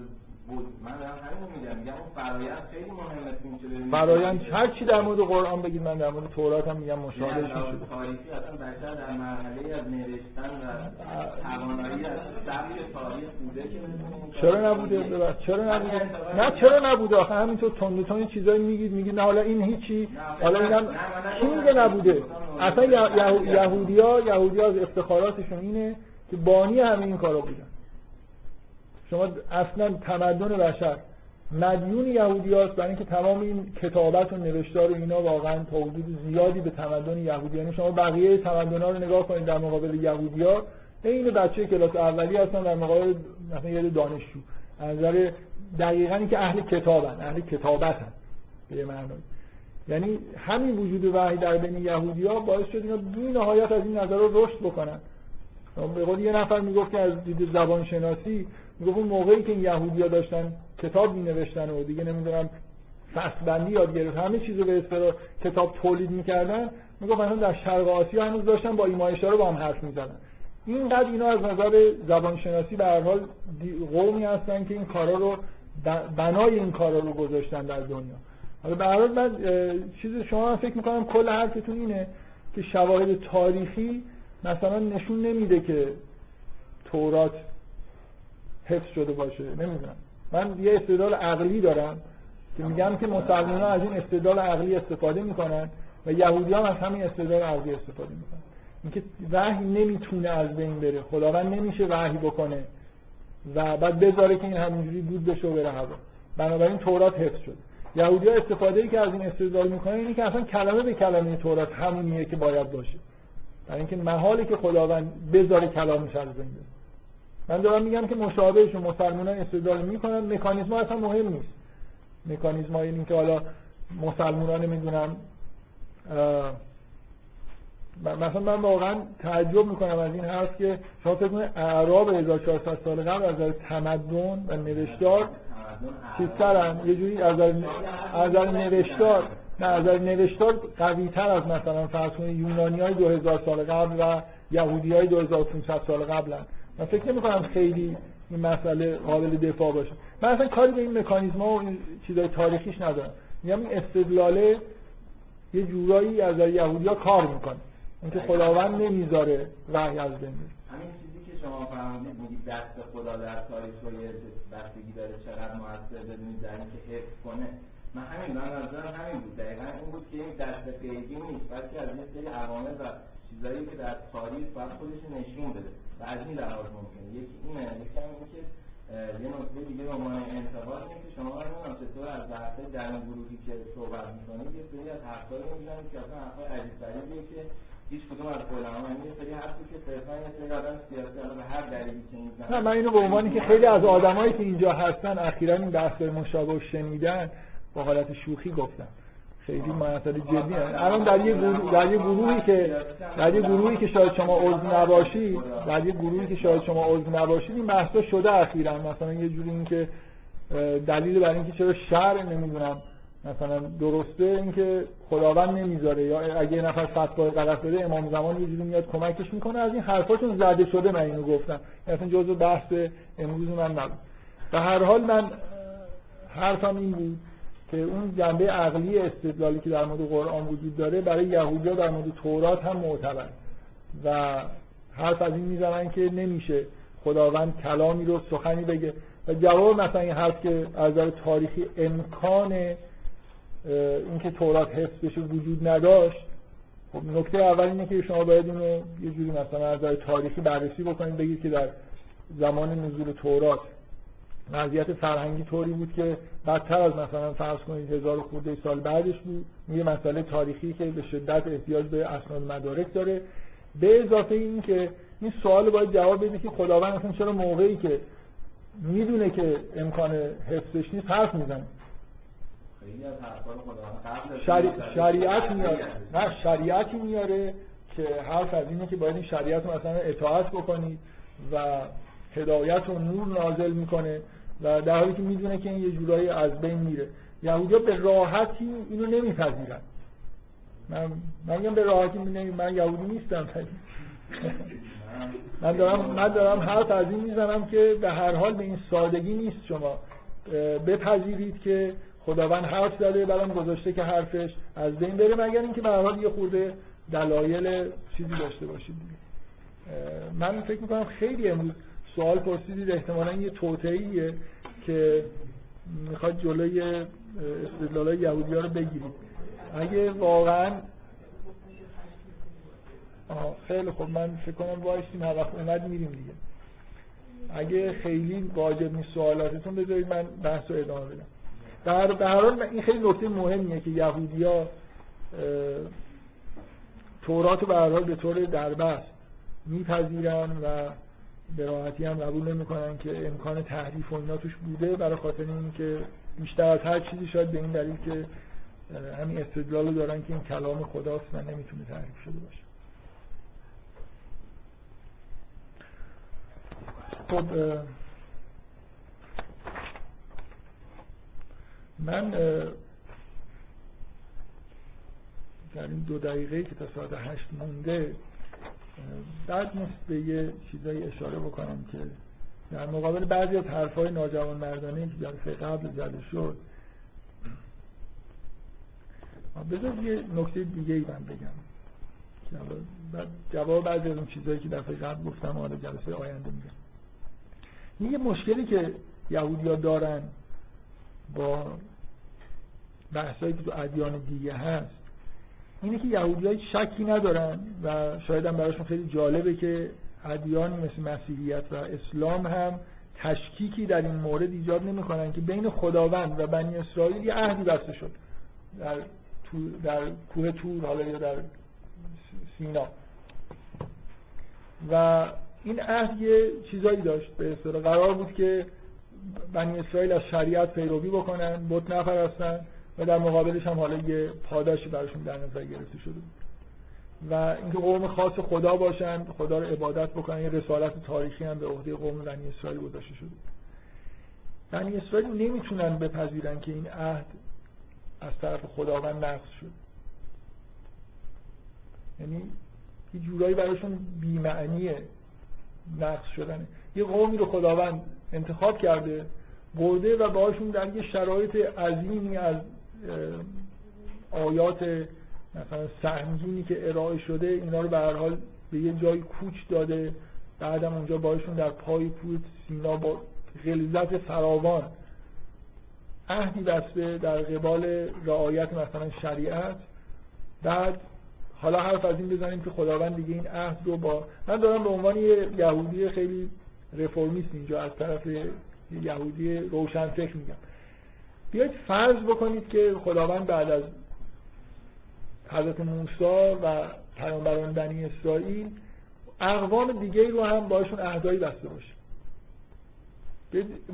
Speaker 2: بود. من دارم همین میگم. میگم اون فرایند خیلی مهمه
Speaker 1: فرایند هر چی در مورد قرآن بگید من در مورد تورات هم میگم مشابهش
Speaker 2: شده. تاریخی اصلا بشر در مرحله از نوشتن و توانایی از سبک تاریخ بوده که
Speaker 1: چرا نبوده؟ چرا نبوده؟ نه چرا نبوده؟ آخه همینطور تند تند چیزایی میگید میگید نه حالا این هیچی. حالا اینم کی میگه نبوده. اصلا یهودیا یهودیا از افتخاراتشون اینه که بانی همه این کارا بودن. شما اصلا تمدن بشر مدیون یهودی هاست برای اینکه تمام این کتابت و نوشتار و اینا واقعا تا زیادی به تمدن یهودی. یعنی شما بقیه تمدن ها رو نگاه کنید در مقابل یهودی ها این بچه کلاس اولی هستن در مقابل مثلا یه دانشجو. از نظر دقیقا که اهل کتابن اهل کتابت هست به معنی. یعنی همین وجود وحی در بین یهودی ها باعث شد اینا بی نهایت از این نظر رو رشد بکنن. به قول یه نفر می‌گفت که از دید زبان شناسی می‌گفت اون موقعی که یهودیا داشتن کتاب می نوشتن و دیگه نمی‌دونم فصل بندی یاد گرفت همه چیزو به اصطلاح کتاب تولید می‌کردن. می‌گفت مثلا در شرق آسیا هنوز داشتن با ایمایشا رو با هم حرف می‌زدن. اینقدر اینا از نظر زبانشناسی به هر حال قومی هستن که این کارا رو بنای این کارا رو گذاشتن در دنیا. حالا به هر حال من چیز شما فکر می‌کنم کل حرفتون اینه که شواهد تاریخی مثلا نشون نمیده که تورات حفظ شده باشه نمی‌دونم. من یه استدلال عقلی دارم که میگم که مسلمان از این استدلال عقلی استفاده می‌کنن و یهودی هم از همین استدلال عقلی استفاده می‌کنن. اینکه وحی نمی‌تونه از بین بره خداوند نمیشه وحی بکنه و بعد بذاره که این همینجوری دود بشه و بره هوا. بنابراین تورات حفظ شد یهودی ها استفاده ای که از این استدلال می‌کنن اینه که اصلا کلمه به کلمه تورات همونیه که باید باشه. برای اینکه محاله که خداوند بذاره کلامش از بین بره. من دارم میگم که مشابهش مسلمانان استدلال می‌کنن مکانیزم اصلا مهم نیست مکانیزم های این که حالا مسلمانان نمی‌دونم مثلا من واقعا تعجب می‌کنم از این حرف که شما فکر کنید اعراب 1400 سال قبل از نظر تمدن و نوشتار چیزترن یه جوری از نظر نوشتار نه از نوشتار قوی تر از مثلا فرض کنید یونانی های 2000 سال قبل و یهودی های 2500 سال قبل هن. من فکر نمی کنم خیلی این مسئله قابل دفاع باشه. من اصلا کاری به این مکانیزم ها و این چیزای تاریخیش ندارم. میگم این استدلاله یه جورایی از یهودی ها کار می‌کنه. اینکه خداوند نمی‌ذاره وحی از بین
Speaker 2: همین چیزی که شما فرمودید میگید دست خدا در تاریخ رو یه بستگی داره چقدر موثر بدونید در اینکه حفظ کنه. من همین من نظرم همین بود. دقیقا این بود که این دست غیبی نیست بلکه از یه سری عوامل و چیزایی که در تاریخ باید خودش نشون بده. و از این لحاظ ممکنه. یکی اینه یکی هم که یه نکته دیگه به عنوان انتقاد اینه که شما نمی‌دونم چطور از بحثای در گروهی که صحبت می‌کنید یه سری از حرفایی می‌زنید که اصلا حرفای عجیب غریبیه که هیچ کدوم از علما یعنی یه سری حرفی که صرفا یه سری آدم سیاسی به هر دلیلی که می‌زنن.
Speaker 1: نه من اینو به عنوانی که خیلی از آدمایی که اینجا هستن اخیرا این بحث مشابه شنیدن با حالت شوخی گفتم. خیلی مسئله جدی الان در یه گروه در یه گروهی که در یه گروهی که شاید شما عضو نباشید در یه گروهی که شاید شما عضو نباشید این بحثا شده اخیرا. مثلا یه جوری این که دلیل برای اینکه چرا شر نمی‌دونم مثلا درسته اینکه خداوند نمی‌ذاره یا اگه یه نفر فتوا غلط بده امام زمان یه جوری میاد کمکش می‌کنه. از این حرفاشون زده شده من اینو گفتم. مثلا جزء بحث امروز من نبود. به هر حال من حرفم این بود که اون جنبه عقلی استدلالی که در مورد قرآن وجود داره برای یهودیا در مورد تورات هم معتبر و حرف از این می‌زنن که نمیشه خداوند کلامی رو سخنی بگه. و جواب مثلا این حرف که از نظر تاریخی امکان اینکه تورات حفظ بشه وجود نداشت خب نکته اول اینه که شما باید اینو یه جوری مثلا از نظر تاریخی بررسی بکنید بگید که در زمان نزول تورات وضعیت فرهنگی طوری بود که بدتر از مثلا فرض کنید هزار خورده سال بعدش بود. یه مسئله تاریخی که به شدت احتیاج به اسناد مدارک داره. به اضافه این که این سوال باید جواب بده که خداوند اصلا چرا موقعی که می‌دونه که امکان حفظش نیست حرف می‌زنه. شریعت میاره نه شریعتی میاره که حرف از اینه که باید این شریعت رو مثلا اطاعت بکنید و هدایت و نور نازل می‌کنه. و در حالی که می‌دونه که این یه جورایی از بین میره. یهودیا به راحتی اینو نمیپذیرن. من من میگم به راحتی من یهودی نیستم من دارم من دارم حرف از این می‌زنم که به هر حال به این سادگی نیست شما. بپذیرید که خداوند حرف زده برام گذاشته که حرفش از بین بره مگر اینکه به هر حال یه خورده دلایل چیزی داشته باشید. من فکر می‌کنم خیلی امروز سوال پرسیدید احتمالا یه توطئه‌ایه که می‌خواد جلوی استدلال یهودی ها رو بگیرید. اگه واقعا خیلی خب من فکر کنم وایسیم هر وقت اومد میریم دیگه. اگه خیلی واجب نیست سوالاتتون بذارید من بحث رو ادامه بدم. در هر حال این خیلی نکته مهمیه که یهودیا تورات رو به به طور دربست میپذیرن و به راحتی هم قبول نمی‌کنن که امکان تحریف و اینا توش بوده برای خاطر اینکه بیشتر از هر چیزی شاید به این دلیل که همین استدلال رو دارن که این کلام خداست و نمی‌تونه تحریف شده باشه. خب من در این دو دقیقه که تا ساعت هشت مونده بعد نیست به یه چیزایی اشاره بکنم که در مقابل بعضی از حرفای ناجوان مردانه که جلسه قبل زده شد بذار یه نکته دیگه ای من بگم. بعد جواب بعضی از اون چیزایی که دفعه قبل گفتم حالا جلسه آینده میگم. یه مشکلی که یهودیا دارن با بحثایی که تو ادیان دیگه هست اینه که یهودی شکی ندارن و شاید هم براشون خیلی جالبه که ادیانی مثل مسیحیت و اسلام هم تشکیکی در این مورد ایجاد نمی‌کنن که بین خداوند و بنی اسرائیل یه عهدی بسته شد در در کوه تور حالا یا در سینا. و این عهد یه چیزایی داشت به قرار بود که بنی اسرائیل از شریعت پیروی بکنن بت نپرستن. و در مقابلش هم حالا یه پاداشی براشون در نظر گرفته شده. بود و اینکه قوم خاص خدا باشن خدا رو عبادت بکنن یه رسالت تاریخی هم به عهده قوم بنی اسرائیل گذاشته شده. بنی اسرائیل نمی‌تونن بپذیرن که این عهد از طرف خداوند نقض شد. یعنی یه جورایی براشون بیمعنی نقض شدنه یه قومی رو خداوند انتخاب کرده برده و باشون در یه شرایط عظیمی از آیات مثلا سهمگینی که ارائه شده اینا رو به هر حال به یه جای کوچ داده. بعدم اونجا باشون در پای پود سینا با غلظت فراوان عهدی بسته در قبال رعایت مثلا شریعت. بعد حالا حرف از این بزنیم که خداوند دیگه این عهد رو با من دارم به عنوان یه یهودی خیلی رفرمیست اینجا از طرف یهودی روشن فکر میگم. بیاید فرض بکنید که خداوند بعد از حضرت موسی و پیامبران بنی اسرائیل اقوام دیگه رو هم باشون اهدایی بسته باشه.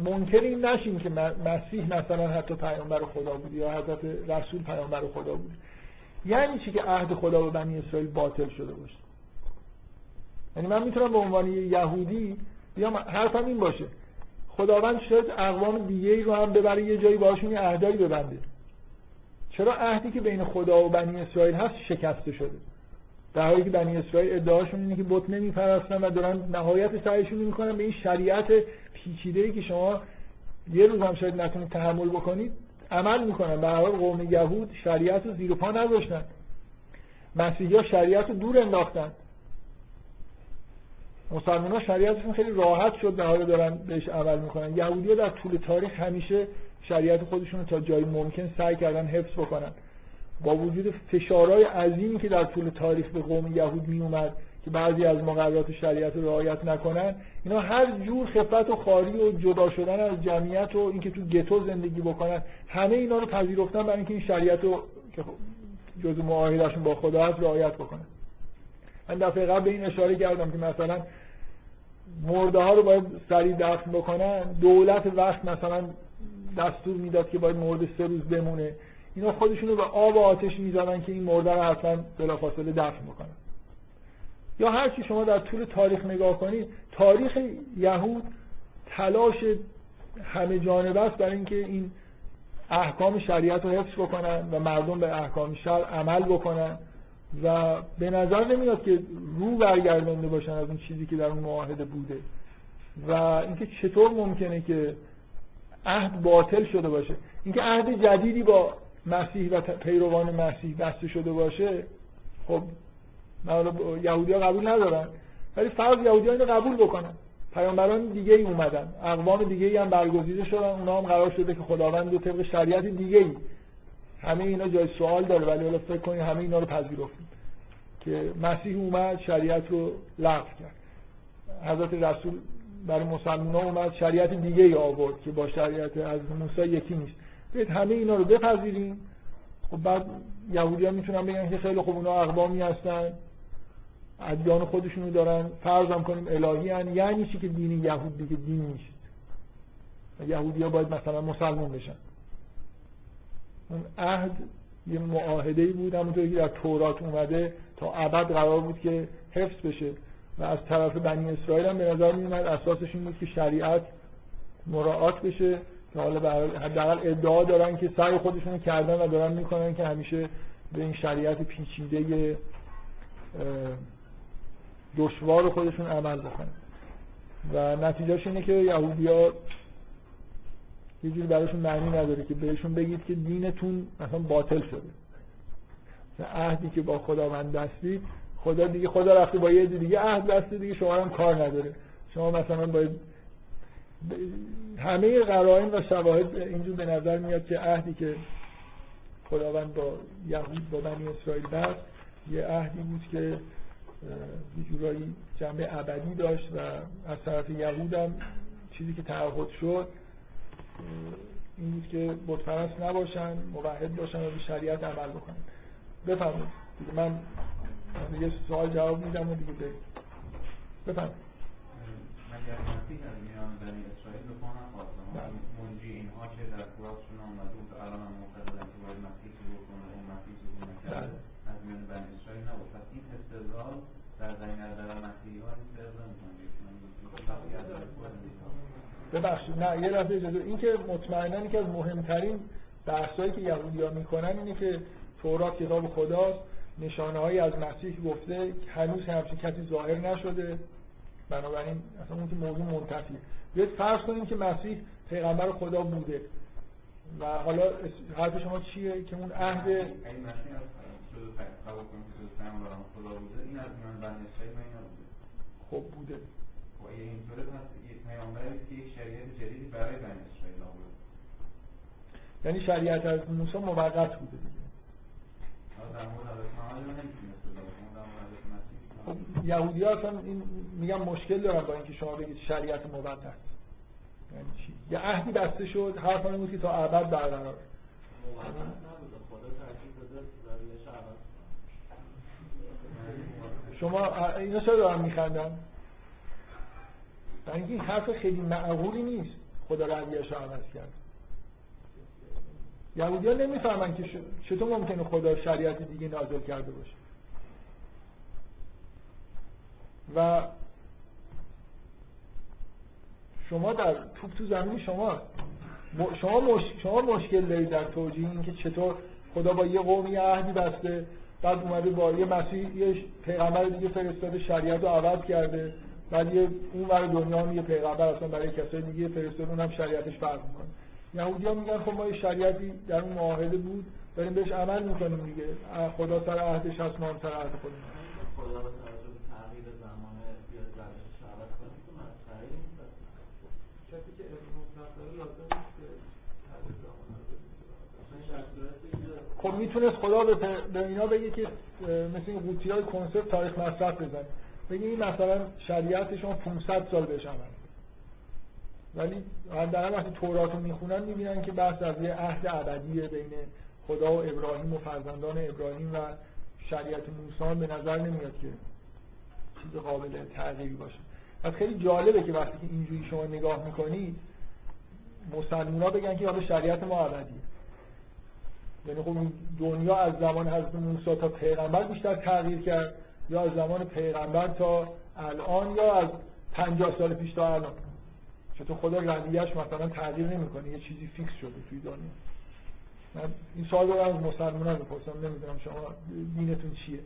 Speaker 1: منکر این نشیم که مسیح مثلا حتی پیامبر خدا بود یا حضرت رسول پیامبر خدا بود. یعنی چی که عهد خدا به بنی اسرائیل باطل شده باشه؟ یعنی من می‌تونم به عنوان یهودی بیام حرفم این باشه. خداوند شاید اقوام دیگه رو هم ببره یه جایی باشون یه عهدایی ببنده. چرا عهدی که بین خدا و بنی اسرائیل هست شکسته شده؟ در حالی که بنی اسرائیل ادعاشون اینه که بت نمیپرستن و دارن نهایت سعیشون می‌کنن به این شریعت پیچیده ای که شما یه روز هم شاید نتونید تحمل بکنید عمل می‌کنن. به حال قوم یهود شریعت رو زیر پا نذاشتن مسیحی ها شریعت رو دور انداختن. مسلمان ها شریعتشون خیلی راحت شد حال دارن بهش عمل می‌کنن. یهودی در طول تاریخ همیشه شریعت خودشون تا جایی ممکن سعی کردن حفظ بکنن. با وجود فشارهای عظیمی که در طول تاریخ به قوم یهود می اومد که بعضی از مقررات شریعت رو رعایت نکنن اینا هر جور خفت و خاری و جدا شدن از جمعیت و اینکه تو گتو زندگی بکنن همه اینا رو پذیرفتن برای اینکه این شریعت رو که جزء معاهدهشون با خدا هست رعایت بکنن. من دفعه قبل به این اشاره کردم که مثلا مرده ها رو باید سریع دفن بکنن دولت وقت مثلا دستور می‌داد که باید مرده سه روز بمونه. اینا خودشون رو به آب و آتش می‌زدن که این مرده رو حتما بلافاصله دفن بکنن. یا هر چی شما در طول تاریخ نگاه کنید تاریخ یهود تلاش همه جانبه است برای اینکه این احکام شریعت رو حفظ بکنن و مردم به احکام شرع عمل بکنن. و به نظر نمیاد که رو برگردانده باشن از اون چیزی که در اون معاهده بوده. و اینکه چطور ممکنه که عهد باطل شده باشه. اینکه عهد جدیدی با مسیح و پیروان مسیح بسته شده باشه خب یهودی ها قبول ندارن ولی فرض یهودی ها اینو قبول بکنن. پیامبران دیگه ای اومدن. اقوام دیگه ای هم برگزیده شدن. اونا هم قرار شده که خداوند رو طبق شریعت دیگه ای همه اینا جای سوال داره ولی حالا فکر کنید همه اینا رو پذیرفتیم که مسیح اومد شریعت رو لغو کرد. حضرت رسول برای مسلمان اومد شریعت دیگه ای آورد که با شریعت از موسی یکی نیست. بیاید همه اینا رو بپذیریم. خب بعد یهودی ها می‌تونن بگن که خیلی خوب اونا اقوامی هستن. ادیان خودشونو دارن. فرضم کنیم الهی هن. یعنی چی که دین یهود دیگه دین نیست. یهودی ها باید مثلا مسلمان بشن. اون عهد یه معاهده ای بود همونطوری که در تورات اومده تا ابد قرار بود که حفظ بشه. و از طرف بنی اسرائیل هم به نظر می اومد اساسش این بود که شریعت مراعات بشه که حالا حداقل ادعا دارن که سعی خودشون کردن و دارن می‌کنن که همیشه به این شریعت پیچیده دشوار خودشون عمل بکنن. و نتیجهش اینه که یهودیا یه جوری براشون معنی نداره که بهشون بگید که دینتون مثلا باطل شده. عهدی که با خداوند دستی خدا دیگه خدا رفته با یه دیگه عهد بسته دیگه شما هم کار نداره. شما مثلا باید همه قرائن و شواهد اینجور به نظر میاد که عهدی که خداوند با یهود با بنی اسرائیل بست یه عهدی بود که یه جورایی جنبه ابدی داشت و از طرف یهود هم چیزی که تعهد شد این بود که بتپرست نباشن موحد باشن و به شریعت عمل بکنن. بفرمایید. من یه سوال جواب میدم و دیگه بریم بفرمایید.
Speaker 4: مگر مسیح از میان بنی اسرائیل به پا نخواست منجی اینها که در قرآنشون آمده بود الان هم معتقدن که باید مسیح ظهور کنه اون مسیح ظهور نکرده از میان بنی اسرائیل نبود. پس این استدلال در زمین در مسیحی ها این نمی‌کنه
Speaker 1: ببخشید نه یه لحظه اجازه. این که مطمئنا یکی از مهمترین بحثایی که یهودی‌ها می‌کنن اینه که تورات کتاب خداست نشانه هایی از مسیح گفته هنوز همچین کسی ظاهر نشده. بنابراین اصلا اون که موضوع منتفی بیاید فرض کنیم که مسیح پیغمبر خدا بوده. و حالا حرف شما چیه که اون عهد
Speaker 4: بوده
Speaker 1: خب بوده.
Speaker 4: اینطوره پس پیامبری که یک شریعت جدیدی برای بنی اسرائیل آورد
Speaker 1: یعنی شریعت از موسی موقت بوده دیگه. خب یهودی ها اصلا این میگم مشکل دارن با اینکه شما بگید شریعت موقت یعنی چی؟ یه عهدی بسته شد حرف بود که تا ابد برقرار. شما اینا چرا دارن میخندن؟ اینکه این حرف خیلی معقولی نیست. خدا رویش رو عوض کرد یهودی ها نمی‌فهمن که چطور ممکنه خدا شریعت دیگه نازل کرده باشه. و شما در توپ تو زمین شما شما, مش... شما مشکل دارید در توجیه این که چطور خدا با یه قومی عهدی بسته بعد اومده با یه مسیح یه پیغمبر دیگه فرستاده شریعت رو عوض کرده. بعد یه اون ور دنیا هم یه پیغمبر اصلا برای کسای دیگه فرستاده اونم شریعتش فرق می‌کنه. یهودی ها میگن خب ما یه شریعتی در اون معاهده بود داریم بهش عمل می‌کنیم دیگه. خدا سر عهدش هست ما هم سر عهد خودمون. خب می‌تونست خدا به, به اینا بگه که مثل این قوطی های کنسرت تاریخ مصرف بزنه. بگه این مثلا شریعت شما 500 سال بهش عمل ولی در وقتی تورات رو می‌خونن می‌بینن که بحث از یه عهد ابدیه بین خدا و ابراهیم و فرزندان ابراهیم و شریعت موسی به نظر نمیاد که چیز قابل تغییری باشه. پس خیلی جالبه که وقتی که اینجوری شما نگاه می‌کنید مسلمونا بگن که حالا شریعت ما ابدیه. یعنی خب دنیا از زمان حضرت موسی تا پیغمبر بیشتر تغییر کرد. یا از زمان پیغمبر تا الان یا از 50 سال پیش تا الان. چطور خدا رأیش مثلا تغییر نمی‌کنه یه چیزی fix شده توی دنیا. من این سوال رو از مسلمان می‌پرسم نمی‌دونم شما دینتون چیه.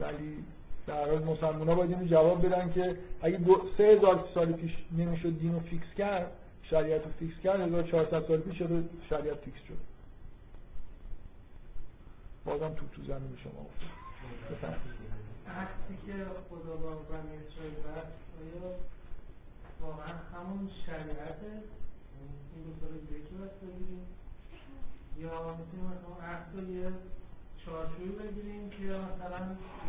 Speaker 1: ولی در حال مسلمان باید اینو جواب بدن که اگه دو سه هزار سال پیش نمی‌شد دین رو fix کرد شریعت رو fix کرد 1400 سال پیش شده شریعت fix شد. بازم تو تو زمین شما افتاد
Speaker 3: که خدا با بنی اسرائیل بست آیا واقعا همون شریعت این دو سال یکی بست بگیریم؟ یا می‌تونیم مثلا عهد رو یه چارچوبی بگیریم که مثلا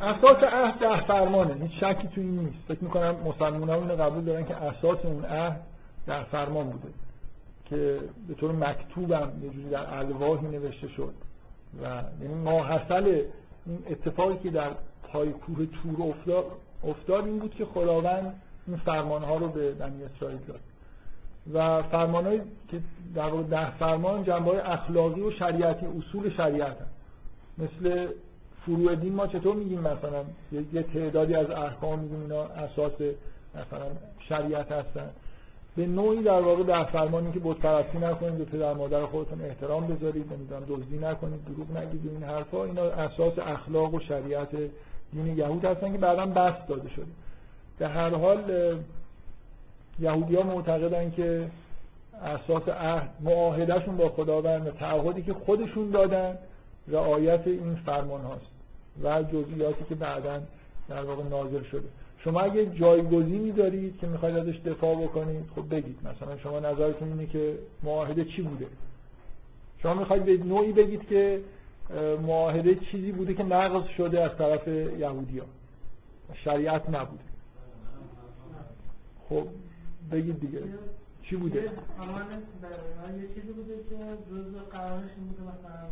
Speaker 1: اساس عهد ده فرمانه. هیچ شکی توی این نیست. فکر می‌کنم مسلمان ها اینو قبول دارن که اساس اون عهد در فرمان بوده که به طور مکتوبم یه جوری در الواحی نوشته شد. و یعنی ماحصل این اتفاقی که در پای کوه تور افتاد افتاد این بود که خداوند این فرمان ها رو به بنی اسرائیل داد. و فرمان که در واقع ده فرمان جنبه اخلاقی و شریعتی اصول شریعت هم. مثل فروع دین ما چطور میگیم مثلا؟ یه تعدادی از احکام میگیم اینا اساس مثلا شریعت هستن. به نوعی در واقع در فرمانی که بت پرستی نکنید به پدر مادر خودتون احترام بذارید نمی‌دونم دزدی نکنید دروغ نگید این حرفا اینا اساس اخلاق و شریعت دین یهود هستن که بعدا بس داده شده. به هر حال یهودی ها معتقدن که اساس عهد معاهدهشون با خداوند و تعهدی که خودشون دادن رعایت این فرمان هاست و جزئیاتی که بعدا در واقع نازل شده. شما اگه جایگزینی دارید که می‌خواید ازش دفاع بکنید خب بگید. مثلا شما نظرتون اینه که معاهده چی بوده؟ شما می‌خواید به نوعی بگید که معاهده چیزی بوده که نقض شده از طرف یهودی ها شریعت نبوده. خب بگید دیگه. چی بوده؟
Speaker 3: یه چیزی بوده که جز قرارش بوده مثلا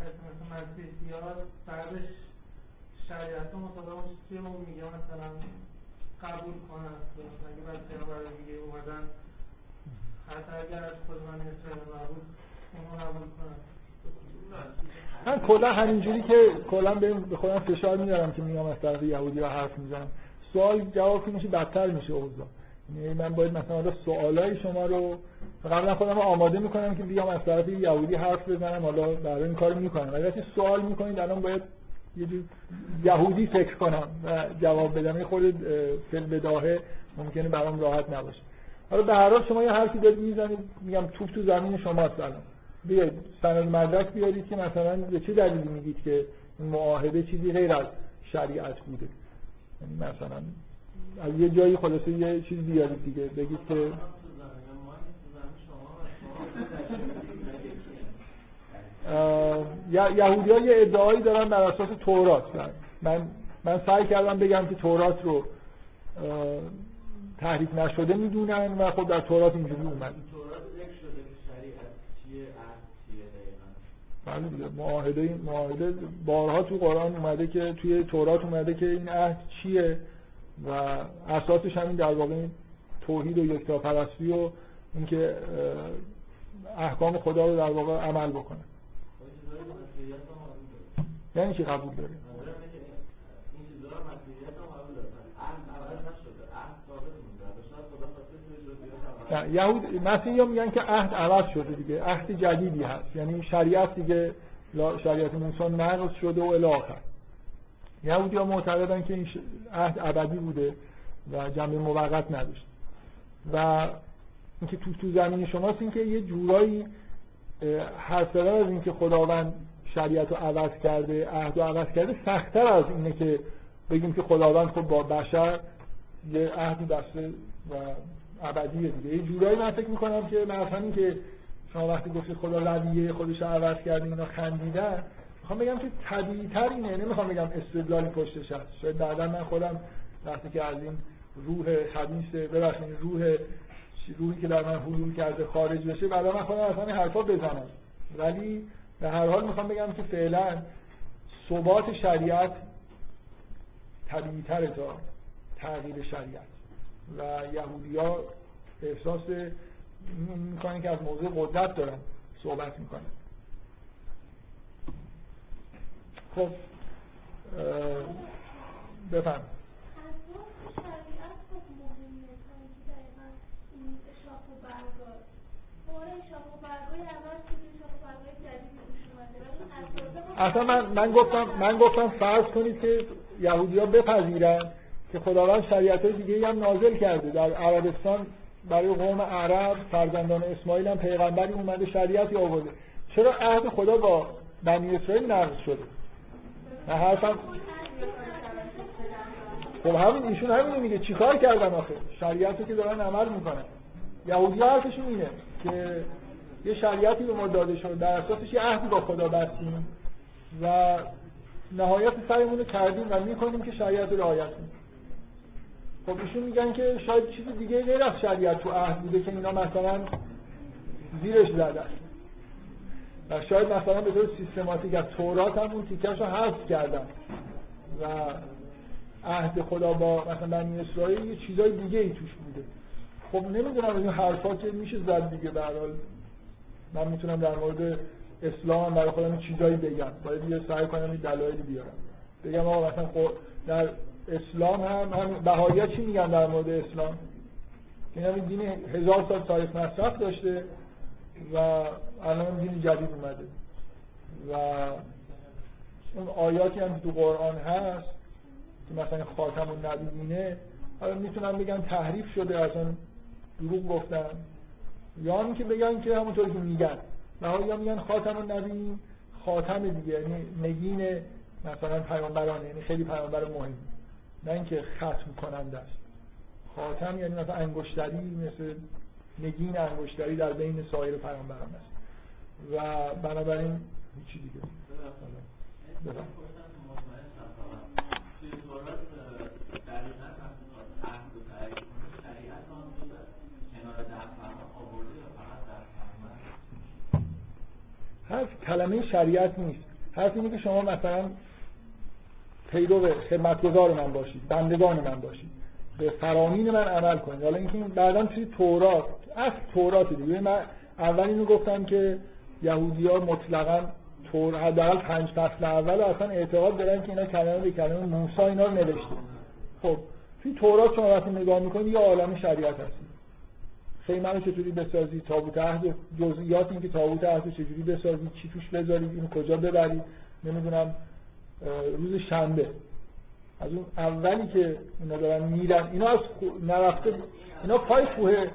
Speaker 3: کسی مثلا مسیح بیاد بعدش شریعت مطابق چیزی رو میگه مثلا قبول کنن. اگه بعد پیامبر دیگه اومدن حتی اگر از خود من اسرائیل نبود اونو قبول کنن.
Speaker 1: من کلا همینجوری که کلا به خودم فشار میارم که میام از طرف یهودی ها حرف می‌زنم. سوال جواب میشه بدتر میشه اوضاع. یعنی من باید مثلا سوالای شما رو قبلا خودم آماده می‌کنم که بیام از طرف یهودی حرف بزنم حالا برای این کارو می‌کنم. ولی وقتی سوال می‌کنید الان باید یه جور یهودی فکر کنم و جواب بدم. این خود فل بداهه ممکنه برام راحت نباشه. حالا به هر حال شما یه حرفی دارید می‌زنید میگم توپ تو زمین شماست الان. بیاید سند مدرک بیارید که مثلا به چه دلیلی میگید که این معاهده چیزی غیر از شریعت بوده؟ یعنی مثلا از یه جایی خلاصه یه چیز بیارید دیگه بگید که یهودی ها یه ادعایی دارن بر اساس تورات. من من سعی کردم بگم که تورات رو تحریف نشده می‌دونن و خب در تورات اینجوری اومد. بله دیگه معاهده معاهده بارها تو قرآن اومده که توی تورات اومده که این عهد چیه و اساسش همین در واقع توحید و یکتاپرستی و اینکه احکام خدا رو در واقع عمل بکنه. یعنی چی قبول داره یهود مسیحی ها میگن که عهد عوض شده دیگه عهد جدیدی هست. یعنی شریعت دیگه شریعت موسی نقض شده و الاخر یهودی ها معتقدن که این عهد ابدی بوده و جنبه موقت نداشت. و اینکه تو تو زمین شماست اینکه یه جورایی حرف از اینکه خداوند شریعت رو عوض کرده عهد رو عوض کرده سختتر از اینه که بگیم که خداوند خود با بشر یه عهدی بسته و ابدیه دیگه. یه جورایی من فکر می‌کنم که مثلا این که شما وقتی گفتید خدا رویه خودش رو عوض کرده اینا خندیدن می‌خوام بگم که طبیعی تر اینه. نمی‌خوام بگم استدلالی پشتش هست شاید بعدا من خودم وقتی که از این روح خبیث ببخشید روح روحی که در من حلول کرده خارج بشه بعدا من خودم اصلا این حرفا بزنم. ولی به هر حال می‌خوام بگم که فعلا ثبات شریعت طبیعی تره تا تغییر شریعت. و یهودی ها احساس می‌کنن که از موضوع قدرت دارن صحبت می‌کنن. خب بفهم اصلا من, من گفتم من گفتم فرض کنید که یهودی ها بپذیرن. که خداوند شریعت های دیگه هم نازل کرده. در عربستان برای قوم عرب فرزندان اسماعیل هم پیغمبری اومده شریعتی آورده. چرا عهد خدا با بنی اسرائیل نقض شده؟ نه حرفم خب همین ایشون همین میگه. چیکار کردن آخه؟ شریعتی که دارن عمل می‌کنن. یهودی حرفشون اینه که یه شریعتی به ما داده شد در اساسش یه عهدی با خدا بستیم و نهایت سعیمون رو کردیم و می‌کنیم که شریعت رو رعایت کنیم. خب ایشون میگن که شاید چیز دیگه غیر از شریعت تو عهد بوده که اینا مثلا زیرش زدن. و شاید مثلا به طور سیستماتیک از تورات هم اون تیکش رو حذف کردن. و عهد خدا با مثلا بنی اسرائیل یه چیزای دیگه ای توش بوده. خب نمی‌دونم این حرفا که میشه زد دیگه به من می‌تونم در مورد اسلام برای خودم چیزایی بگم. باید یه سعی کنم این دلایلی بیارم. بگم آقا مثلا خب در اسلام هم هم بهایی چی میگن در مورد اسلام؟ این هم دین هزار سال تاریخ مصرف داشته و الان دین جدید اومده. و اون آیاتی هم تو قرآن هست که مثلا خاتم النبیینه حالا می‌تونن بگن تحریف شده اصلا دروغ گفتن. یا اینکه بگن که همونطور که میگن. یا میگن خاتم النبیین خاتم دیگه یعنی نگین مثلا پیامبران یعنی خیلی پیامبر مهم. نه اینکه ختم کننده است. خاتم یعنی مثلا انگشتری مثل نگین انگشتری در بین سایر پیامبران است. و بنابراین هیچی دیگه. بفهم حرف کلمه شریعت نیست. حرف اینه که شما مثلا پیرو خدمتگزار من باشید بندگان من باشید. به فرامین من عمل کنید. حالا اینکه بعدا توی تورات اصل تورات دیگه. من اول اینو گفتم که یهودی ها مطلقا تور حداقل پنج فصل اول اصلا اعتقاد دارن که اینا کلمه به کلمه موسی اینا رو نوشته. خب توی تورات شما وقتی نگاه می‌کنید یه عالم شریعت هست. خیمه رو چطوری بسازید تابوت عهد جزئیات این که تابوت عهد چجوری بسازید چی توش بذارید اینو کجا ببرید نمی‌دونم. روز شنبه. از اون اولی که اینا دارن میرن اینا از نرفته اینا پای کوه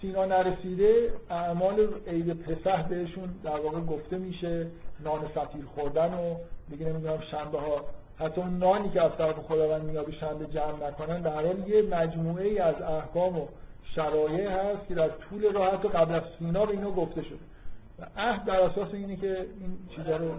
Speaker 1: سینا نرسیده اعمال عید پسح بهشون در واقع گفته میشه نان فطیر خوردن و دیگه نمی‌دونم شنبه ها حتی اون نانی که از طرف خداوند میاد شنبه جمع نکنن در حال یه مجموعه ای از احکام و شرایع هست که در طول راه حتی قبل از سینا به اینو گفته شده. و عهد بر اساس اینه که این چیزا رو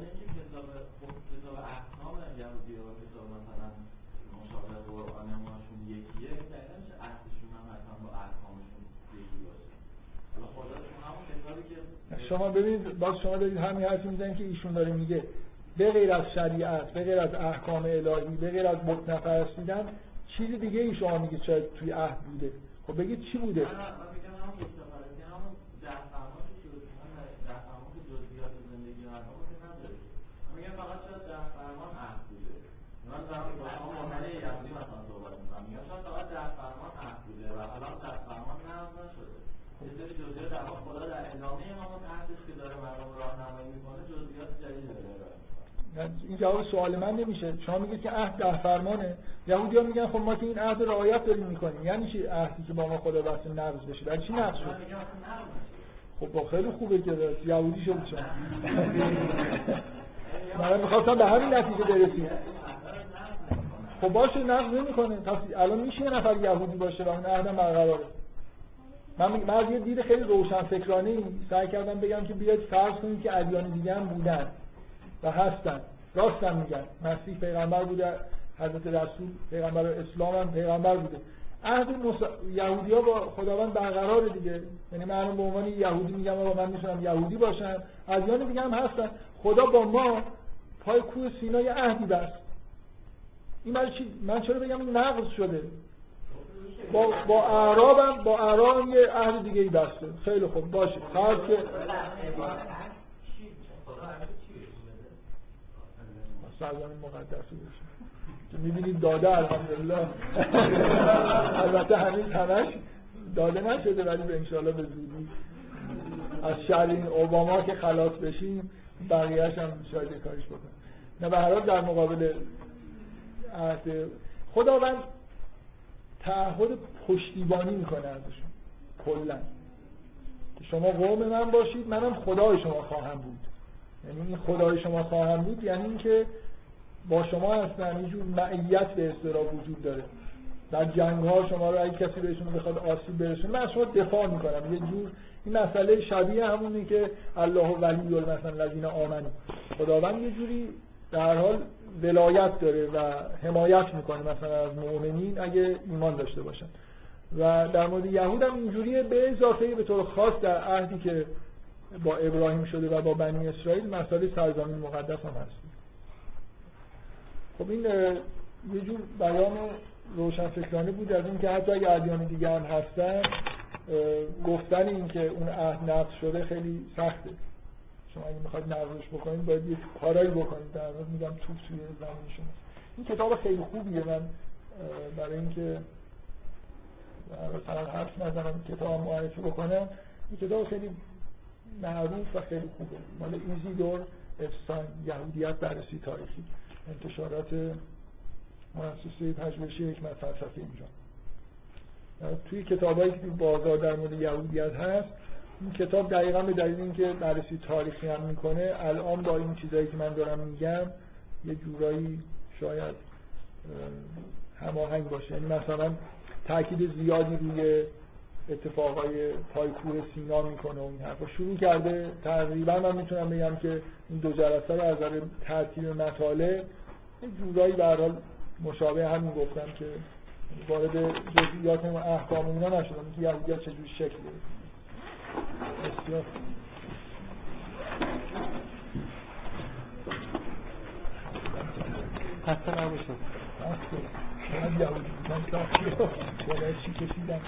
Speaker 1: شما ببینید باز شما دارید همین حرفی می‌زنید که ایشون داره میگه. به غیر از شریعت به غیر از احکام الهی به غیر از بت نپرستیدن چیز دیگه ای شما میگید شاید توی عهد بوده؟ خب بگید چی بوده؟ این جواب سوال من نمیشه. شما میگید که عهد ده فرمانه. یهودی ها میگن خب ما که این عهد رعایت داریم می‌کنیم. یعنی چی عهدی که با ما خدا بسته نقض بشه؟ برای چی نقض شد؟ خب خیلی خوبه که یهودی شد شما من می‌خواستم به همین نتیجه برسیم. خب باشه نقض نمی‌کنه. پس الان میشه یه نفر یهودی باشه و اون عهدم برقراره. من, من از یه دید خیلی روشن فکرانه سعی کردم بگم که بیاید فرض کنید که ادیان دیگه هم بودن و هستن. راستم میگن. مسیح پیغمبر بوده حضرت رسول پیغمبر اسلام هم پیغمبر بوده. عهد مص... یهودی ها با خداوند برقرار دیگه. یعنی من به عنوان یهودی میگم آقا من می‌تونم یهودی باشم. ادیان دیگه هم هستن. خدا با ما پای کوه سینا یه عهدی بست. این برای چی؟ من چرا بگم نقض شده؟ با با اعرابم با اعراب یه عهد دیگه ای بسته. خیلی خوب. باشه. فرض که سرزمین مقدسی بشه که می‌بینید داده الحمدلله. البته همین همش داده نشده ولی به انشاءالله به زودی. از شهر این اوباما که خلاص بشیم بقیهش هم شاید کارش بکنه نه به در مقابل عهد خداوند تعهد پشتیبانی می‌کنه ازشون. کلا. شما قوم من باشید منم خدای شما خواهم بود. یعنی این خدای شما خواهم بود یعنی اینکه با شما هستن اینجور معیت به اصطلاح وجود داره. در جنگ ها شما رو اگه کسی بهشون بخواد آسیب برسونه من شما دفاع می‌کنم. یه جور این مسئله شبیه همونی که الله ولی مثلا الذین آمنو خداوند یه جوری در حال ولایت داره و حمایت می‌کنه مثلا از مؤمنین اگه ایمان داشته باشن. و در مورد یهود هم اینجوریه به اضافه به طور خاص در عهدی که با ابراهیم شده و با بنی اسرائیل مسئله سرزمین مقدس هم هست. خب این یه جور بیان روشن فکرانه بود از اینکه حتی اگه ادیان دیگه هم هستن گفتن این که اون عهد نقض شده خیلی سخته. شما اگه می‌خواید نقضش بکنید باید یه کارایی بکنید. در واقع میگم توپ توی زمین شما این کتاب خیلی خوبیه. من برای اینکه مثلا حرف نزنم کتاب معرفی بکنم. این کتاب خیلی معروف و خیلی خوبه. مال ایزیدور افسان یهودیت بررسی تاریخی. انتشارات مؤسسه پژوهشی حکمت فلسفه اینجا توی کتابایی که بازار در مورد یهودیت هست این کتاب دقیقا به دلیل اینکه بررسی تاریخی هم می‌کنه الان با این چیزایی که من دارم میگم یه جورایی شاید هماهنگ باشه. یعنی مثلا تاکید زیادی روی اتفاقای پای کوه سینا می‌کنه و این حرفا. شروع کرده. تقریبا من می‌تونم بگم که این دو جلسه رو از نظر ترتیب مطالب یه جورایی به حال مشابه همین گفتم که وارد جزئیات و احکام اینا نشدم. که یهودیت چجوری شکل گرفت بسیار
Speaker 5: خسته نباشید.
Speaker 1: من یهودی من کشیدم